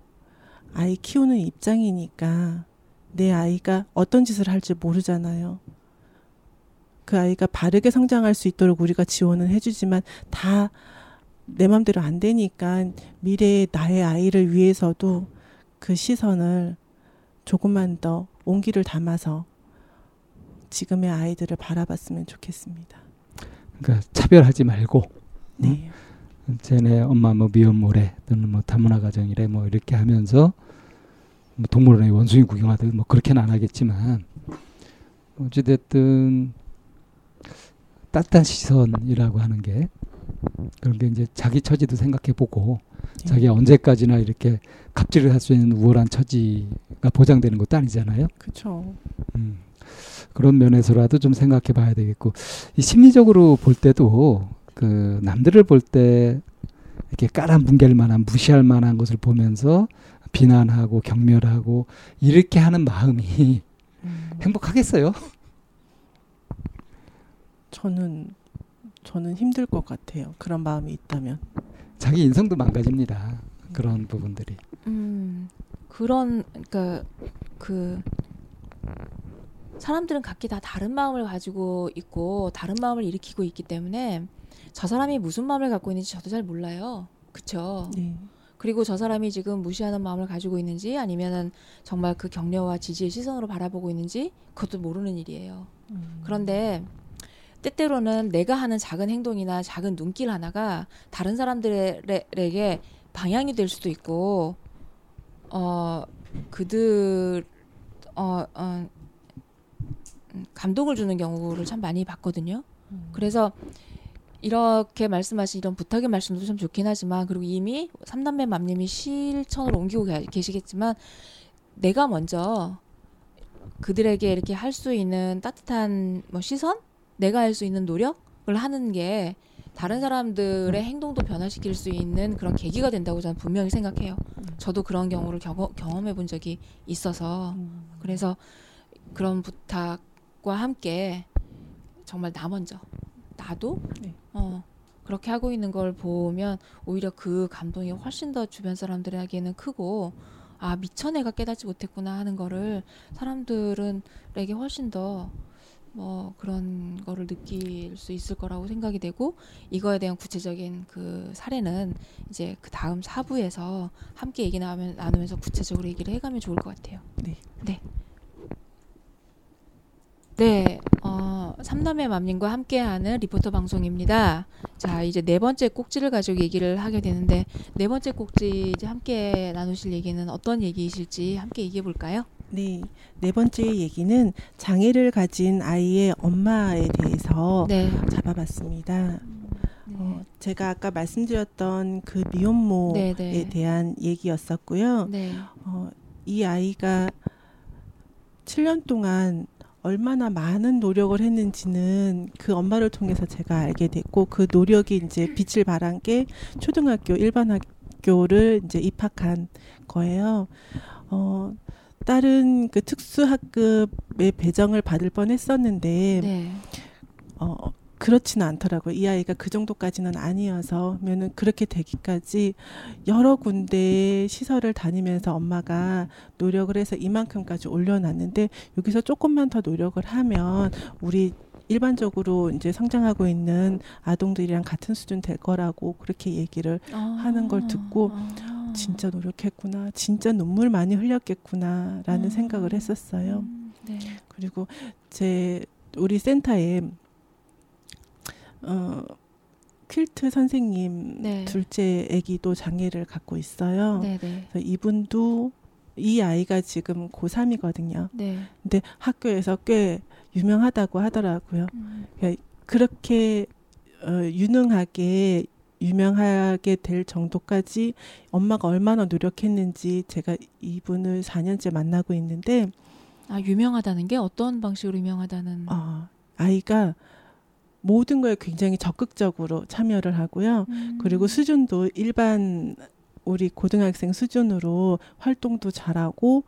B: 아이 키우는 입장이니까 내 아이가 어떤 짓을 할지 모르잖아요. 그 아이가 바르게 성장할 수 있도록 우리가 지원을 해주지만 다 내 맘대로 안 되니까 미래의 나의 아이를 위해서도 그 시선을 조금만 더 온기를 담아서 지금의 아이들을 바라봤으면 좋겠습니다.
C: 그러니까 차별하지 말고 네. 응? 쟤네 엄마 뭐 미혼모래 또는 뭐 다문화 가정이래 뭐 이렇게 하면서 뭐 동물원에 원숭이 구경하듯 뭐 그렇게는 안 하겠지만 어찌됐든 따뜻한 시선이라고 하는 게 그런 게 이제 자기 처지도 생각해 보고 네. 자기 언제까지나 이렇게 갑질을 할 수 있는 우월한 처지가 보장되는 것도 아니잖아요.
B: 그렇죠.
C: 음, 그런 면에서라도 좀 생각해 봐야 되겠고 이 심리적으로 볼 때도 그 남들을 볼 때 이렇게 까란 뭉갤 만한 무시할 만한 것을 보면서 비난하고 경멸하고 이렇게 하는 마음이 음. 행복하겠어요?
B: 저는 저는 힘들 것 같아요. 그런 마음이 있다면.
C: 자기 인성도 망가집니다. 그런 부분들이.
A: 음, 그런 그러니까 그 사람들은 각기 다 다른 마음을 가지고 있고 다른 마음을 일으키고 있기 때문에 저 사람이 무슨 마음을 갖고 있는지 저도 잘 몰라요. 그렇죠? 네. 그리고 저 사람이 지금 무시하는 마음을 가지고 있는지 아니면은 정말 그 격려와 지지의 시선으로 바라보고 있는지 그것도 모르는 일이에요. 음. 그런데 때때로는 내가 하는 작은 행동이나 작은 눈길 하나가 다른 사람들에게 방향이 될 수도 있고 어 그들 어, 어 감동을 주는 경우를 참 많이 봤거든요. 음. 그래서 이렇게 말씀하신 이런 부탁의 말씀도 참 좋긴 하지만 그리고 이미 삼남매 맘님이 실천으로 옮기고 계시겠지만 내가 먼저 그들에게 이렇게 할 수 있는 따뜻한 뭐 시선 내가 할 수 있는 노력을 하는 게 다른 사람들의 음. 행동도 변화시킬 수 있는 그런 계기가 된다고 저는 분명히 생각해요. 음. 저도 그런 경우를 경험, 해 본 적이 있어서 음. 그래서 그런 부탁과 함께 정말 나 먼저 나도 네. 어 그렇게 하고 있는 걸 보면 오히려 그 감동이 훨씬 더 주변 사람들에게는 크고 아 미처 내가 깨닫지 못했구나 하는 거를 사람들은에게 훨씬 더 뭐 그런 거를 느낄 수 있을 거라고 생각이 되고 이거에 대한 구체적인 그 사례는 이제 그 다음 사부에서 함께 얘기 나누면, 나누면서 구체적으로 얘기를 해가면 좋을 것 같아요. 네. 네. 네, 어, 삼남의 맘님과 함께하는 리포터 방송입니다. 자, 이제 네 번째 꼭지를 가지고 얘기를 하게 되는데 네 번째 꼭지 이제 함께 나누실 얘기는 어떤 얘기이실지 함께 얘기해 볼까요?
B: 네, 네 번째 얘기는 장애를 가진 아이의 엄마에 대해서 네. 잡아봤습니다. 네. 어, 제가 아까 말씀드렸던 그 미혼모에 네, 네. 대한 얘기였었고요. 네. 어, 이 아이가 7년 동안 얼마나 많은 노력을 했는지는 그 엄마를 통해서 제가 알게 됐고 그 노력이 이제 빛을 발한 게 초등학교 일반 학교를 이제 입학한 거예요. 어, 다른 그 특수학급의 배정을 받을 뻔했었는데 네. 어 그렇지는 않더라고요. 이 아이가 그 정도까지는 아니어서 면은 그렇게 되기까지 여러 군데 시설을 다니면서 엄마가 노력을 해서 이만큼까지 올려놨는데 여기서 조금만 더 노력을 하면 우리 일반적으로 이제 성장하고 있는 아동들이랑 같은 수준 될 거라고 그렇게 얘기를 아, 하는 걸 듣고 아. 아. 진짜 노력했구나, 진짜 눈물 많이 흘렸겠구나라는 음. 생각을 했었어요. 음. 네. 그리고 제 우리 센터에 어 퀼트 선생님 네. 둘째 아기도 장애를 갖고 있어요. 네네. 네. 그래서 이분도 이 아이가 지금 고3이거든요. 네. 근데 학교에서 꽤 유명하다고 하더라고요. 음. 그러니까 그렇게 어, 유능하게 유명하게 될 정도까지 엄마가 얼마나 노력했는지 제가 이분을 4년째 만나고 있는데
A: 아 유명하다는 게 어떤 방식으로 유명하다는
B: 아 아이가 모든 거에 굉장히 적극적으로 참여를 하고요. 음. 그리고 수준도 일반 우리 고등학생 수준으로 활동도 잘하고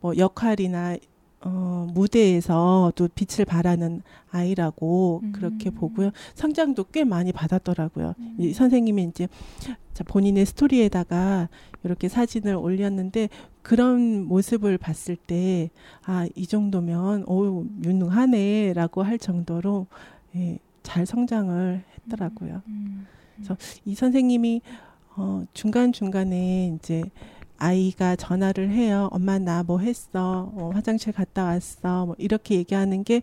B: 뭐 역할이나 어, 무대에서 또 빛을 발하는 아이라고 음. 그렇게 보고요. 성장도 꽤 많이 받았더라고요. 음. 이 선생님이 이제 자, 본인의 스토리에다가 이렇게 사진을 올렸는데 그런 모습을 봤을 때, 아, 이 정도면, 오, 유능하네, 라고 할 정도로, 예, 잘 성장을 했더라고요. 음. 음. 그래서 이 선생님이, 어, 중간중간에 이제 아이가 전화를 해요. 엄마 나 뭐 했어? 어, 화장실 갔다 왔어? 뭐 이렇게 얘기하는 게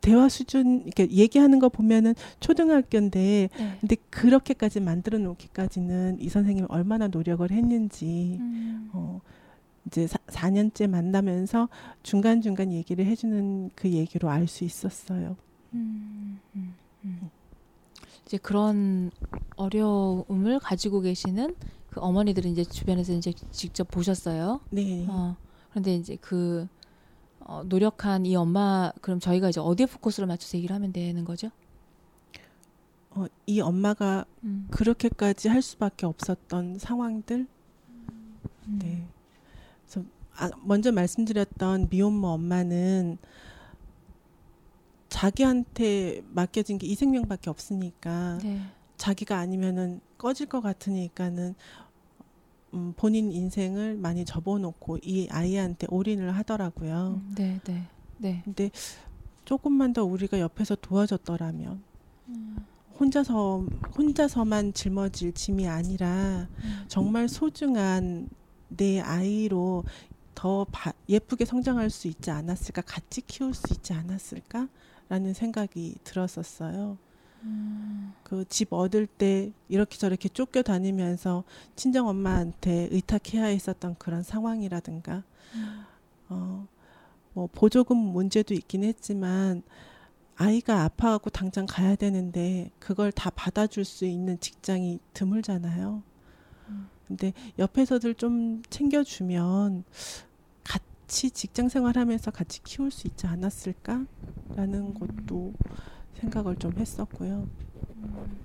B: 대화 수준 이렇게 얘기하는 거 보면은 초등학교인데 네. 근데 그렇게까지 만들어 놓기까지는 이 선생님이 얼마나 노력을 했는지 음. 어 이제 사, 4년째 만나면서 중간중간 얘기를 해 주는 그 얘기로 알 수 있었어요. 음, 음,
A: 음. 이제 그런 어려움을 가지고 계시는 그 어머니들은 이제 주변에서 이제 직접 보셨어요. 네. 어, 그런데 이제 그 어, 노력한 이 엄마 그럼 저희가 이제 어디에 포커스를 맞춰서 얘기를 하면 되는 거죠?
B: 어, 이 엄마가 음. 그렇게까지 할 수밖에 없었던 상황들. 음. 네. 그래서 아, 먼저 말씀드렸던 미혼모 엄마는 자기한테 맡겨진 게 이 생명밖에 없으니까 네. 자기가 아니면은 꺼질 것 같으니까는 음, 본인 인생을 많이 접어놓고 이 아이한테 올인을 하더라고요.
A: 음, 네, 네, 네.
B: 근데 조금만 더 우리가 옆에서 도와줬더라면 음. 혼자서 혼자서만 짊어질 짐이 아니라 음. 정말 소중한 내 아이로 더 바, 예쁘게 성장할 수 있지 않았을까, 같이 키울 수 있지 않았을까라는 생각이 들었었어요. 그집 얻을 때 이렇게 저렇게 쫓겨 다니면서 친정 엄마한테 의탁해야 했었던 그런 상황이라든가 음. 어뭐 보조금 문제도 있긴 했지만 아이가 아파하고 당장 가야 되는데 그걸 다 받아줄 수 있는 직장이 드물잖아요. 음. 근데 옆에서들 좀 챙겨주면 같이 직장 생활하면서 같이 키울 수 있지 않았을까라는 것도 생각을 좀 했었고요. 음.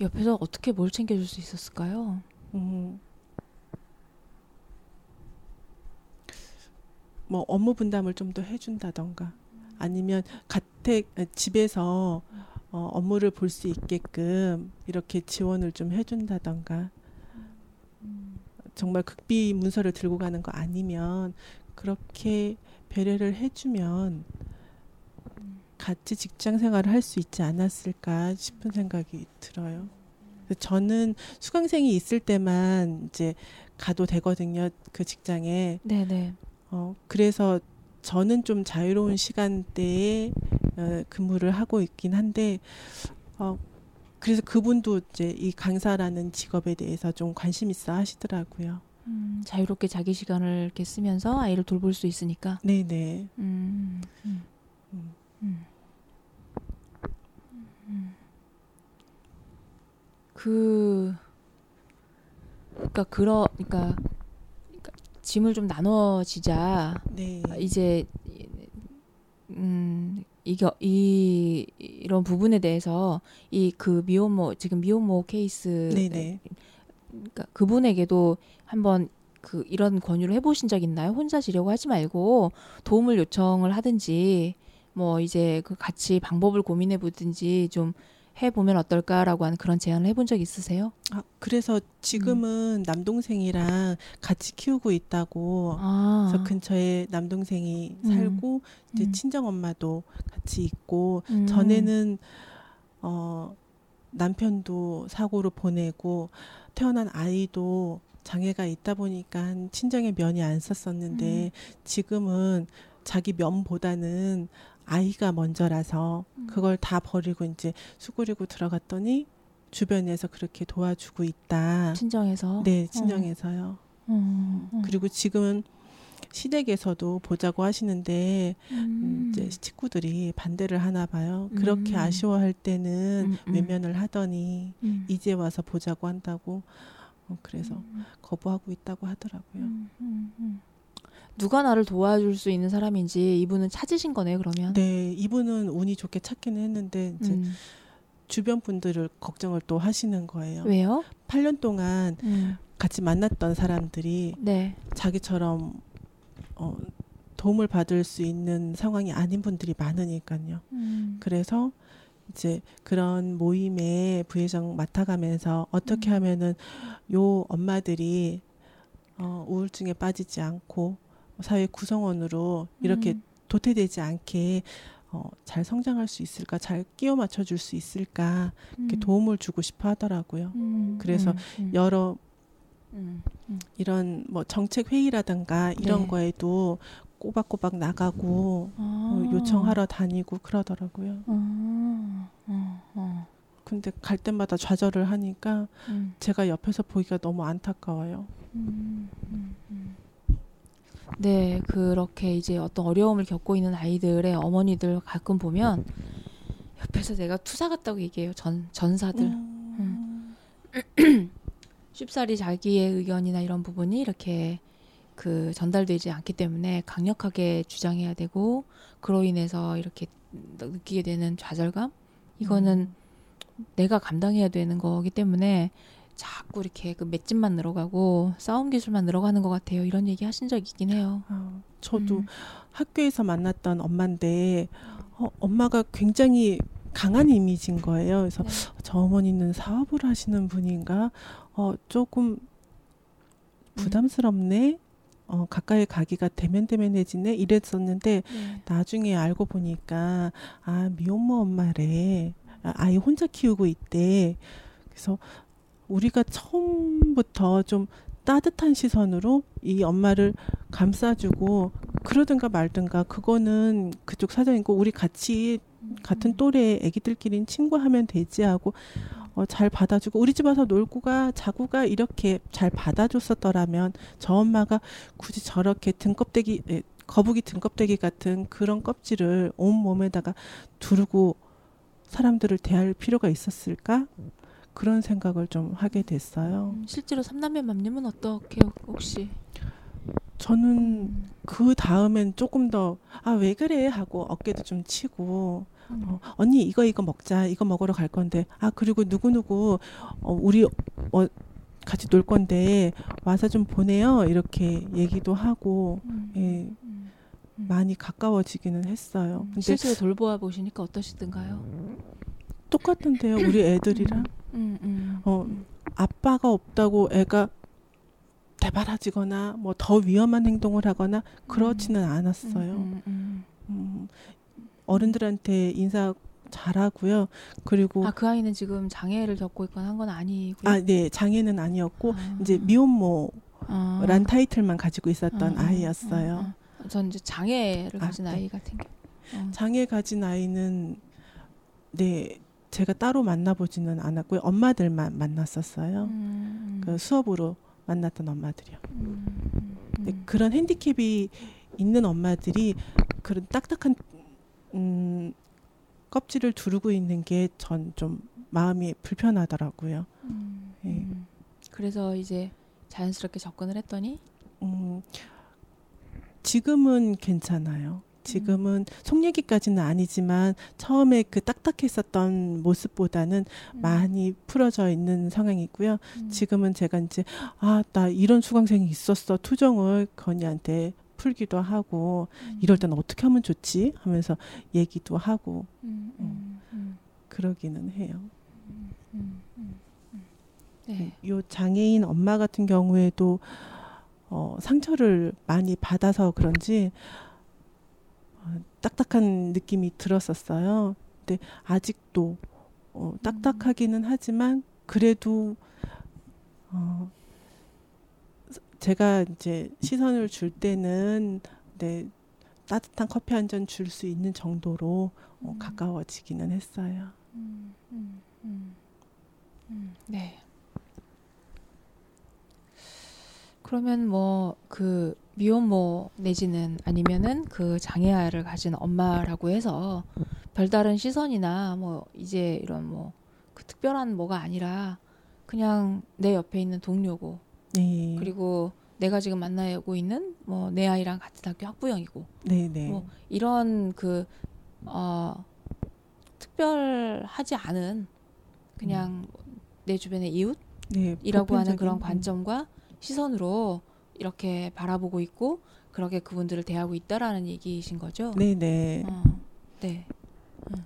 A: 옆에서 어떻게 뭘 챙겨줄 수 있었을까요? 음.
B: 뭐 업무 분담을 좀 더 해준다던가 아니면 가택 집에서 어, 업무를 볼 수 있게끔 이렇게 지원을 좀 해준다던가 정말 극비 문서를 들고 가는 거 아니면 그렇게 배려를 해주면 같이 직장 생활을 할 수 있지 않았을까 싶은 생각이 들어요. 저는 수강생이 있을 때만 이제 가도 되거든요. 그 직장에. 네네. 어, 그래서 저는 좀 자유로운 시간대에 어, 근무를 하고 있긴 한데, 어, 그래서 그분도 이제 이 강사라는 직업에 대해서 좀 관심 있어 하시더라고요.
A: 음, 자유롭게 자기 시간을 이렇게 쓰면서 아이를 돌볼 수 있으니까.
B: 네네. 음, 음. 음.
A: 그 그러니까 그러 그러니까, 그러니까 짐을 좀 나눠지자 네. 이제 음 이게 이 이런 부분에 대해서 이 그 미혼모 지금 미혼모 케이스 네네. 그러니까 그분에게도 한번 그 이런 권유를 해보신 적 있나요? 혼자 지려고 하지 말고 도움을 요청을 하든지 뭐 이제 그 같이 방법을 고민해 보든지 좀 해보면 어떨까라고 하는 그런 제안을 해본 적 있으세요?
B: 아, 그래서 지금은 음. 남동생이랑 같이 키우고 있다고. 아. 그래서 근처에 남동생이 음. 살고 이제 음. 친정 엄마도 같이 있고 음. 전에는 어 남편도 사고로 보내고 태어난 아이도 장애가 있다 보니까 친정의 면이 안 썼었는데 음. 지금은 자기 면보다는 아이가 먼저라서 음. 그걸 다 버리고 이제 수그리고 들어갔더니 주변에서 그렇게 도와주고 있다.
A: 친정에서?
B: 네, 어. 친정에서요. 음, 음. 그리고 지금은 시댁에서도 보자고 하시는데 음. 이제 친구들이 반대를 하나 봐요. 그렇게 음. 아쉬워할 때는 음, 음. 외면을 하더니 이제 와서 보자고 한다고 어, 그래서 거부하고 있다고 하더라고요.
A: 누가 나를 도와줄 수 있는 사람인지 이분은 찾으신 거네요, 그러면?
B: 네, 이분은 운이 좋게 찾기는 했는데 이제 음. 주변 분들을 걱정을 또 하시는 거예요.
A: 왜요?
B: 8년 동안 음. 같이 만났던 사람들이 네. 자기처럼 어, 도움을 받을 수 있는 상황이 아닌 분들이 많으니까요. 음. 그래서 이제 그런 모임에 부회장 맡아가면서 어떻게 음. 하면은 요 엄마들이 어, 우울증에 빠지지 않고 사회 구성원으로 이렇게 음. 도태되지 않게 어, 잘 성장할 수 있을까, 잘 끼워 맞춰 줄 수 있을까, 이렇게 음. 도움을 주고 싶어 하더라고요. 음. 그래서 음, 음. 여러 음, 이런 뭐 정책 회의라든가 이런 네. 거에도 꼬박꼬박 나가고 아. 어, 요청하러 다니고 그러더라고요. 아. 어, 어. 근데 갈 때마다 좌절을 하니까 제가 옆에서 보기가 너무 안타까워요.
A: 네, 그렇게 이제 어떤 어려움을 겪고 있는 아이들의 어머니들 가끔 보면 옆에서 내가 투사 같다고 얘기해요. 전 전사들. 음. 음. 쉽사리 자기의 의견이나 이런 부분이 이렇게 그 전달되지 않기 때문에 강력하게 주장해야 되고 그로 인해서 이렇게 느끼게 되는 좌절감 이거는 음. 내가 감당해야 되는 거기 때문에 자꾸 이렇게 그 맷집만 늘어가고 싸움 기술만 늘어가는 것 같아요. 이런 얘기 하신 적 있긴 해요. 어,
B: 저도 음. 학교에서 만났던 엄마인데 어, 엄마가 굉장히 강한 이미지인 거예요. 그래서 네. 저 어머니는 사업을 하시는 분인가? 어, 조금 음. 부담스럽네. 어, 가까이 가기가 대면대면해지네 이랬었는데 네. 나중에 알고 보니까 아 미혼모 엄마래 아, 아이 혼자 키우고 있대 그래서 우리가 처음부터 좀 따뜻한 시선으로 이 엄마를 감싸주고 그러든가 말든가 그거는 그쪽 사정이고 우리 같이 같은 또래 애기들끼리는 친구하면 되지 하고 어, 잘 받아주고 우리 집 와서 놀고 가 자고 가 이렇게 잘 받아줬었더라면 저 엄마가 굳이 저렇게 등껍데기 에, 거북이 등껍데기 같은 그런 껍질을 온 몸에다가 두르고 사람들을 대할 필요가 있었을까? 그런 생각을 좀 하게 됐어요.
A: 음, 실제로 삼남매 맘님은 어떻게 혹시?
B: 저는 그 다음엔 조금 더 아 왜 그래 하고 어깨도 좀 치고 음. 어, 언니 이거 이거 먹자 이거 먹으러 갈 건데 아 그리고 누구 누구 어, 우리 어, 같이 놀 건데 와서 좀 보내요 이렇게 얘기도 하고 음. 예, 음. 많이 가까워지기는 했어요.
A: 근데 실제로 돌보아 보시니까 어떠시던가요?
B: 똑같은데요 우리 애들이랑 음, 음. 어, 아빠가 없다고 애가 대바라지거나 뭐 더 위험한 행동을 하거나 그러지는 음. 않았어요. 음, 음, 음, 어른들한테 인사 잘하고요. 그리고
A: 아 그 아이는 지금 장애를 겪고 있거나 한 건 아니고요.
B: 아, 네, 장애는 아니었고 아. 이제 미혼모란 아. 타이틀만 가지고 있었던 아, 이였어요 아,
A: 아. 전 이제 장애를 가진 아, 네. 이 같은 게.
B: 어. 장애 가진 아이는 네 제가 따로 만나보지는 않았고요. 엄마들만 만났었어요. 음. 그 수업으로 만났던 엄마들이요. 음. 음. 그런 핸디캡이 있는 엄마들이 그런 딱딱한 음, 껍질을 두르고 있는 게 전 좀 마음이 불편하더라고요. 음. 예.
A: 그래서 이제 자연스럽게 접근을 했더니 음,
B: 지금은 괜찮아요. 지금은 속 얘기까지는 아니지만 처음에 그 딱딱했었던 모습보다는 음. 많이 풀어져 있는 상황이고요. 음. 지금은 제가 이제 아 나 이런 수강생이 있었어 투정을 건이한테 풀기도 하고 음. 이럴 때는 어떻게 하면 좋지 하면서 얘기도 하고 음, 음, 음. 그러기는 해요. 네. 요 장애인 엄마 같은 경우에도 어, 상처를 많이 받아서 그런지 딱딱한 느낌이 들었었어요. 근데 아직도 어, 딱딱하기는 하지만 그래도 어, 제가 이제 시선을 줄 때는 네, 따뜻한 커피 한 잔 줄 수 있는 정도로 어, 음. 가까워지기는 했어요. 음, 음, 음.
A: 음 네. 그러면 뭐 그 미혼모 내지는 아니면은 그 장애아를 가진 엄마라고 해서 별다른 시선이나 뭐 이제 이런 뭐 그 특별한 뭐가 아니라 그냥 내 옆에 있는 동료고 네. 그리고 내가 지금 만나고 있는 뭐 내 아이랑 같은 학교 학부형이고 네네. 네. 뭐 이런 그 어, 특별하지 않은 그냥 음. 내 주변의 이웃 이라고 네, 하는 그런 음. 관점과 시선으로 이렇게 바라보고 있고 그렇게 그분들을 대하고 있다라는 얘기이신 거죠?
B: 네네. 네. 어, 네. 음.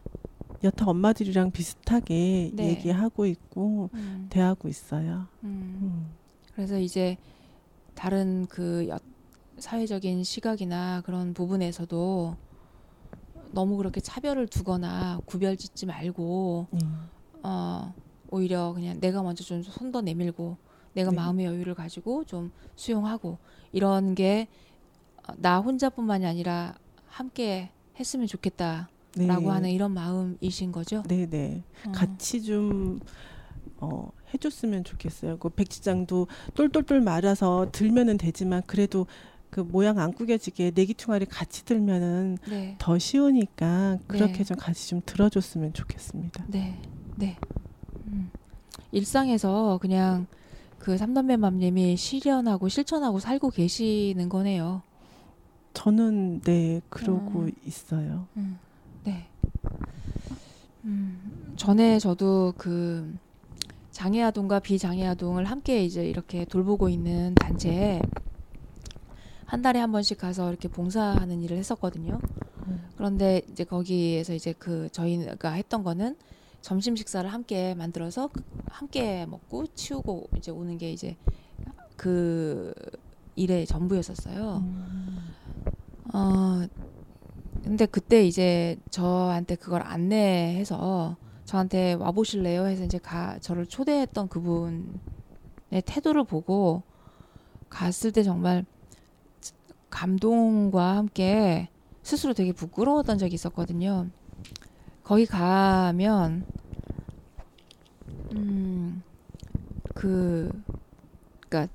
B: 여타 엄마들이랑 비슷하게 네. 얘기하고 있고 음. 대하고 있어요. 음.
A: 음. 그래서 이제 다른 그 여, 사회적인 시각이나 그런 부분에서도 너무 그렇게 차별을 두거나 구별짓지 말고 음. 어 오히려 그냥 내가 먼저 좀 손 더 내밀고 내가 네. 마음의 여유를 가지고 좀 수용하고 이런 게나 어, 혼자뿐만이 아니라 함께 했으면 좋겠다라고 네. 하는 이런 마음이신 거죠.
B: 네네. 네. 어. 같이 좀 어, 해줬으면 좋겠어요. 그 백지장도 똘똘똘 말아서 들면은 되지만 그래도 그 모양 안 구겨지게 내기퉁아리 같이 들면은 네. 더 쉬우니까 그렇게 네. 좀 같이 좀 들어줬으면 좋겠습니다.
A: 네, 네. 음. 일상에서 그냥 그 삼남매 맘님이 실현하고 실천하고 살고 계시는 거네요.
B: 저는 네 그러고 음. 있어요. 음. 네.
A: 음, 전에 저도 그 장애 아동과 비장애 아동을 함께 이제 이렇게 돌보고 있는 단체에 한 달에 한 번씩 가서 이렇게 봉사하는 일을 했었거든요. 음. 그런데 이제 거기에서 이제 그 저희가 했던 거는 점심 식사를 함께 만들어서 그 함께 먹고 치우고 이제 오는 게 이제 그 일의 전부였었어요. 음. 어 근데 그때 이제 저한테 그걸 안내해서 저한테 와 보실래요? 해서 이제 가 저를 초대했던 그분의 태도를 보고 갔을 때 정말 감동과 함께 스스로 되게 부끄러웠던 적이 있었거든요. 거기 가면 음그 그니까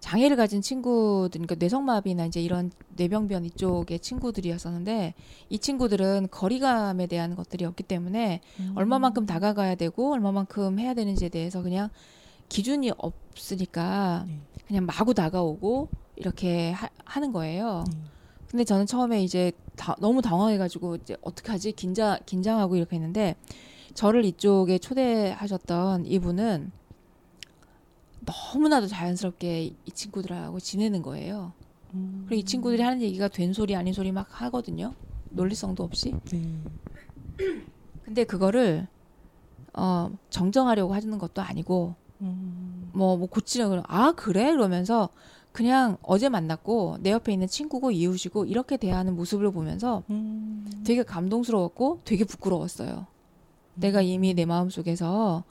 A: 장애를 가진 친구들, 그러니까 뇌성마비나 이제 이런 뇌병변 이쪽의 친구들이었었는데 이 친구들은 거리감에 대한 것들이 없기 때문에 음. 얼마만큼 다가가야 되고 얼마만큼 해야 되는지에 대해서 그냥 기준이 없으니까 네. 그냥 마구 다가오고 이렇게 하, 는 거예요. 네. 근데 저는 처음에 이제 다, 너무 당황해가지고 이제 어떻게 하지 긴장 긴장하고 이렇게 했는데 저를 이쪽에 초대하셨던 이분은 너무나도 자연스럽게 이 친구들하고 지내는 거예요. 음. 그리고 이 친구들이 하는 얘기가 된 소리 아닌 소리 막 하거든요. 논리성도 없이. 네. 근데 그거를 어 정정하려고 하는 것도 아니고 음. 뭐, 뭐 고치려고 아 그래 이러면서 그냥 어제 만났고 내 옆에 있는 친구고 이웃이고 이렇게 대하는 모습을 보면서 음. 되게 감동스러웠고 되게 부끄러웠어요. 내가 이미 내 마음 속에서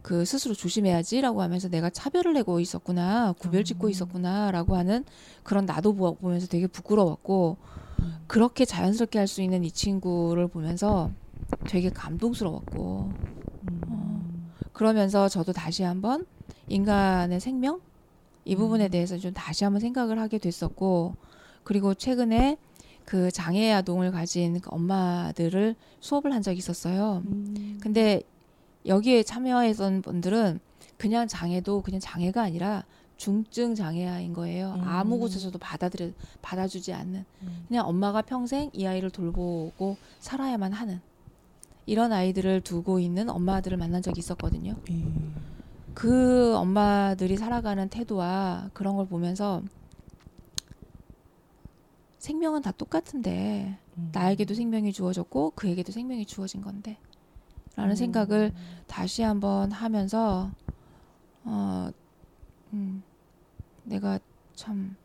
A: 그 스스로 조심해야지라고 하면서 내가 차별을 하고 있었구나 구별 짓고 음. 있었구나라고 하는 그런 나도 보면서 되게 부끄러웠고 음. 그렇게 자연스럽게 할 수 있는 이 친구를 보면서 되게 감동스러웠고 음. 어. 그러면서 저도 다시 한번 인간의 생명 이 부분에 대해서 좀 다시 한번 생각을 하게 됐었고 그리고 최근에 그 장애 아동을 가진 그 엄마들을 수업을 한 적이 있었어요. 음. 근데 여기에 참여했던 분들은 그냥 장애도 그냥 장애가 아니라 중증 장애아인 거예요. 음. 아무 곳에서도 받아들여 받아주지 않는 음. 그냥 엄마가 평생 이 아이를 돌보고 살아야만 하는 이런 아이들을 두고 있는 엄마들을 만난 적이 있었거든요. 음. 그 엄마들이 살아가는 태도와 그런 걸 보면서 생명은 다 똑같은데 음. 나에게도 생명이 주어졌고 그에게도 생명이 주어진 건데 라는 음. 생각을 다시 한번 하면서 어, 음, 내가 참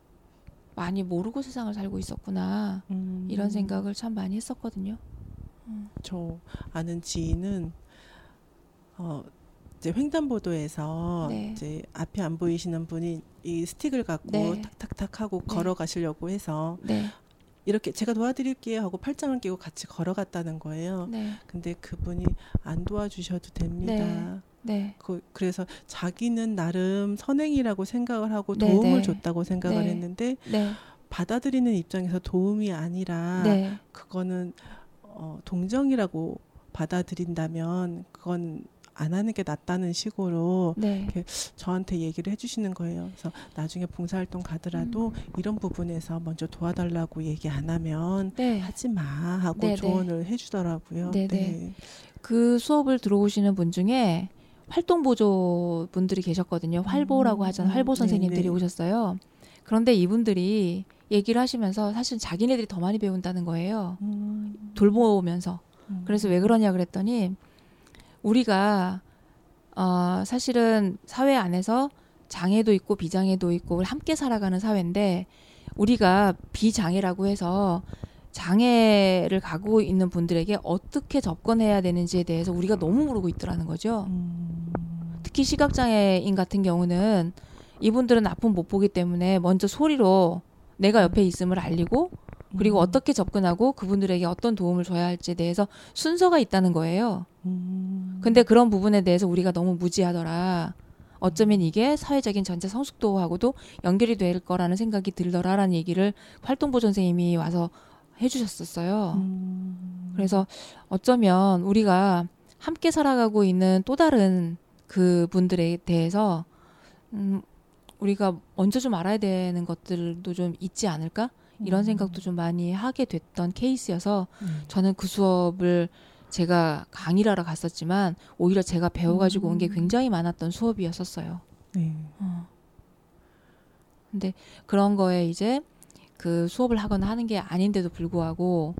A: 많이 모르고 세상을 살고 있었구나 음. 이런 생각을 참 많이 했었거든요.
B: 음. 저 아는 지인은 어, 이제 횡단보도에서 네. 이제 앞에 안 보이시는 분이 이 스틱을 갖고 네. 탁탁탁 하고 네. 걸어가시려고 해서 네. 이렇게 제가 도와드릴게요 하고 팔짱을 끼고 같이 걸어갔다는 거예요. 네. 근데 그분이 안 도와주셔도 됩니다. 네. 네. 그, 그래서 자기는 나름 선행이라고 생각을 하고 네, 도움을 네. 줬다고 생각을 네. 했는데 네. 받아들이는 입장에서 도움이 아니라 네. 그거는 어, 동정이라고 받아들인다면 그건 안 하는 게 낫다는 식으로 네. 이렇게 저한테 얘기를 해주시는 거예요. 그래서 나중에 봉사활동 가더라도 음. 이런 부분에서 먼저 도와달라고 얘기 안 하면 네. 하지 마 하고 네, 네. 조언을 해주더라고요. 네, 네.
A: 그 수업을 들어오시는 분 중에 활동 보조 분들이 계셨거든요. 활보라고 음. 하잖아요. 활보 선생님들이 오셨어요. 그런데 이분들이 얘기를 하시면서 사실 자기네들이 더 많이 배운다는 거예요. 음. 돌보면서. 음. 그래서 왜 그러냐 그랬더니 우리가 어 사실은 사회 안에서 장애도 있고 비장애도 있고 함께 살아가는 사회인데 우리가 비장애라고 해서 장애를 가고 있는 분들에게 어떻게 접근해야 되는지에 대해서 우리가 너무 모르고 있더라는 거죠. 음. 특히 시각장애인 같은 경우는 이분들은 아픔 못 보기 때문에 먼저 소리로 내가 옆에 있음을 알리고 그리고 음. 어떻게 접근하고 그분들에게 어떤 도움을 줘야 할지에 대해서 순서가 있다는 거예요. 음. 근데 그런 부분에 대해서 우리가 너무 무지하더라. 어쩌면 이게 사회적인 전체 성숙도하고도 연결이 될 거라는 생각이 들더라라는 얘기를 활동보 선생님이 와서 해주셨었어요. 음. 그래서 어쩌면 우리가 함께 살아가고 있는 또 다른 그 분들에 대해서 음, 우리가 먼저 좀 알아야 되는 것들도 좀 있지 않을까? 이런 음. 생각도 좀 많이 하게 됐던 케이스여서 음. 저는 그 수업을 제가 강의를 하러 갔었지만 오히려 제가 배워가지고 온 게 굉장히 많았던 수업이었었어요. 네. 어. 근데 그런 거에 이제 그 수업을 하거나 하는 게 아닌데도 불구하고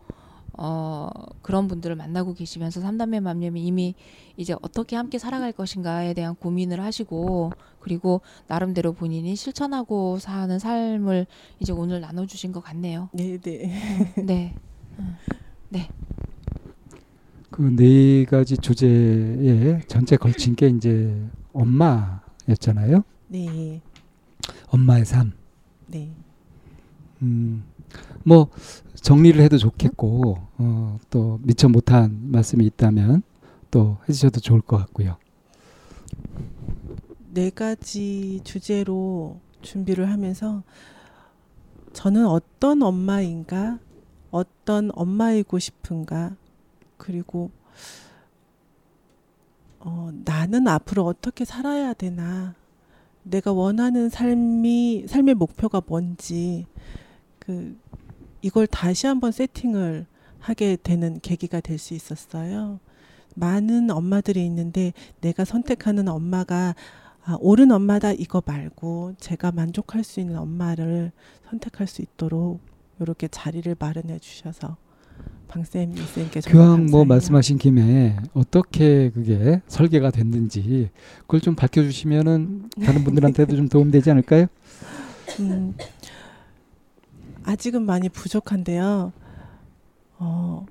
A: 어 그런 분들을 만나고 계시면서 삼단매 맘념이 이미 이제 어떻게 함께 살아갈 것인가에 대한 고민을 하시고 그리고 나름대로 본인이 실천하고 사는 삶을 이제 오늘 나눠주신 것 같네요.
B: 네, 네,
A: 음, 네, 음, 네.
C: 그 네 가지 주제에 전체 걸친 게 이제 엄마였잖아요.
B: 네.
C: 엄마의 삶. 네. 음, 뭐 정리를 해도 좋겠고 어, 또 미처 못한 말씀이 있다면 또 해주셔도 좋을 것 같고요.
B: 네 가지 주제로 준비를 하면서 저는 어떤 엄마인가, 어떤 엄마이고 싶은가, 그리고 어, 나는 앞으로 어떻게 살아야 되나, 내가 원하는 삶이 삶의 목표가 뭔지 그 이걸 다시 한번 세팅을 하게 되는 계기가 될 수 있었어요. 많은 엄마들이 있는데 내가 선택하는 엄마가 아, 옳은 엄마다 이거 말고 제가 만족할 수 있는 엄마를 선택할 수 있도록 이렇게 자리를 마련해 주셔서 방쌤 이쌤께
C: 교황 뭐 말씀하신 김에 어떻게 그게 설계가 됐는지 그걸 좀 밝혀주시면은 다른 분들한테도 좀 도움되지 않을까요? 음,
B: 아직은 많이 부족한데요. 어,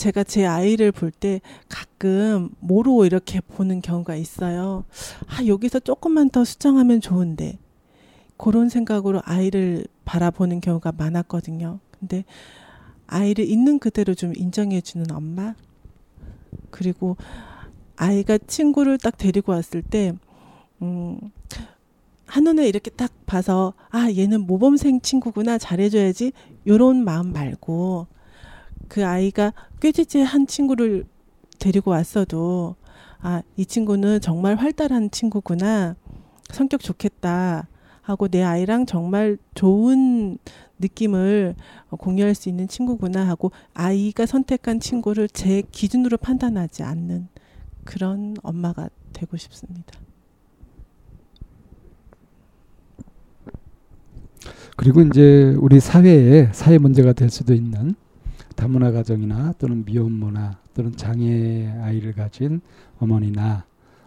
B: 제가 제 아이를 볼 때 가끔 모로 이렇게 보는 경우가 있어요. 아, 여기서 조금만 더 수정하면 좋은데. 그런 생각으로 아이를 바라보는 경우가 많았거든요. 근데 아이를 있는 그대로 좀 인정해주는 엄마. 그리고 아이가 친구를 딱 데리고 왔을 때, 음, 한눈에 이렇게 딱 봐서 아 얘는 모범생 친구구나 잘해줘야지 요런 마음 말고 그 아이가 꾀지지한 친구를 데리고 왔어도 아 이 친구는 정말 활달한 친구구나 성격 좋겠다 하고 내 아이랑 정말 좋은 느낌을 공유할 수 있는 친구구나 하고 아이가 선택한 친구를 제 기준으로 판단하지 않는 그런 엄마가 되고 싶습니다.
C: 그리고 이제 우리 사회에 사회 문제가 될 수도 있는 다문화 가정이나 또는 미혼모나 또는 장애 아이를 가진 어머니나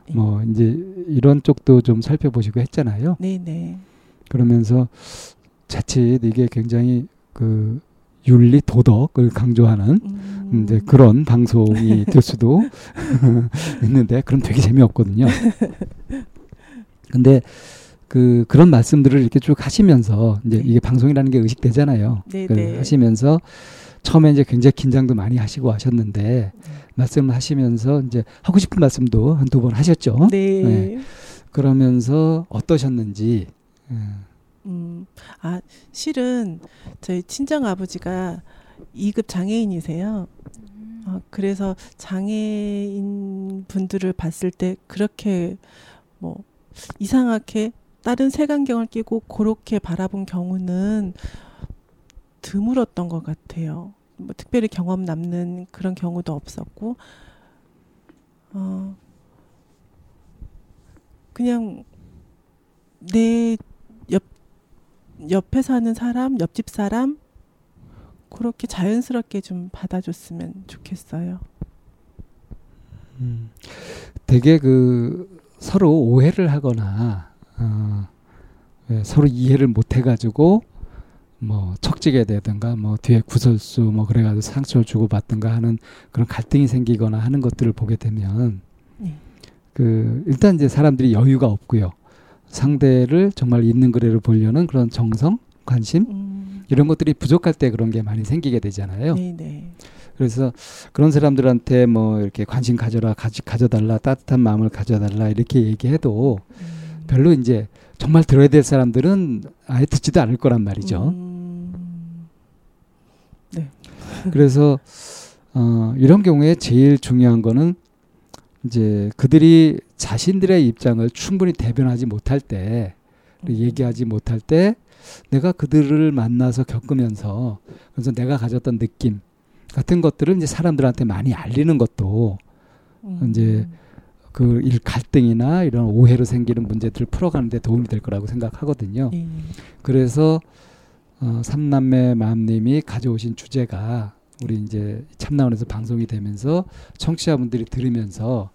C: 네. 뭐 이제 이런 쪽도 좀 살펴보시고 했잖아요.
B: 네, 네.
C: 그러면서 자칫 이게 굉장히 그 윤리 도덕을 강조하는 음. 이제 그런 방송이 될 수도 있는데 그럼 되게 재미없거든요. 근데 그 그런 말씀들을 이렇게 쭉 하시면서 이제 네. 이게 방송이라는 게 의식되잖아요. 네, 그 네. 하시면서 처음에 이제 굉장히 긴장도 많이 하시고 하셨는데 네. 말씀을 하시면서 이제 하고 싶은 말씀도 한 두 번 하셨죠. 네. 네. 그러면서 어떠셨는지.
B: 음. 음, 아 실은 저희 친정 아버지가 2급 장애인이세요. 어, 그래서 장애인 분들을 봤을 때 그렇게 뭐 이상하게 다른 색안경을 끼고 그렇게 바라본 경우는 드물었던 것 같아요. 뭐 특별히 경험 남는 그런 경우도 없었고, 어, 그냥 내 옆, 옆에 사는 사람, 옆집 사람, 그렇게 자연스럽게 좀 받아줬으면 좋겠어요.
C: 음, 되게 그 서로 오해를 하거나 어, 예, 서로 이해를 못 해가지고 뭐 척지게 되든가 뭐 뒤에 구설수 뭐 그래가지고 상처를 주고 받든가 하는 그런 갈등이 생기거나 하는 것들을 보게 되면 네. 그 일단 이제 사람들이 여유가 없고요 상대를 정말 있는 그대로 보려는 그런 정성 관심 음. 이런 것들이 부족할 때 그런 게 많이 생기게 되잖아요. 네네. 네. 그래서 그런 사람들한테 뭐 이렇게 관심 가져라 가지 가져달라 따뜻한 마음을 가져달라 이렇게 얘기해도 음. 별로 이제 정말 들어야 될 사람들은 아예 듣지도 않을 거란 말이죠. 음. 네. 그래서 어, 이런 경우에 제일 중요한 거는 이제 그들이 자신들의 입장을 충분히 대변하지 못할 때, 음. 얘기하지 못할 때, 내가 그들을 만나서 겪으면서 그래서 내가 가졌던 느낌 같은 것들을 이제 사람들한테 많이 알리는 것도 음. 이제 그 일 갈등이나 이런 오해로 생기는 문제들을 풀어가는 데 도움이 될 거라고 생각하거든요. 음. 그래서 어, 삼남매 마음님이 가져오신 주제가 우리 이제 참나원에서 방송이 되면서 청취자분들이 들으면서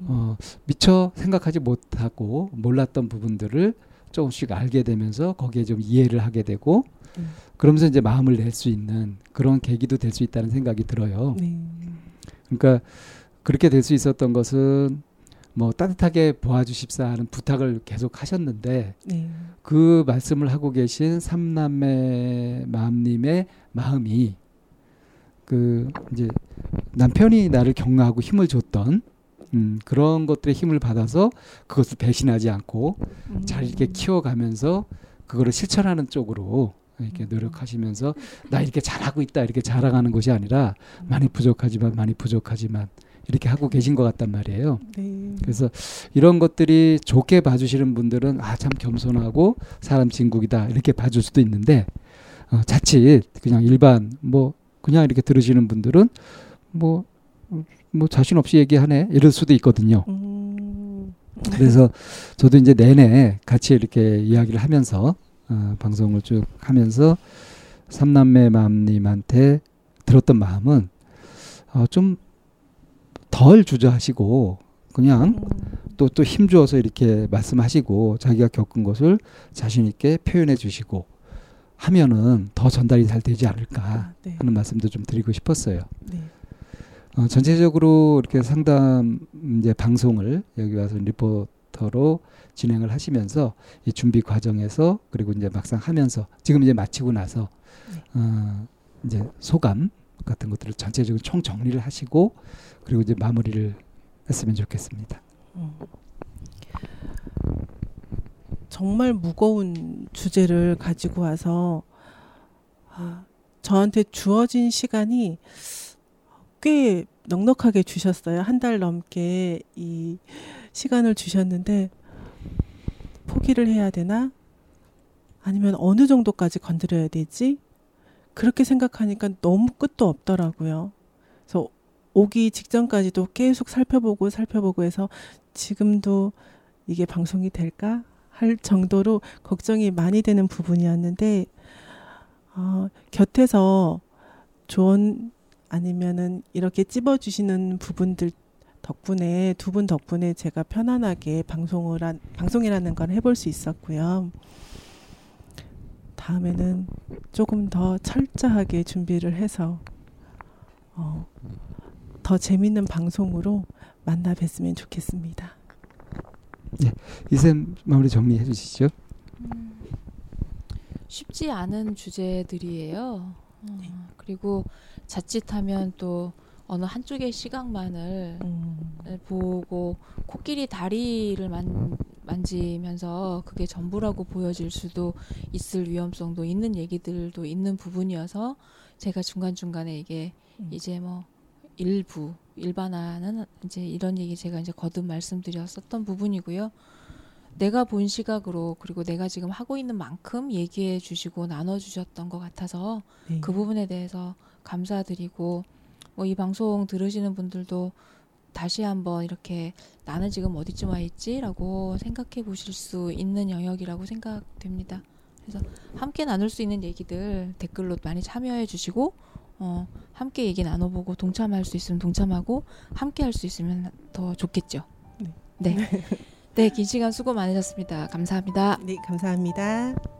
C: 어, 미처 생각하지 못하고 몰랐던 부분들을 조금씩 알게 되면서 거기에 좀 이해를 하게 되고 음. 그러면서 이제 마음을 낼 수 있는 그런 계기도 될 수 있다는 생각이 들어요. 네. 그러니까 그렇게 될 수 있었던 것은 뭐 따뜻하게 보아주십사 하는 부탁을 계속 하셨는데 네. 그 말씀을 하고 계신 삼남매 마음님의 마음이 그 이제 남편이 나를 격려하고 힘을 줬던 음, 그런 것들의 힘을 받아서 그것을 배신하지 않고 음. 잘 이렇게 키워가면서 그거를 실천하는 쪽으로 이렇게 음. 노력하시면서 나 이렇게 잘하고 있다 이렇게 자랑하는 것이 아니라 많이 부족하지만 많이 부족하지만 이렇게 하고 계신 것 같단 말이에요. 네. 그래서 이런 것들이 좋게 봐주시는 분들은 아 참 겸손하고 사람 진국이다 이렇게 봐줄 수도 있는데 어, 자칫 그냥 일반 뭐 그냥 이렇게 들으시는 분들은 뭐뭐 자신 없이 얘기하네 이럴 수도 있거든요. 음. 그래서 저도 이제 내내 같이 이렇게 이야기를 하면서 어, 방송을 쭉 하면서 삼남매 마음님한테 들었던 마음은 어, 좀 덜 주저하시고 그냥 또 또 힘주어서 이렇게 말씀하시고 자기가 겪은 것을 자신 있게 표현해 주시고 하면은 더 전달이 잘 되지 않을까 아, 네. 하는 말씀도 좀 드리고 싶었어요. 네. 어, 전체적으로 이렇게 상담 이제 방송을 여기 와서 리포터로 진행을 하시면서 이 준비 과정에서 그리고 이제 막상 하면서 지금 이제 마치고 나서 네. 어, 이제 소감 같은 것들을 전체적으로 총 정리를 하시고 그리고 이제 마무리를 했으면 좋겠습니다. 음.
B: 정말 무거운 주제를 가지고 와서 아, 저한테 주어진 시간이 꽤 넉넉하게 주셨어요. 한 달 넘게 이 시간을 주셨는데 포기를 해야 되나? 아니면 어느 정도까지 건드려야 되지? 그렇게 생각하니까 너무 끝도 없더라고요. 그래서 오기 직전까지도 계속 살펴보고 살펴보고 해서 지금도 이게 방송이 될까 할 정도로 걱정이 많이 되는 부분이었는데 어, 곁에서 좋은 아니면은 이렇게 찝어주시는 부분들 덕분에 두 분 덕분에 제가 편안하게 방송을 한 방송이라는 걸 해볼 수 있었고요. 다음에는 조금 더 철저하게 준비를 해서 어, 더 재밌는 방송으로 만나 뵀으면 좋겠습니다.
C: 네, 이샘 마무리 정리해 주시죠. 음,
A: 쉽지 않은 주제들이에요. 어, 네. 그리고 자칫하면 또 어느 한쪽의 시각만을 음. 보고 코끼리 다리를 만, 만지면서 그게 전부라고 보여질 수도 있을 위험성도 있는 얘기들도 있는 부분이어서 제가 중간중간에 이게 음. 이제 뭐 일부 일반화는 이제 이런 얘기 제가 이제 거듭 말씀드렸었던 부분이고요. 내가 본 시각으로 그리고 내가 지금 하고 있는 만큼 얘기해 주시고 나눠 주셨던 것 같아서 네. 그 부분에 대해서 감사드리고 뭐 이 방송 들으시는 분들도 다시 한번 이렇게 나는 지금 어디쯤 와 있지라고 생각해 보실 수 있는 영역이라고 생각됩니다. 그래서 함께 나눌 수 있는 얘기들 댓글로 많이 참여해 주시고 어, 함께 얘기 나눠보고 동참할 수 있으면 동참하고 함께 할 수 있으면 더 좋겠죠. 네. 네. 네, 긴 시간 수고 많으셨습니다. 감사합니다.
B: 네, 감사합니다.